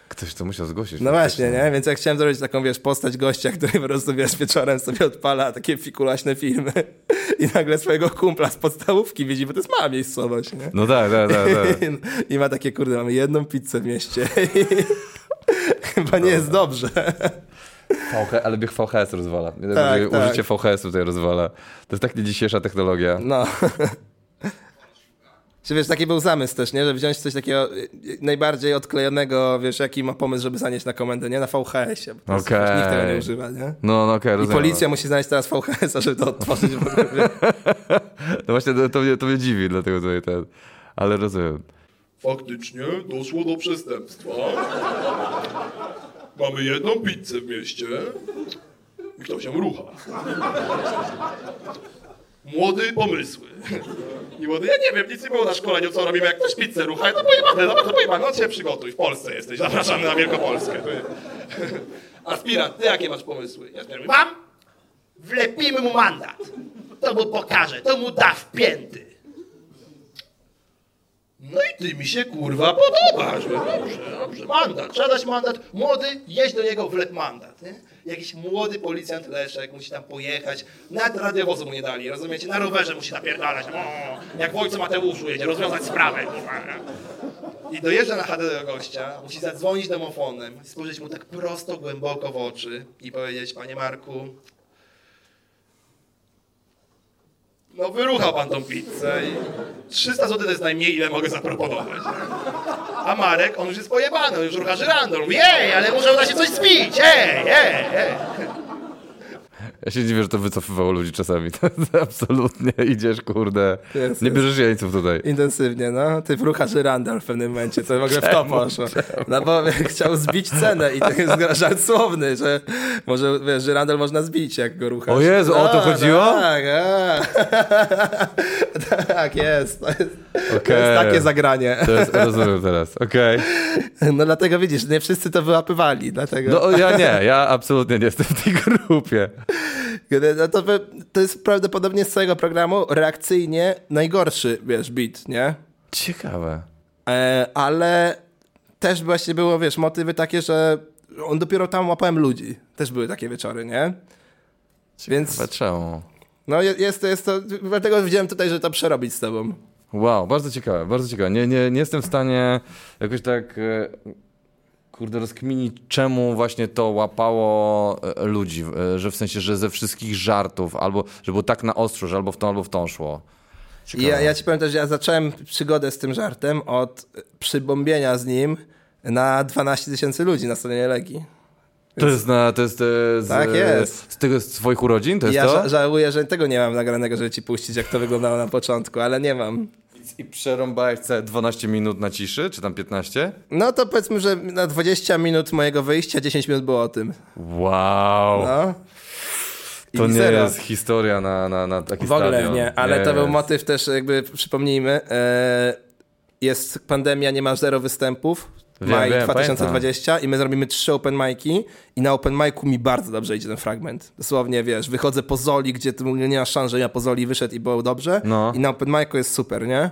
Ktoś to musiał zgłosić. No właśnie, nie? Więc jak chciałem zrobić taką, wiesz, postać gościa, który po prostu, wiesz, wieczorem sobie odpala takie fikulaśne filmy <laughs> i nagle swojego kumpla z podstawówki widzi, bo to jest mała miejscowość, nie? No tak, tak, tak. tak. <laughs> I ma takie, kurde, mamy jedną pizzę w mieście <laughs> chyba nie jest dobrze. VH, ale bieg VHS rozwala. Tak, Użycie tak. Użycie VHS tutaj rozwala. To jest tak nie dzisiejsza technologia. No. Czy wiesz, taki był zamysł też, nie? Że wziąć coś takiego y, y, najbardziej odklejonego, wiesz, jaki ma pomysł, żeby zanieść na komendę, nie? Na VHS-ie. Bo to jest, nikt tego nie używa, nie? No, no okej, I rozumiem. policja musi znaleźć teraz VHS-a, żeby to otworzyć w ogóle. <laughs> No właśnie, to, to, mnie, to mnie dziwi, dlatego tutaj ten... Ale rozumiem. Faktycznie doszło do przestępstwa. Mamy jedną pizzę w mieście i kto się rucha. Młody pomysły. <laughs> I młody, ja nie wiem, nic nie było na szkoleniu, co robimy, jak ktoś pizzę rucha, to pojebane, no to pojebane, no cię przygotuj, w Polsce jesteś, zapraszamy na Wielkopolskę. <laughs> Aspirant, ty jakie masz pomysły? Ja mam, wlepimy mu mandat. To mu pokaże, to mu da w pięty. No i ty mi się kurwa podobasz. No Dobrze, dobrze. Mandat, trzeba dać mandat. Młody, jeźdź do niego, wlep mandat. Nie? Jakiś młody policjant Leszek musi tam pojechać. Nawet radiowozu mu nie dali, rozumiecie? Na rowerze musi napierdalać. O, jak w ojcu Mateuszu jedzie, rozwiązać sprawę. I dojeżdża na chatę do gościa, musi zadzwonić domofonem, spojrzeć mu tak prosto, głęboko w oczy i powiedzieć, panie Marku, No wyruchał pan tą pizzę i 300 zł to jest najmniej, ile mogę zaproponować. A Marek, on już jest pojebany, on już rucha żyrandol. Mówi, Jej, ale może uda się coś zbić, ej, ej, ej. Ja się dziwię, że to wycofywało ludzi czasami. <laughs> To absolutnie idziesz, kurde. Jest, nie bierzesz jeńców tutaj. Intensywnie, no. Ty wruchasz Randall w pewnym momencie, to w ogóle w to poszło. No bo <laughs> chciał zbić cenę i to jest żart słowny, że może, wiesz, że Randall można zbić, jak go ruchasz. O Jezu, o to No, chodziło? Tak, a. <laughs> tak jest. To jest, to Okej. jest takie zagranie. To jest, rozumiem teraz, okej. No dlatego widzisz, nie wszyscy to wyłapywali, dlatego... No ja nie, ja absolutnie nie jestem w tej grupie. No to, to jest prawdopodobnie z całego programu reakcyjnie najgorszy, wiesz, beat, nie? Ciekawe. E, ale też właśnie było, wiesz, motywy takie, że on dopiero tam łapałem ludzi. Też były takie wieczory, nie? Więc czemu? no je- jest to, jest to, dlatego wziąłem tutaj, żeby to przerobić z tobą. Wow, bardzo ciekawe, bardzo ciekawe. Nie, nie, nie jestem w stanie jakoś tak, e, kurde, rozkminić, czemu właśnie to łapało e, ludzi, e, że w sensie, że ze wszystkich żartów, albo, że było tak na ostrzu, że albo w tą, albo w tą szło. Ja, ja ci powiem też, że ja zacząłem przygodę z tym żartem od przybombienia z nim na 12 tysięcy ludzi na stronie Legii. To jest, na, to jest e, z, Tak jest. z tego z twoich urodzin, to jest ja to? ża- żałuję, że tego nie mam nagranego, żeby ci puścić, jak to wyglądało na początku, ale nie mam. I przerąbałeś całe 12 minut na ciszy, czy tam 15? No to powiedzmy, że na 20 minut mojego wyjścia 10 minut było o tym. Wow. No. To nie zero. jest historia na, na, na taki W ogóle stadion. nie, ale to był jest. motyw też, jakby przypomnijmy. E, jest pandemia, nie ma zero występów. Wiem, Maj wiem, 2020 i my zrobimy trzy open mic'i i na open mic'u mi bardzo dobrze idzie ten fragment. Dosłownie, wiesz, wychodzę po Zoli, gdzie tu nie ma szans, że ja po Zoli wyszedł i było dobrze No. i na open mic'u jest super, nie?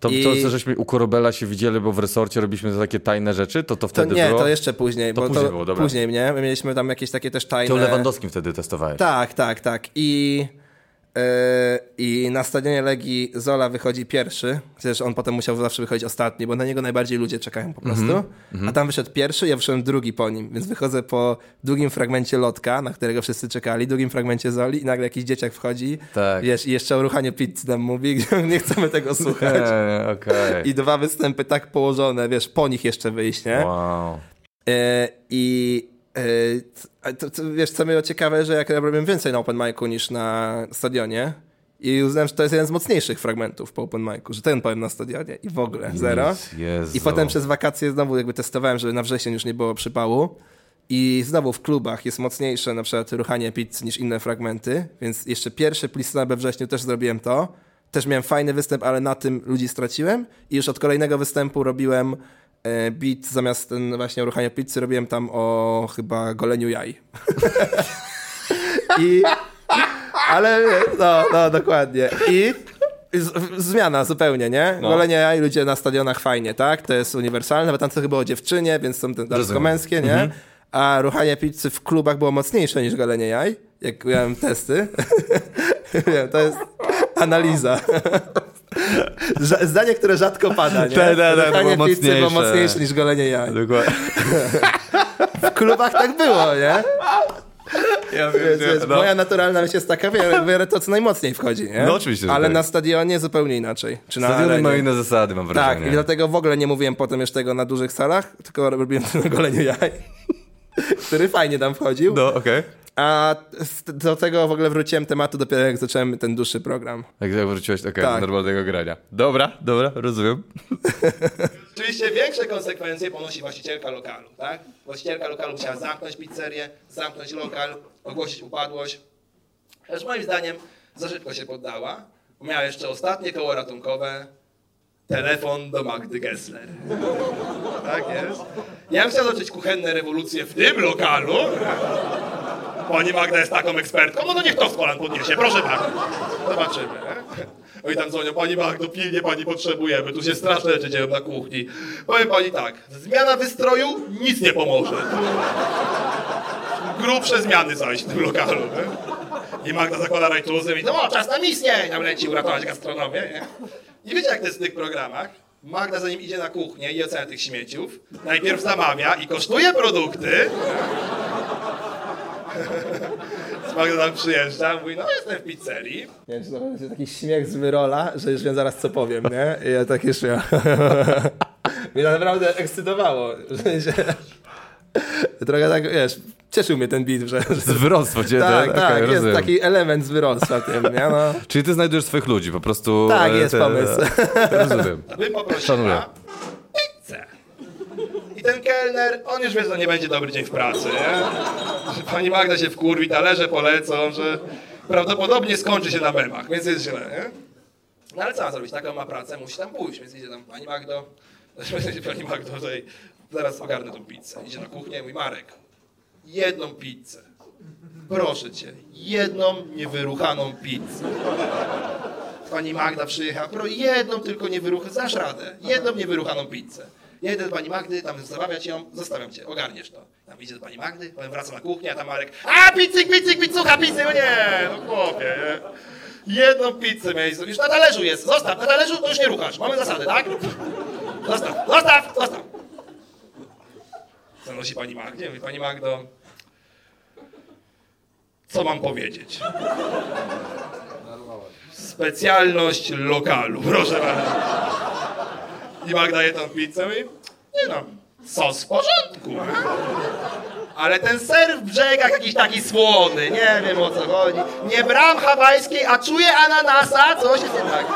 To, I- to, żeśmy u Korobela się widzieli, bo w resorcie robiliśmy takie tajne rzeczy, to to To wtedy nie, było? to jeszcze później, To bo później to było, dobra. później, nie? My mieliśmy tam jakieś takie też tajne... To Lewandowskim wtedy testowałeś. Tak, tak, tak. I, I na stadionie Legii Zola wychodzi pierwszy, chociaż on potem musiał zawsze wychodzić ostatni, bo na niego najbardziej ludzie czekają po prostu. Mhm, A tam wyszedł pierwszy, ja wyszedłem drugi po nim, więc wychodzę po długim fragmencie lotka, na którego wszyscy czekali, długim fragmencie Zoli i nagle jakiś dzieciak wchodzi, Tak. wiesz, i jeszcze o ruchaniu pizzy nam mówi, <laughs> gdzie nie chcemy tego słuchać. Nie, <laughs> Okej. I dwa występy tak położone, wiesz, po nich jeszcze wyjść, nie? Wow. E, I e, to, to, wiesz, co było ciekawe, że jak robimy więcej na open micu niż na stadionie i uznałem, że to jest jeden z mocniejszych fragmentów po open micu, że ten powiem na stadionie i w ogóle, zero. Jezu. I potem przez wakacje znowu jakby testowałem, żeby na wrzesień już nie było przypału i znowu w klubach jest mocniejsze na przykład ruchanie pizzy niż inne fragmenty, więc jeszcze pierwszy Plistona we wrześniu też zrobiłem to. Też miałem fajny występ, ale na tym ludzi straciłem i już od kolejnego występu robiłem e, beat zamiast ten właśnie ruchania pizzy robiłem tam o chyba goleniu jaj. <laughs> I ale no, no dokładnie. I Z, zmiana zupełnie, nie? No. Golenie jaj, ludzie na stadionach fajnie, tak? To jest uniwersalne, nawet tam co chyba o dziewczynie, więc są te damsko-męskie, nie? Mhm. A ruchanie pizzy w klubach było mocniejsze niż golenie jaj, jak miałem testy. <laughs> Wiem, to jest analiza. Zdanie, które rzadko pada, nie? Tak, tak, tak, było pizzy było mocniejsze. mocniejsze niż golenie jaj. Dokładnie. <laughs> W klubach tak było, nie? Ja Więc, więc no. Moja naturalna myśl jest taka, biorę to, co najmocniej wchodzi, nie? No oczywiście, Ale tak. na stadionie zupełnie inaczej. Czy na Stadiony arenie. mają inne zasady, mam Tak, wrażenie. i dlatego w ogóle nie mówiłem potem już tego na dużych salach, tylko robiłem to na goleniu jaj, <laughs> który fajnie tam wchodził. No, okej. A do tego w ogóle wróciłem tematu dopiero jak zacząłem ten dłuższy program. Jak jak wróciłeś okay, Tak. do normalnego grania. Dobra, dobra, rozumiem. <laughs> Oczywiście większe konsekwencje ponosi właścicielka lokalu, tak? Właścicielka lokalu musiała zamknąć pizzerię, zamknąć lokal, ogłosić upadłość. Lecz moim zdaniem za szybko się poddała, bo miała jeszcze ostatnie koło ratunkowe, telefon do Magdy Gessler. Tak jest. Ja bym chciał zacząć kuchenne rewolucje w tym lokalu. Pani Magda jest taką ekspertką, no to niech to z kolan podniesie, proszę bardzo. Zobaczymy. nie? Oj tam dzwonią, pani Magdo, pilnie pani potrzebujemy, tu się straszne rzeczy dzieją na kuchni. Powiem pani tak, zmiana wystroju nic nie pomoże. Grubsze zmiany zaś w tym lokalu. Nie? I Magda zakłada rajtuzem i no czas na misję, i tam leci uratować gastronomię. Nie? I wiecie jak to jest w tych programach? Magda zanim idzie na kuchnię i ocenia tych śmieciów, najpierw zamawia i kosztuje produkty. <laughs> Magda tam przyjeżdża, mówi, no jestem w pizzerii. Nie wiem, czy to będzie taki śmiech z wyrola, że już wiem zaraz co powiem, nie? I ja tak już ja... <laughs> Mnie to naprawdę ekscytowało. Że. Trochę tak, wiesz, cieszył mnie ten beat, że... Zwyrostwo cię Tak, te, tak, okej, jest rozumiem. taki element zwyrostwa w tym, nie? No. Czyli ty znajdujesz swoich ludzi, po prostu... Tak, e, jest pomysł. <laughs> Rozumiem. bym poprosiła Szanuję. I ten kelner, on już wie, że to nie będzie dobry dzień w pracy, nie? Pani Magda się wkurwi, talerze polecą, że prawdopodobnie skończy się na memach, więc jest źle, nie? No ale co ma zrobić? Taką ma pracę, musi tam pójść, więc idzie tam pani Magdo, <laughs> pani Magdo tutaj, zaraz ogarnę tą pizzę. Idzie na kuchnię, mój Marek, jedną pizzę. Proszę cię, jedną niewyruchaną pizzę. Pani Magda przyjechała, pro jedną tylko niewyruchaną, znasz radę, jedną niewyruchaną pizzę. Jedę do pani Magdy, tam zamawiać ją, zostawiam cię, ogarniesz to. Tam idzie do pani Magdy, potem wraca na kuchnię, a tam Marek, a pizzyk, pizzyk, pizzucha, pizzy, no nie, no chłopie, nie. Jedną pizzę miałeś, już na talerzu jest, zostaw, na talerzu to już nie ruchasz, mamy zasady, tak? Zostaw, zostaw, zostaw. Zanosi pani Magdzie, mówi pani Magdo, co mam powiedzieć? Specjalność lokalu, proszę bardzo. I Magda je tą pizzę i nie no, sos w porządku. Ale ten ser w brzegach jakiś taki słony, nie wiem o co chodzi. Nie bram hawajskiej, a czuję ananasa, coś jest nie tak.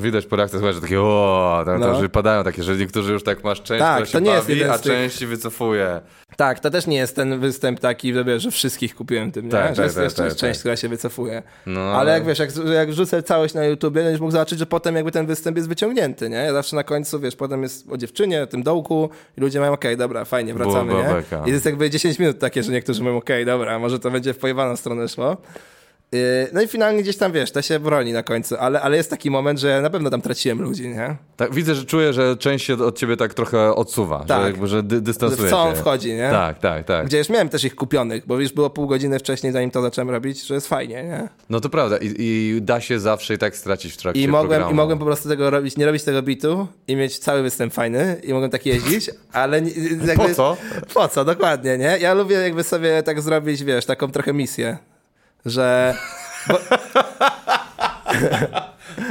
Widać po reakcjach, słuchaj, że takie o, tam, tam No. już wypadają takie, że niektórzy już tak masz część, Tak, się nie jest bawi, jeden a tych- część się wycofuje. Tak, to też nie jest ten występ taki, że, wszystkich kupiłem tym, nie? Tak, że tak, jest tak, tak, jest część, tak. która się wycofuje. No, ale jak wiesz, jak, jak wrzucę całość na YouTubie, będziesz mógł zobaczyć, że potem jakby ten występ jest wyciągnięty, nie? Ja zawsze na końcu, wiesz, potem jest o dziewczynie, o tym dołku i ludzie mają, okej, dobra, fajnie, wracamy, Była nie? beka. I jest jakby 10 minut takie, że niektórzy mówią, okej, dobra, może to będzie w pojebaną stronę szło. Yy, No i finalnie gdzieś tam, wiesz, to się broni na końcu, ale, ale jest taki moment, że na pewno tam traciłem ludzi, nie? Tak, widzę, że czuję, że część się od ciebie tak trochę odsuwa, że, Tak. jakby, że dy, dystansuje W co on wchodzi, nie? Tak, tak, tak. Gdzie już miałem też ich kupionych, bo już było pół godziny wcześniej, zanim to zacząłem robić, że jest fajnie, nie? No to prawda I, i da się zawsze i tak stracić w trakcie I mogłem, programu. I mogłem po prostu tego robić, nie robić tego bitu i mieć cały występ fajny i mogłem tak jeździć, ale... Jakby, Po co? Po co, dokładnie, nie? Ja lubię jakby sobie tak zrobić, wiesz, taką trochę misję, że...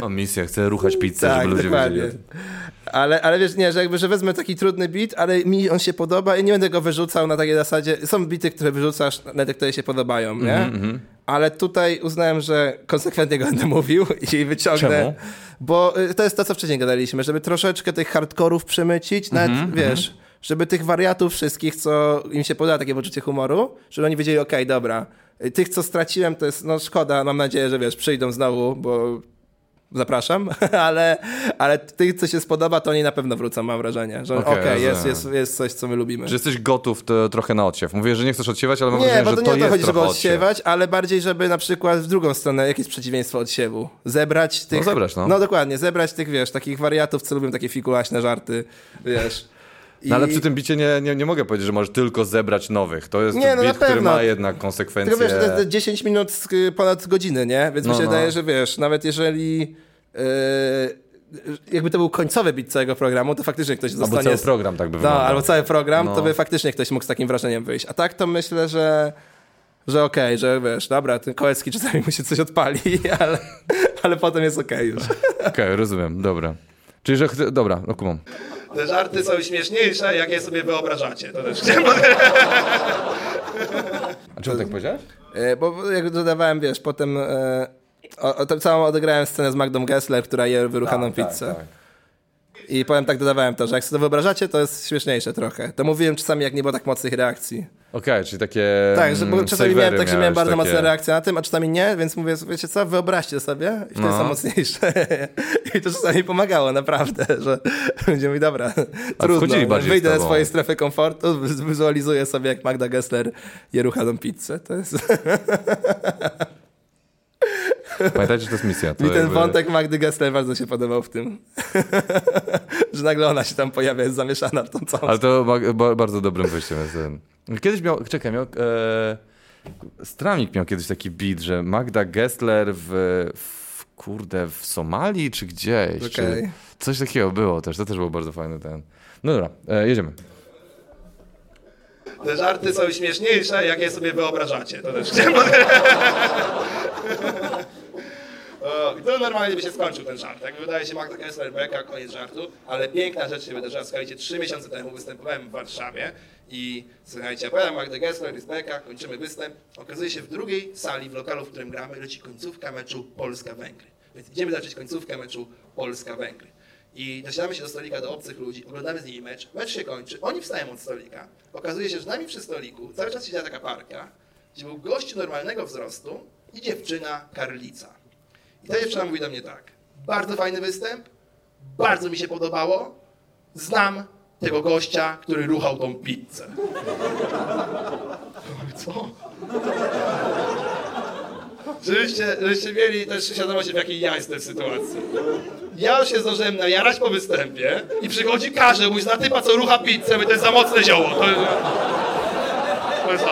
Mam <laughs> misję, chcę ruchać pizzę, tak, żeby ludzie dokładnie. wiedzieli. Ale, ale wiesz, nie, że jakby, że wezmę taki trudny bit, ale mi on się podoba i nie będę go wyrzucał na takiej zasadzie. Są bity, które wyrzucasz na te, które się podobają, nie? Mhm, Ale tutaj uznałem, że konsekwentnie go będę mówił i wyciągnę. Czemu? Bo y, to jest to, co wcześniej gadaliśmy, żeby troszeczkę tych hardkorów przemycić, nawet, Mhm, wiesz, żeby tych wariatów wszystkich, co im się podoba takie poczucie humoru, żeby oni wiedzieli, okej, dobra, y, tych, co straciłem, to jest, no szkoda, mam nadzieję, że wiesz, przyjdą znowu, bo zapraszam, <laughs> ale, ale tych, co się spodoba, to oni na pewno wrócą, mam wrażenie, że okej, Okej, jest, rozumiem. jest, jest coś, co my lubimy. Że jesteś gotów to, trochę na odsiew. Mówię, że nie chcesz odsiewać, ale mam Nie, wrażenie, bo że to to nie to jest chodzi, żeby trochę odsiew. odsiewać, ale bardziej, żeby na przykład w drugą stronę jakieś przeciwieństwo odsiewu. Zebrać tych... zebrać, no. No dokładnie, zebrać tych, wiesz, takich wariatów, co lubią takie figulaśne żarty, wiesz. No ale przy tym bicie nie, nie, nie mogę powiedzieć, że możesz tylko zebrać nowych. To jest Nie, no bit, który ma jednak konsekwencje. Tylko wiesz, to jest 10 minut y, ponad godziny, nie? Więc No, mi się no. wydaje, że wiesz, nawet jeżeli yy, jakby to był końcowy bit całego programu, to faktycznie ktoś Albo zostanie... cały program tak by No, wyglądał. albo cały program, No. to by faktycznie ktoś mógł z takim wrażeniem wyjść. A tak to myślę, że że okej, że wiesz, dobra, ten Kołecki czasami mu się coś odpali, <laughs> ale, ale potem jest okej już. Okej, rozumiem, dobra. Czyli, że... Dobra, no kumam. Te żarty są śmieszniejsze, jak je sobie wyobrażacie. To też chciałem <laughs> A czemu tak powiedziałeś? E, Bo jak dodawałem, wiesz, potem e, o, o, całą odegrałem scenę z Magdą Gessler, która je wyruchaną Tak, pizzę. I powiem tak, dodawałem to, że jak sobie to wyobrażacie, to jest śmieszniejsze trochę. To mówiłem czasami, jak nie było tak mocnych reakcji. Okej, czyli takie Tak, że bo mm, czasami miałem tak, że miałem bardzo takie... mocne reakcje na tym, a czasami nie, więc mówię, wiecie co, wyobraźcie sobie i wtedy No. są mocniejsze. <laughs> I to czasami pomagało, naprawdę, że będzie mi dobra, trudno, wchodzili bardziej wyjdę ze swojej strefy komfortu, wizualizuję sobie, jak Magda Gessler je ruchaną pizzę. To jest... <laughs> Pamiętajcie, że to jest misja. To Mi ten jakby- wątek Magdy Gessler bardzo się podobał w tym. <laughs> że nagle ona się tam pojawia, jest zamieszana w tą całą Ale to ma- ba- bardzo dobrym wyjściem jest. ten. Kiedyś miał, czekaj, miał... E... Stramik miał kiedyś taki beat, że Magda Gessler w, w kurde, w Somalii czy gdzieś. Okej. Czy coś takiego było też, to też był bardzo fajny ten. No dobra, e, jedziemy. Te żarty są śmieszniejsze, jak je sobie wyobrażacie. To też chciałem <laughs> To normalnie by się skończył ten żart. Tak wydaje się Magda Gessler, beka, koniec żartu, ale piękna rzecz się wydarzyła. Słuchajcie, trzy miesiące temu występowałem w Warszawie i słuchajcie, opowiadam Magda Gessler, jest beka, kończymy występ. Okazuje się w drugiej sali, w lokalu, w którym gramy, leci końcówka meczu Polska-Węgry. Więc idziemy zacząć końcówkę meczu Polska-Węgry. I dosiadamy się do stolika, do obcych ludzi, oglądamy z nimi mecz, mecz się kończy, oni wstają od stolika. Okazuje się, że z nami przy stoliku cały czas siedziała taka parka, gdzie był gość normalnego wzrostu i dziewczyna karlica. I ta dziewczyna mówi do mnie tak, bardzo fajny występ, bardzo mi się podobało, znam tego gościa, który ruchał tą pizzę. <laughs> Co? Żebyście, żebyście mieli też świadomość, w jakiej ja jestem sytuacji. Ja się zdążyłem najarać po występie i przychodzi każe, mój zna typa, co rucha pizzę, my to jest za mocne zioło. To jest... To jest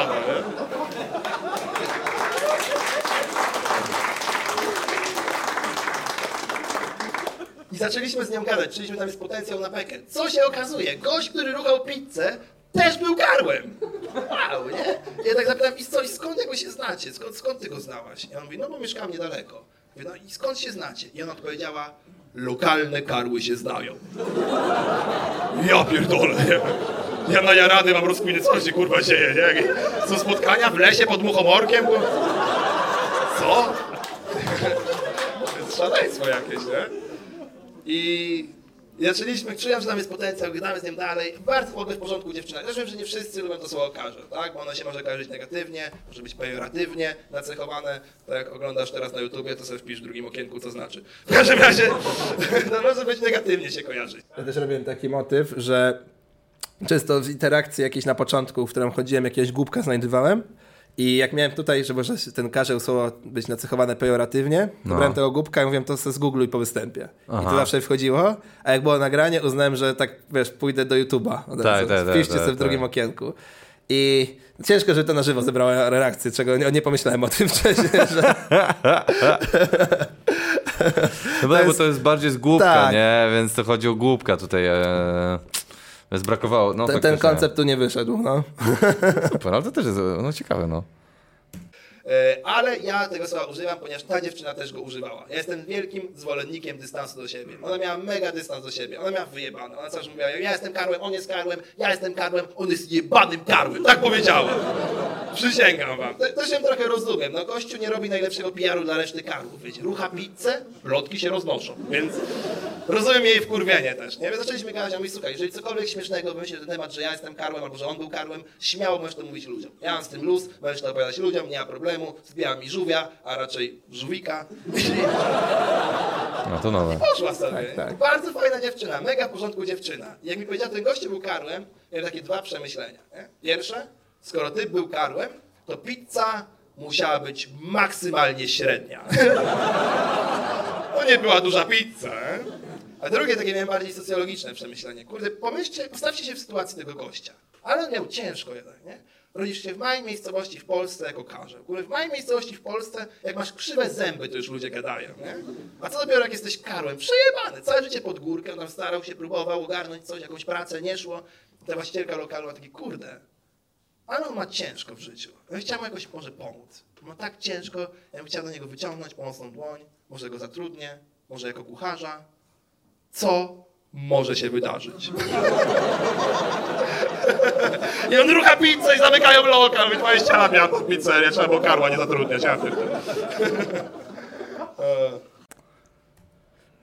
I zaczęliśmy z nią gadać, czuliśmy tam jest potencjał na bekę. Co się okazuje? Gość, który ruchał pizzę, też był karłem. Wow, nie? Ja tak zapytałem, i co, i skąd jak wy się znacie? Skąd, skąd ty go znałaś? I on mówi, no bo mieszkam niedaleko. Mówię, no i skąd się znacie? I ona odpowiedziała, lokalne karły się znają. Ja pierdolę, nie? Ja na jarany mam rozkminy, co się kurwa dzieje, nie? Są spotkania w lesie pod muchomorkiem? Co? To <laughs> jest szaleństwo jakieś, nie? I zaczęliśmy, czułem, że tam jest potencjał, gadamy z nim dalej. Bardzo ogóle w porządku dziewczyna. Też wiem, że nie wszyscy lubią to słowo karze, tak? Bo ono się może kojarzyć negatywnie, może być pejoratywnie nacechowane. Tak jak oglądasz teraz na YouTubie, to sobie wpisz w drugim okienku, co znaczy. W każdym razie, to <laughs> może być negatywnie się kojarzyć. Ja też robiłem taki motyw, że często w interakcji jakiejś na początku, w którą chodziłem, jakiegoś głupka znajdowałem i jak miałem tutaj, że może ten karzeł słowo być nacechowane pejoratywnie, to No. brałem tego głupka i mówiłem, to sobie zgoogluj po występie. I Aha. to zawsze wchodziło, a jak było nagranie, uznałem, że tak, wiesz, pójdę do YouTube'a razu. tak, tak, Wpiszcie tak, sobie w tak. drugim okienku. I ciężko, że to na żywo zebrało reakcję, czego nie, nie pomyślałem o tym <laughs> wcześniej, że jest- bo to jest bardziej z głupka, Tak. nie? Więc to chodzi o głupka tutaj. E... Więc brakowało. No, ten, ten faktycznie. koncept tu nie wyszedł. No. Super, ale to też jest no, ciekawe, no. E, Ale ja tego słowa używam, ponieważ ta dziewczyna też go używała. Ja jestem wielkim zwolennikiem dystansu do siebie. Ona miała mega dystans do siebie. Ona miała wyjebane. Ona zawsze mówiła, ja jestem karłem, on jest karłem, ja jestem karłem, on jest jebanym karłem. Tak powiedziała. Przysięgam wam. To, to się trochę rozumiem. No gościu nie robi najlepszego PR-u dla reszty karłów, wiecie. Rucha pizzę, plotki się roznoszą, więc rozumiem jej wkurwienie też, nie? Więc zaczęliśmy gadać, a mówi, słuchaj, jeżeli cokolwiek śmiesznego wymyślisz na ten temat, że ja jestem karłem albo że on był karłem, śmiało możesz to mówić ludziom. Ja mam z tym luz, możesz to opowiadać ludziom, nie ma problemu, zbijam mi żółwia, a raczej żółwika. No to nowe. Poszła sobie. tak. Bardzo fajna dziewczyna, mega w porządku dziewczyna. I jak mi powiedziała, ten gościu był karłem, miałem takie dwa przemyślenia. Nie? Pierwsze, skoro ty był karłem, to pizza musiała być maksymalnie średnia. <laughs> to nie była duża pizza. nie? A drugie takie miałem bardziej socjologiczne przemyślenie. Kurde, pomyślcie, postawcie się w sytuacji tego gościa. Ale on miał ciężko jednak, nie? Rodzisz się w małej miejscowości w Polsce jako karzeł. Kurde, w małej miejscowości w Polsce, jak masz krzywe zęby, to już ludzie gadają, nie? A co dopiero jak jesteś karłem? Przejebany, całe życie pod górkę, tam starał się, próbował ogarnąć coś, jakąś pracę, nie szło. Ta właścicielka lokalu ma taki, kurde, ale on ma ciężko w życiu. Ja bym chciał mu jakoś może pomóc. Ma tak ciężko, ja bym chciał do niego wyciągnąć pomocną dłoń, może go zatrudnię, może jako kucharza. Co może się wydarzyć? <laughs> I on rucha pizzę i zamykają lokal, wy 20 lat miał tą pizzerię, trzeba było karła nie zatrudniać. Ja. <laughs>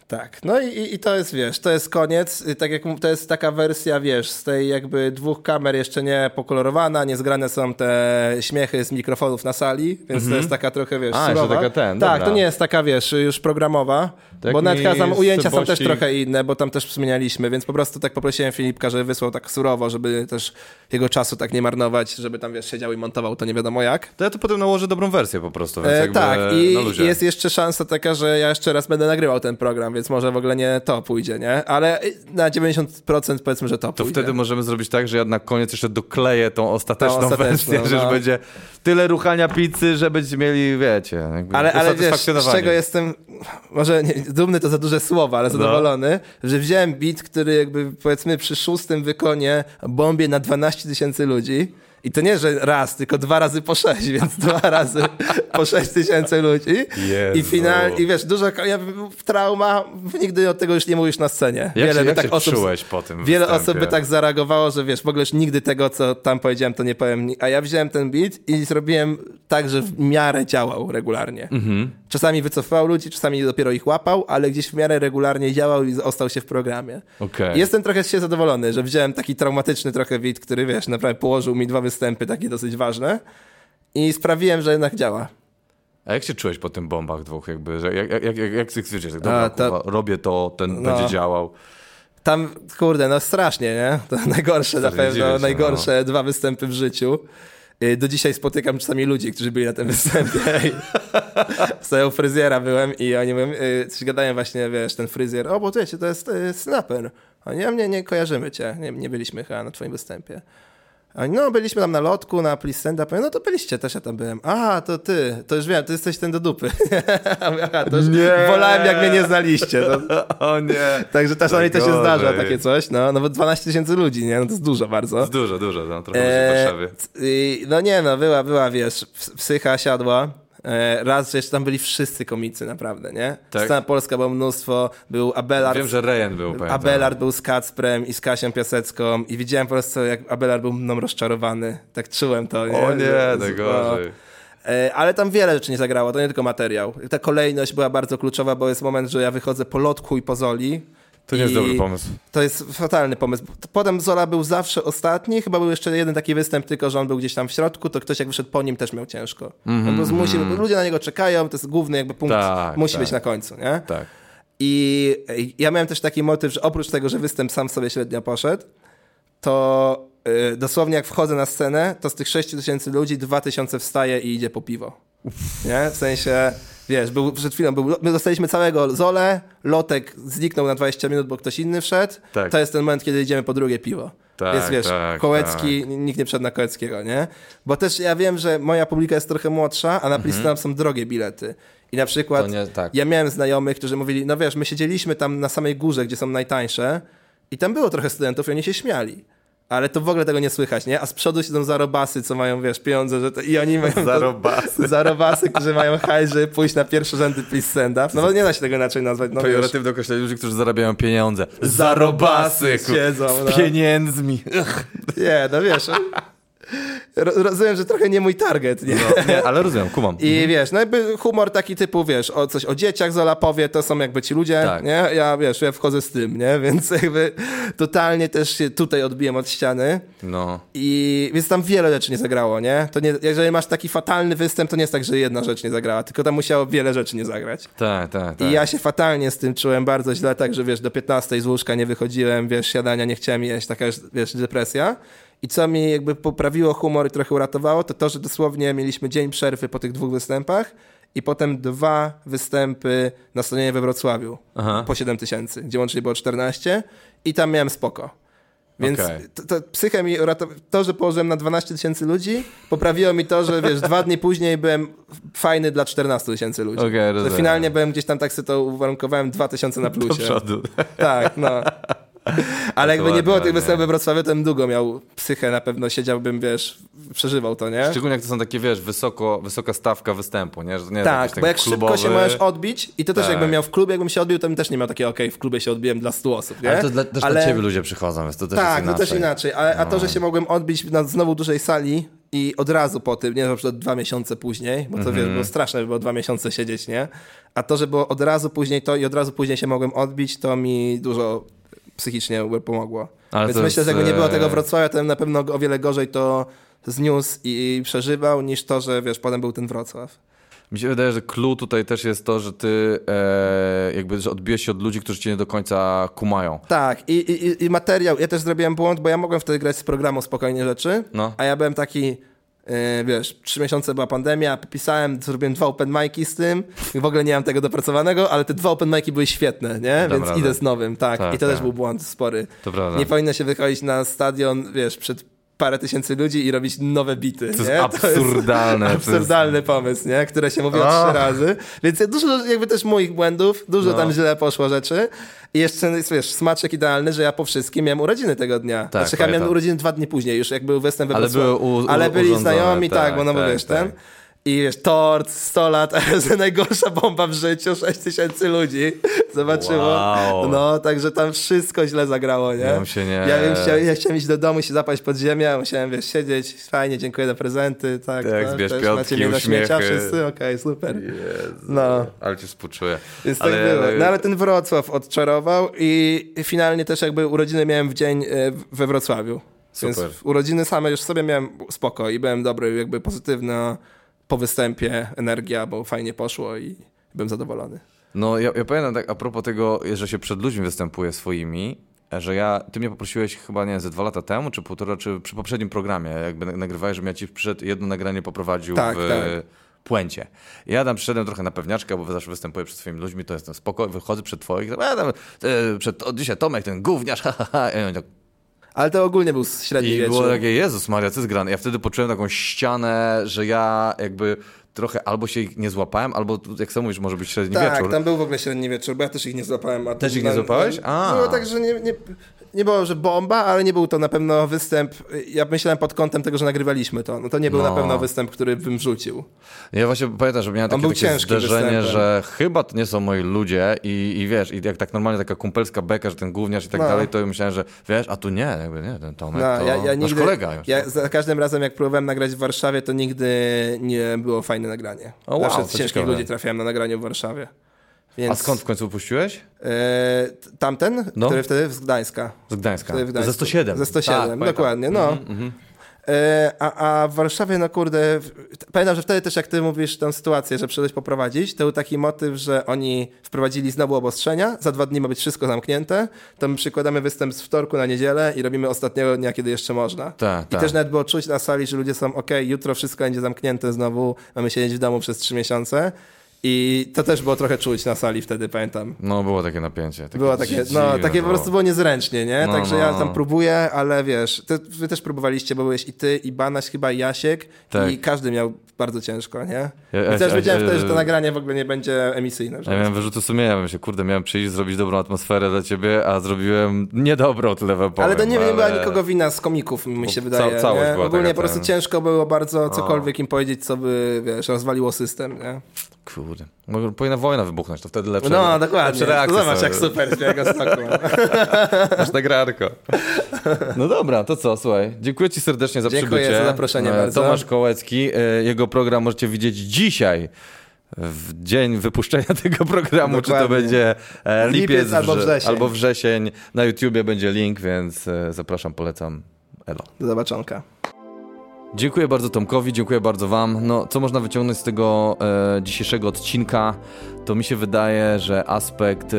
Tak, no i, i- to jest, wiesz, to jest koniec, tak jak to jest taka wersja, wiesz, z tej jakby dwóch kamer jeszcze nie pokolorowana, nie zgrane są te śmiechy z mikrofonów na sali, więc to jest taka trochę, wiesz, A, surowa. taka ten, Tak, dobra. to nie jest taka, wiesz, już programowa, Tak bo nawet chyba tam ujęcia są też trochę inne, bo tam też zmienialiśmy, więc po prostu tak poprosiłem Filipka, żeby wysłał tak surowo, żeby też jego czasu tak nie marnować, żeby tam, wiesz, siedział i montował to nie wiadomo jak. To ja tu potem nałożę dobrą wersję po prostu, więc E, tak, i jest jeszcze szansa taka, że ja jeszcze raz będę nagrywał ten program, więc może w ogóle nie to pójdzie, nie? Ale na 90% powiedzmy, że to, To pójdzie. wtedy możemy zrobić tak, że ja na koniec jeszcze dokleję tą ostateczną, Tą ostateczną, wersję, że już no. będzie tyle ruchania pizzy, że będziecie mieli, wiecie, jakby Ale, ale wiesz, z czego jestem, może nie, dumny to za duże słowa, ale zadowolony, że wziąłem beat, który jakby powiedzmy przy szóstym wykonie bombie na 12 tysięcy ludzi. I to nie, że raz, tylko dwa razy po sześć, więc <laughs> dwa razy po sześć tysięcy ludzi. I Jezu. final, i wiesz, dużo, ja, trauma, nigdy od tego już nie mówisz na scenie. Jak Wiele się, by jak tak osób, czułeś po tym Wiele występie? osób by tak zareagowało, że wiesz, w ogóle już nigdy tego, co tam powiedziałem, to nie powiem. A ja wziąłem ten beat i zrobiłem tak, że w miarę działał regularnie. Mhm. Czasami wycofywał ludzi, czasami dopiero ich łapał, ale gdzieś w miarę regularnie działał i ostał się w programie. I Jestem trochę się zadowolony, że wziąłem taki traumatyczny trochę beat, który wiesz, naprawdę położył mi dwa występy takie dosyć ważne i sprawiłem, że jednak działa. A jak się czułeś po tym bombach dwóch, jakby, że jak, jak, jak, jak, stwierdziłeś, tak, dobra, A, to- kurwa, robię to, ten No. będzie działał. Tam, kurde, no strasznie, nie? To <laughs> najgorsze na pewno, się, najgorsze dwa występy w życiu. Y, Do dzisiaj spotykam czasami ludzi, którzy byli na tym <laughs> występie. <laughs> U fryzjera byłem i oni mówią, y, coś gadają właśnie, wiesz, ten fryzjer, o, bo wiecie, to jest y, snapper. Oni, a mnie nie kojarzymy cię, nie, nie byliśmy chyba na twoim występie. Oni, no, byliśmy tam na lotku, na. Ja, No to byliście, też ja tam byłem. A, to ty, to już wiem, ty jesteś ten do dupy. <laughs> Aha, to już Nie. wolałem, jak mnie nie znaliście. To, <laughs> O nie. Także czasami to się zdarza, takie coś. No, no bo 12 tysięcy ludzi, nie? No to jest dużo bardzo. Jest dużo, dużo, no, trochę ludzi w E, Warszawie. i- no nie no, była, była, wiesz, ps- psycha siadła. E, raz, że jeszcze tam byli wszyscy komicy, naprawdę, nie? Tak. Scena polska było mnóstwo, był Abelard. Wiem, że Rejen był, pamiętam. Abelard był z Kacprem i z Kasią Piasecką i widziałem po prostu, jak Abelard był mną rozczarowany. Tak czułem to, nie? O nie, Że- najgorzej. E, Ale tam wiele rzeczy nie zagrało, to nie tylko materiał. Ta kolejność była bardzo kluczowa, bo jest moment, że ja wychodzę po lotku i po Zoli. To nie jest dobry pomysł. To jest fatalny pomysł. Potem Zola był zawsze ostatni, chyba był jeszcze jeden taki występ, tylko że on był gdzieś tam w środku, to ktoś jak wyszedł po nim też miał ciężko. Mm -hmm. musi, ludzie na niego czekają, to jest główny jakby punkt, Tak, musi tak. być na końcu, nie? Tak. I ja miałem też taki motyw, że oprócz tego, że występ sam sobie średnio poszedł, to y, dosłownie jak wchodzę na scenę, to z tych 6 tysięcy ludzi 2 tysiące wstaje i idzie po piwo. Nie? W sensie, wiesz, był, przed chwilą był, my dostaliśmy całego Zole, Lotek zniknął na 20 minut, bo ktoś inny wszedł. Tak. To jest ten moment, kiedy idziemy po drugie piwo. Tak, Więc wiesz, tak, Kołecki, nikt nie wszedł na Kołeckiego, nie? Bo też ja wiem, że moja publika jest trochę młodsza, a na mhm. są drogie bilety. I na przykład nie- tak. ja miałem znajomych, którzy mówili, no wiesz, my siedzieliśmy tam na samej górze, gdzie są najtańsze i tam było trochę studentów i oni się śmiali. Ale to w ogóle tego nie słychać, nie? A z przodu siedzą zarobasy, co mają, wiesz, pieniądze, że to, i oni mają... Zarobasy. <laughs> Zarobasy, którzy mają hajs, żeby pójść na pierwsze rzędy please stand up. No bo nie da się tego inaczej nazwać, no. Pejoratywne określenie ludzi, którzy zarabiają pieniądze. Zarobasy, Siedzą, no. z pieniędzmi. Nie, no wiesz. Ro, rozumiem, że trochę nie mój target, nie? No, nie, ale rozumiem, kumam. I wiesz, no jakby humor taki typu, wiesz, o coś o dzieciach Zola powie, to są jakby ci ludzie, Tak. nie? Ja, wiesz, ja wchodzę z tym, nie? <laughs> Więc jakby totalnie też się tutaj odbiłem od ściany. No. I więc tam wiele rzeczy nie zagrało, nie? To nie, jeżeli masz taki fatalny występ, to nie jest tak, że jedna rzecz nie zagrała, tylko tam musiało wiele rzeczy nie zagrać. Tak, tak, tak. I ja się fatalnie z tym czułem bardzo źle, tak, że wiesz, do 15 z łóżka nie wychodziłem, wiesz, siadania nie chciałem jeść, taka wiesz, depresja. I co mi jakby poprawiło humor i trochę uratowało, to to, że dosłownie mieliśmy dzień przerwy po tych dwóch występach i potem dwa występy na stadionie we Wrocławiu Aha. po 7 tysięcy, gdzie łącznie było 14 i tam miałem spoko. Więc Okej. to, to psychę mi uratowało. To, że położyłem na 12 tysięcy ludzi, poprawiło mi to, że wiesz, dwa dni później byłem fajny dla 14 tysięcy ludzi. Okej, że finalnie byłem gdzieś tam tak sobie to uwarunkowałem 2000 na Do plusie. przodu. Tak, no. <laughs> Ale jakby nie było tych występów we Wrocławiu, to bym długo miał psychę, na pewno siedziałbym, wiesz, przeżywał to, nie? Szczególnie jak to są takie, wiesz, wysoko, wysoka stawka występu, nie? Że to nie jest Tak, bo jak taki szybko się klubowy... możesz odbić i to też Tak. jakbym miał w klubie, jakbym się odbił, to bym też nie miał takiego, okej, w klubie się odbiłem dla 100 osób, nie? Ale to dla, też dla ciebie ludzie przychodzą, więc to też Tak, jest no inaczej. też inaczej. A, a to, że się mogłem odbić na znowu dużej sali i od razu po tym, nie na przykład dwa miesiące później, bo to Mhm. wiesz, było straszne, by było dwa miesiące siedzieć, nie? A to, że było od razu później to i od razu później się mogłem odbić, to mi dużo psychicznie pomogło. Ale Więc myślę, że jakby nie było e, tego Wrocławia, to na pewno o wiele gorzej to zniósł i przeżywał, niż to, że wiesz, potem był ten Wrocław. Mi się wydaje, że clue tutaj też jest to, że ty e, jakby, że odbijesz się od ludzi, którzy cię nie do końca kumają. Tak, i, i, i materiał, ja też zrobiłem błąd, bo ja mogłem wtedy grać z programu spokojnie rzeczy, No. a ja byłem taki, wiesz, trzy miesiące była pandemia, pisałem, zrobiłem dwa open mic'i z tym w ogóle nie mam tego dopracowanego, ale te dwa open mic'i były świetne, nie? Dam Więc idę z nowym, tak, Tak, i to też tak. był błąd spory. Nie powinno się wychodzić na stadion, wiesz, przed parę tysięcy ludzi i robić nowe bity, To jest nie? absurdalne, to jest- absurdalny pomysł, nie? Które się mówiło A. trzy razy. Więc dużo jakby też moich błędów, dużo No. tam źle poszło rzeczy. I jeszcze jest, wiesz, smaczek idealny, że ja po wszystkim miałem urodziny tego dnia. Tak, znaczy, ja miałem urodziny dwa dni później, już jak był występ we Ale były u- u- Ale byli urządzone, znajomi, tak, tak, bo no bo tak, wiesz, tak. ten... I wiesz, tort, 100 lat, <laughs> że najgorsza bomba w życiu, 6 tysięcy ludzi zobaczyło. Wow. No, także tam wszystko źle zagrało, nie? Ja się nie- Ja, bym chciał, ja chciałem iść do domu, się zapaść pod ziemię, musiałem, wiesz, siedzieć, fajnie, dziękuję za prezenty, tak. Tak, tak zbierz też piątki, macie uśmiechy. wszyscy, okej, super. Jezu, No. Ale cię współczuję. Więc ale, tak było. No ale ten Wrocław odczarował i finalnie też jakby urodziny miałem w dzień e, we Wrocławiu. Super. Więc urodziny same już sobie miałem spoko i byłem dobry, jakby pozytywna po występie energia, bo fajnie poszło i byłem zadowolony. No ja, ja pamiętam tak a propos tego, że się przed ludźmi występuje swoimi, że ja, ty mnie poprosiłeś chyba, nie ze dwa lata temu, czy półtora, czy przy poprzednim programie, jakby nag- nagrywałeś, żebym ja ci przyszedł jedno nagranie poprowadził Tak, w tak. Puencie. Ja tam przyszedłem trochę na pewniaczkę, bo zawsze występuję przed swoimi ludźmi, to jestem spoko, wychodzę przed twoich, a tam, e, przed, o, dzisiaj Tomek, ten gówniarz, <laughs> ha, ha, ha. I oni tak, Ale to ogólnie był średni I wieczór. było takie, Jezus Maria, co jest grane? Ja wtedy poczułem taką ścianę, że ja jakby trochę albo się ich nie złapałem, albo jak sam mówisz, może być średni tak, wieczór. tam był w ogóle średni wieczór, bo ja też ich nie złapałem. A Też ich nie złapałeś? A. Było tak, że nie, nie, nie było, że bomba, ale nie był to na pewno występ. Ja myślałem pod kątem tego, że nagrywaliśmy to. No to nie był No. na pewno występ, który bym wrzucił. Ja właśnie pamiętam, że miałem takie, był takie zderzenie, występem. że chyba to nie są moi ludzie i, i wiesz, i jak tak normalnie taka kumpelska beka, że ten gówniarz i tak No. dalej, to myślałem, że wiesz, a tu nie, jakby nie, ten Tomek No, to ja, ja nigdy, kolega już. Ja za każdym razem, jak próbowałem nagrać w Warszawie, to nigdy nie było fajne nagranie. O, wow, Zawsze z ciężkich ciekawe. ludzi trafiałem na nagraniu w Warszawie. Więc, A skąd w końcu puściłeś? E, t- tamten, No. który wtedy z Gdańska. Z Gdańska. Ze 107. Ze 107, Tak, dokładnie, no. E, a, a w Warszawie, no kurde, w- pamiętam, że wtedy też jak ty mówisz tę sytuację, że przyszedłeś poprowadzić, to był taki motyw, że oni wprowadzili znowu obostrzenia, za dwa dni ma być wszystko zamknięte, to my przykładamy występ z wtorku na niedzielę i robimy ostatniego dnia, kiedy jeszcze można. Tak, I też nawet było czuć na sali, że ludzie są, ok, jutro wszystko będzie zamknięte znowu, mamy siedzieć w domu przez trzy miesiące. I to też było trochę czuć na sali wtedy, pamiętam. No, było takie napięcie. Takie Było takie, no, takie po prostu było niezręcznie, nie? No, Także no, ja no. tam próbuję, ale wiesz, ty, wy też próbowaliście, bo byłeś i ty, i Banaś, chyba i Jasiek Tak. i każdy miał bardzo ciężko, nie? Ja- ja- też ja- wiedziałem ja- wtedy, że to nagranie w ogóle nie będzie emisyjne. Ja miałem wyrzuty sumienia, bym się, kurde, miałem przyjść, zrobić dobrą atmosferę dla ciebie, a zrobiłem niedobrą, tyle wam powiem. ale to nie, nie była ale- nikogo wina z komików, mi się wydaje. ca- całość nie? była Ogólnie po prostu ten- ciężko było bardzo cokolwiek im powiedzieć, co by, wiesz, rozwaliło system, nie? Kurde. Może powinna wojna wybuchnąć, to wtedy lepsze No, dokładnie. lepsze Zobacz, jak super z białego stoku. Aż <laughs> tak rarko. No dobra, to co, słuchaj. Dziękuję ci serdecznie za Dziękuję przybycie. za zaproszenie E, bardzo. Tomasz Kołecki. e, Jego program możecie widzieć dzisiaj. W dzień wypuszczenia <laughs> tego programu, czy to Dokładnie. będzie e, lipiec, Lipiec albo wrze- wrzesień. albo wrzesień. Na YouTubie będzie link, więc zapraszam, polecam. Elo. Do zobaczonka. Dziękuję bardzo Tomkowi, dziękuję bardzo Wam. No, co można wyciągnąć z tego e, dzisiejszego odcinka? To mi się wydaje, że aspekt e,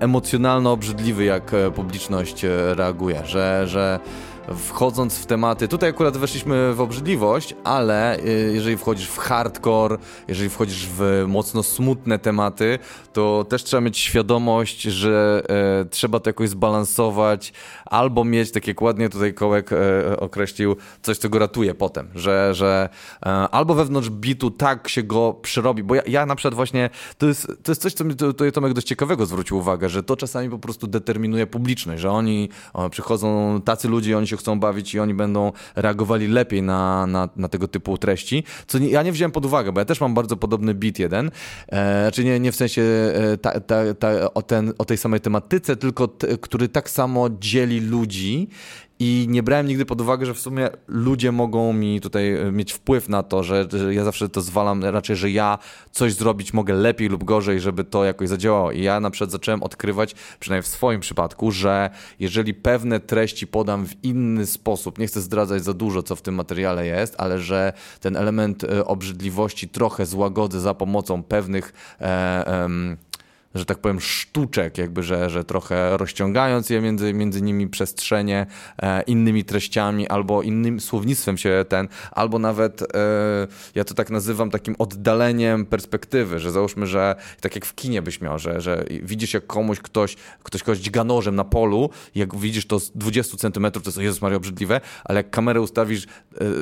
emocjonalno-obrzydliwy, jak e, publiczność e, reaguje, że, że wchodząc w tematy, tutaj akurat weszliśmy w obrzydliwość, ale e, jeżeli wchodzisz w hardcore, jeżeli wchodzisz w mocno smutne tematy, to też trzeba mieć świadomość, że e, trzeba to jakoś zbalansować, albo mieć, tak jak ładnie tutaj Kołek e, określił, coś, co go ratuje potem, że, że e, albo wewnątrz bitu tak się go przerobi, bo ja, ja na przykład właśnie, to jest, to jest coś, co mi to Tomek dość ciekawego zwrócił uwagę, że to czasami po prostu determinuje publiczność, że oni przychodzą tacy ludzie, oni się chcą bawić i oni będą reagowali lepiej na, na, na tego typu treści, co nie, ja nie wziąłem pod uwagę, bo ja też mam bardzo podobny beat jeden, e, czy nie, nie w sensie e, ta, ta, ta, o, ten, o tej samej tematyce, tylko t, który tak samo dzieli ludzi i nie brałem nigdy pod uwagę, że w sumie ludzie mogą mi tutaj e, mieć wpływ na to, że, że ja zawsze to zwalam raczej, że ja coś zrobić mogę lepiej lub gorzej, żeby to jakoś zadziałało. I ja na przykład zacząłem odkrywać, przynajmniej w swoim przypadku, że jeżeli pewne treści podam w inny sposób, nie chcę zdradzać za dużo, co w tym materiale jest, ale że ten element e, obrzydliwości trochę złagodzę za pomocą pewnych. E, em, że tak powiem, sztuczek, jakby, że, że trochę rozciągając je między, między nimi przestrzenie e, innymi treściami albo innym słownictwem się ten, albo nawet e, ja to tak nazywam takim oddaleniem perspektywy, że załóżmy, że tak jak w kinie byś miał, że, że widzisz jak komuś ktoś, ktoś kogoś dźga nożem na polu, jak widzisz to z 20 centymetrów, to jest Jezus Maria obrzydliwe, ale jak kamerę ustawisz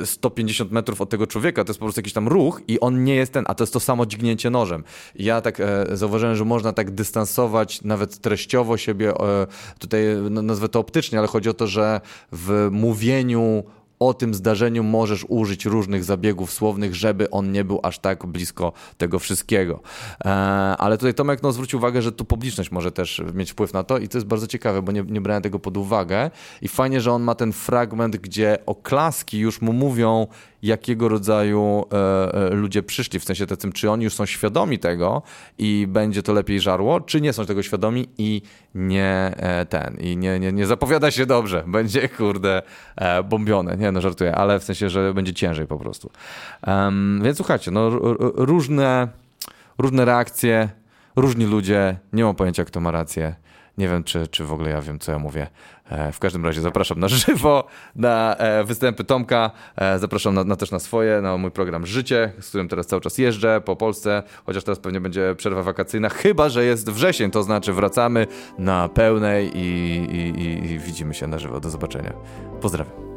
e, 150 metrów od tego człowieka, to jest po prostu jakiś tam ruch i on nie jest ten, a to jest to samo dźgnięcie nożem. Ja tak e, zauważyłem, że można tak dystansować nawet treściowo siebie, e, tutaj nazwę to optycznie, ale chodzi o to, że w mówieniu o tym zdarzeniu możesz użyć różnych zabiegów słownych, żeby on nie był aż tak blisko tego wszystkiego. E, ale tutaj Tomek no, zwrócił uwagę, że tu publiczność może też mieć wpływ na to i to jest bardzo ciekawe, bo nie, nie brałem tego pod uwagę i fajnie, że on ma ten fragment, gdzie oklaski już mu mówią, jakiego rodzaju e, e, ludzie przyszli, w sensie tym, czy oni już są świadomi tego i będzie to lepiej żarło, czy nie są tego świadomi i nie e, ten, i nie, nie, nie zapowiada się dobrze, <laughs> będzie kurde bombione, nie no żartuję, ale w sensie, że będzie ciężej po prostu. Em, więc słuchajcie, no różne, różne reakcje, różni ludzie, nie mam pojęcia kto ma rację, nie wiem, czy, czy w ogóle ja wiem, co ja mówię. E, W każdym razie zapraszam na żywo, na e, występy Tomka, e, zapraszam na, na też na swoje, na mój program Życie, z którym teraz cały czas jeżdżę po Polsce, chociaż teraz pewnie będzie przerwa wakacyjna, chyba, że jest wrzesień, to znaczy wracamy na pełnej i, i, i, i widzimy się na żywo. Do zobaczenia. Pozdrawiam.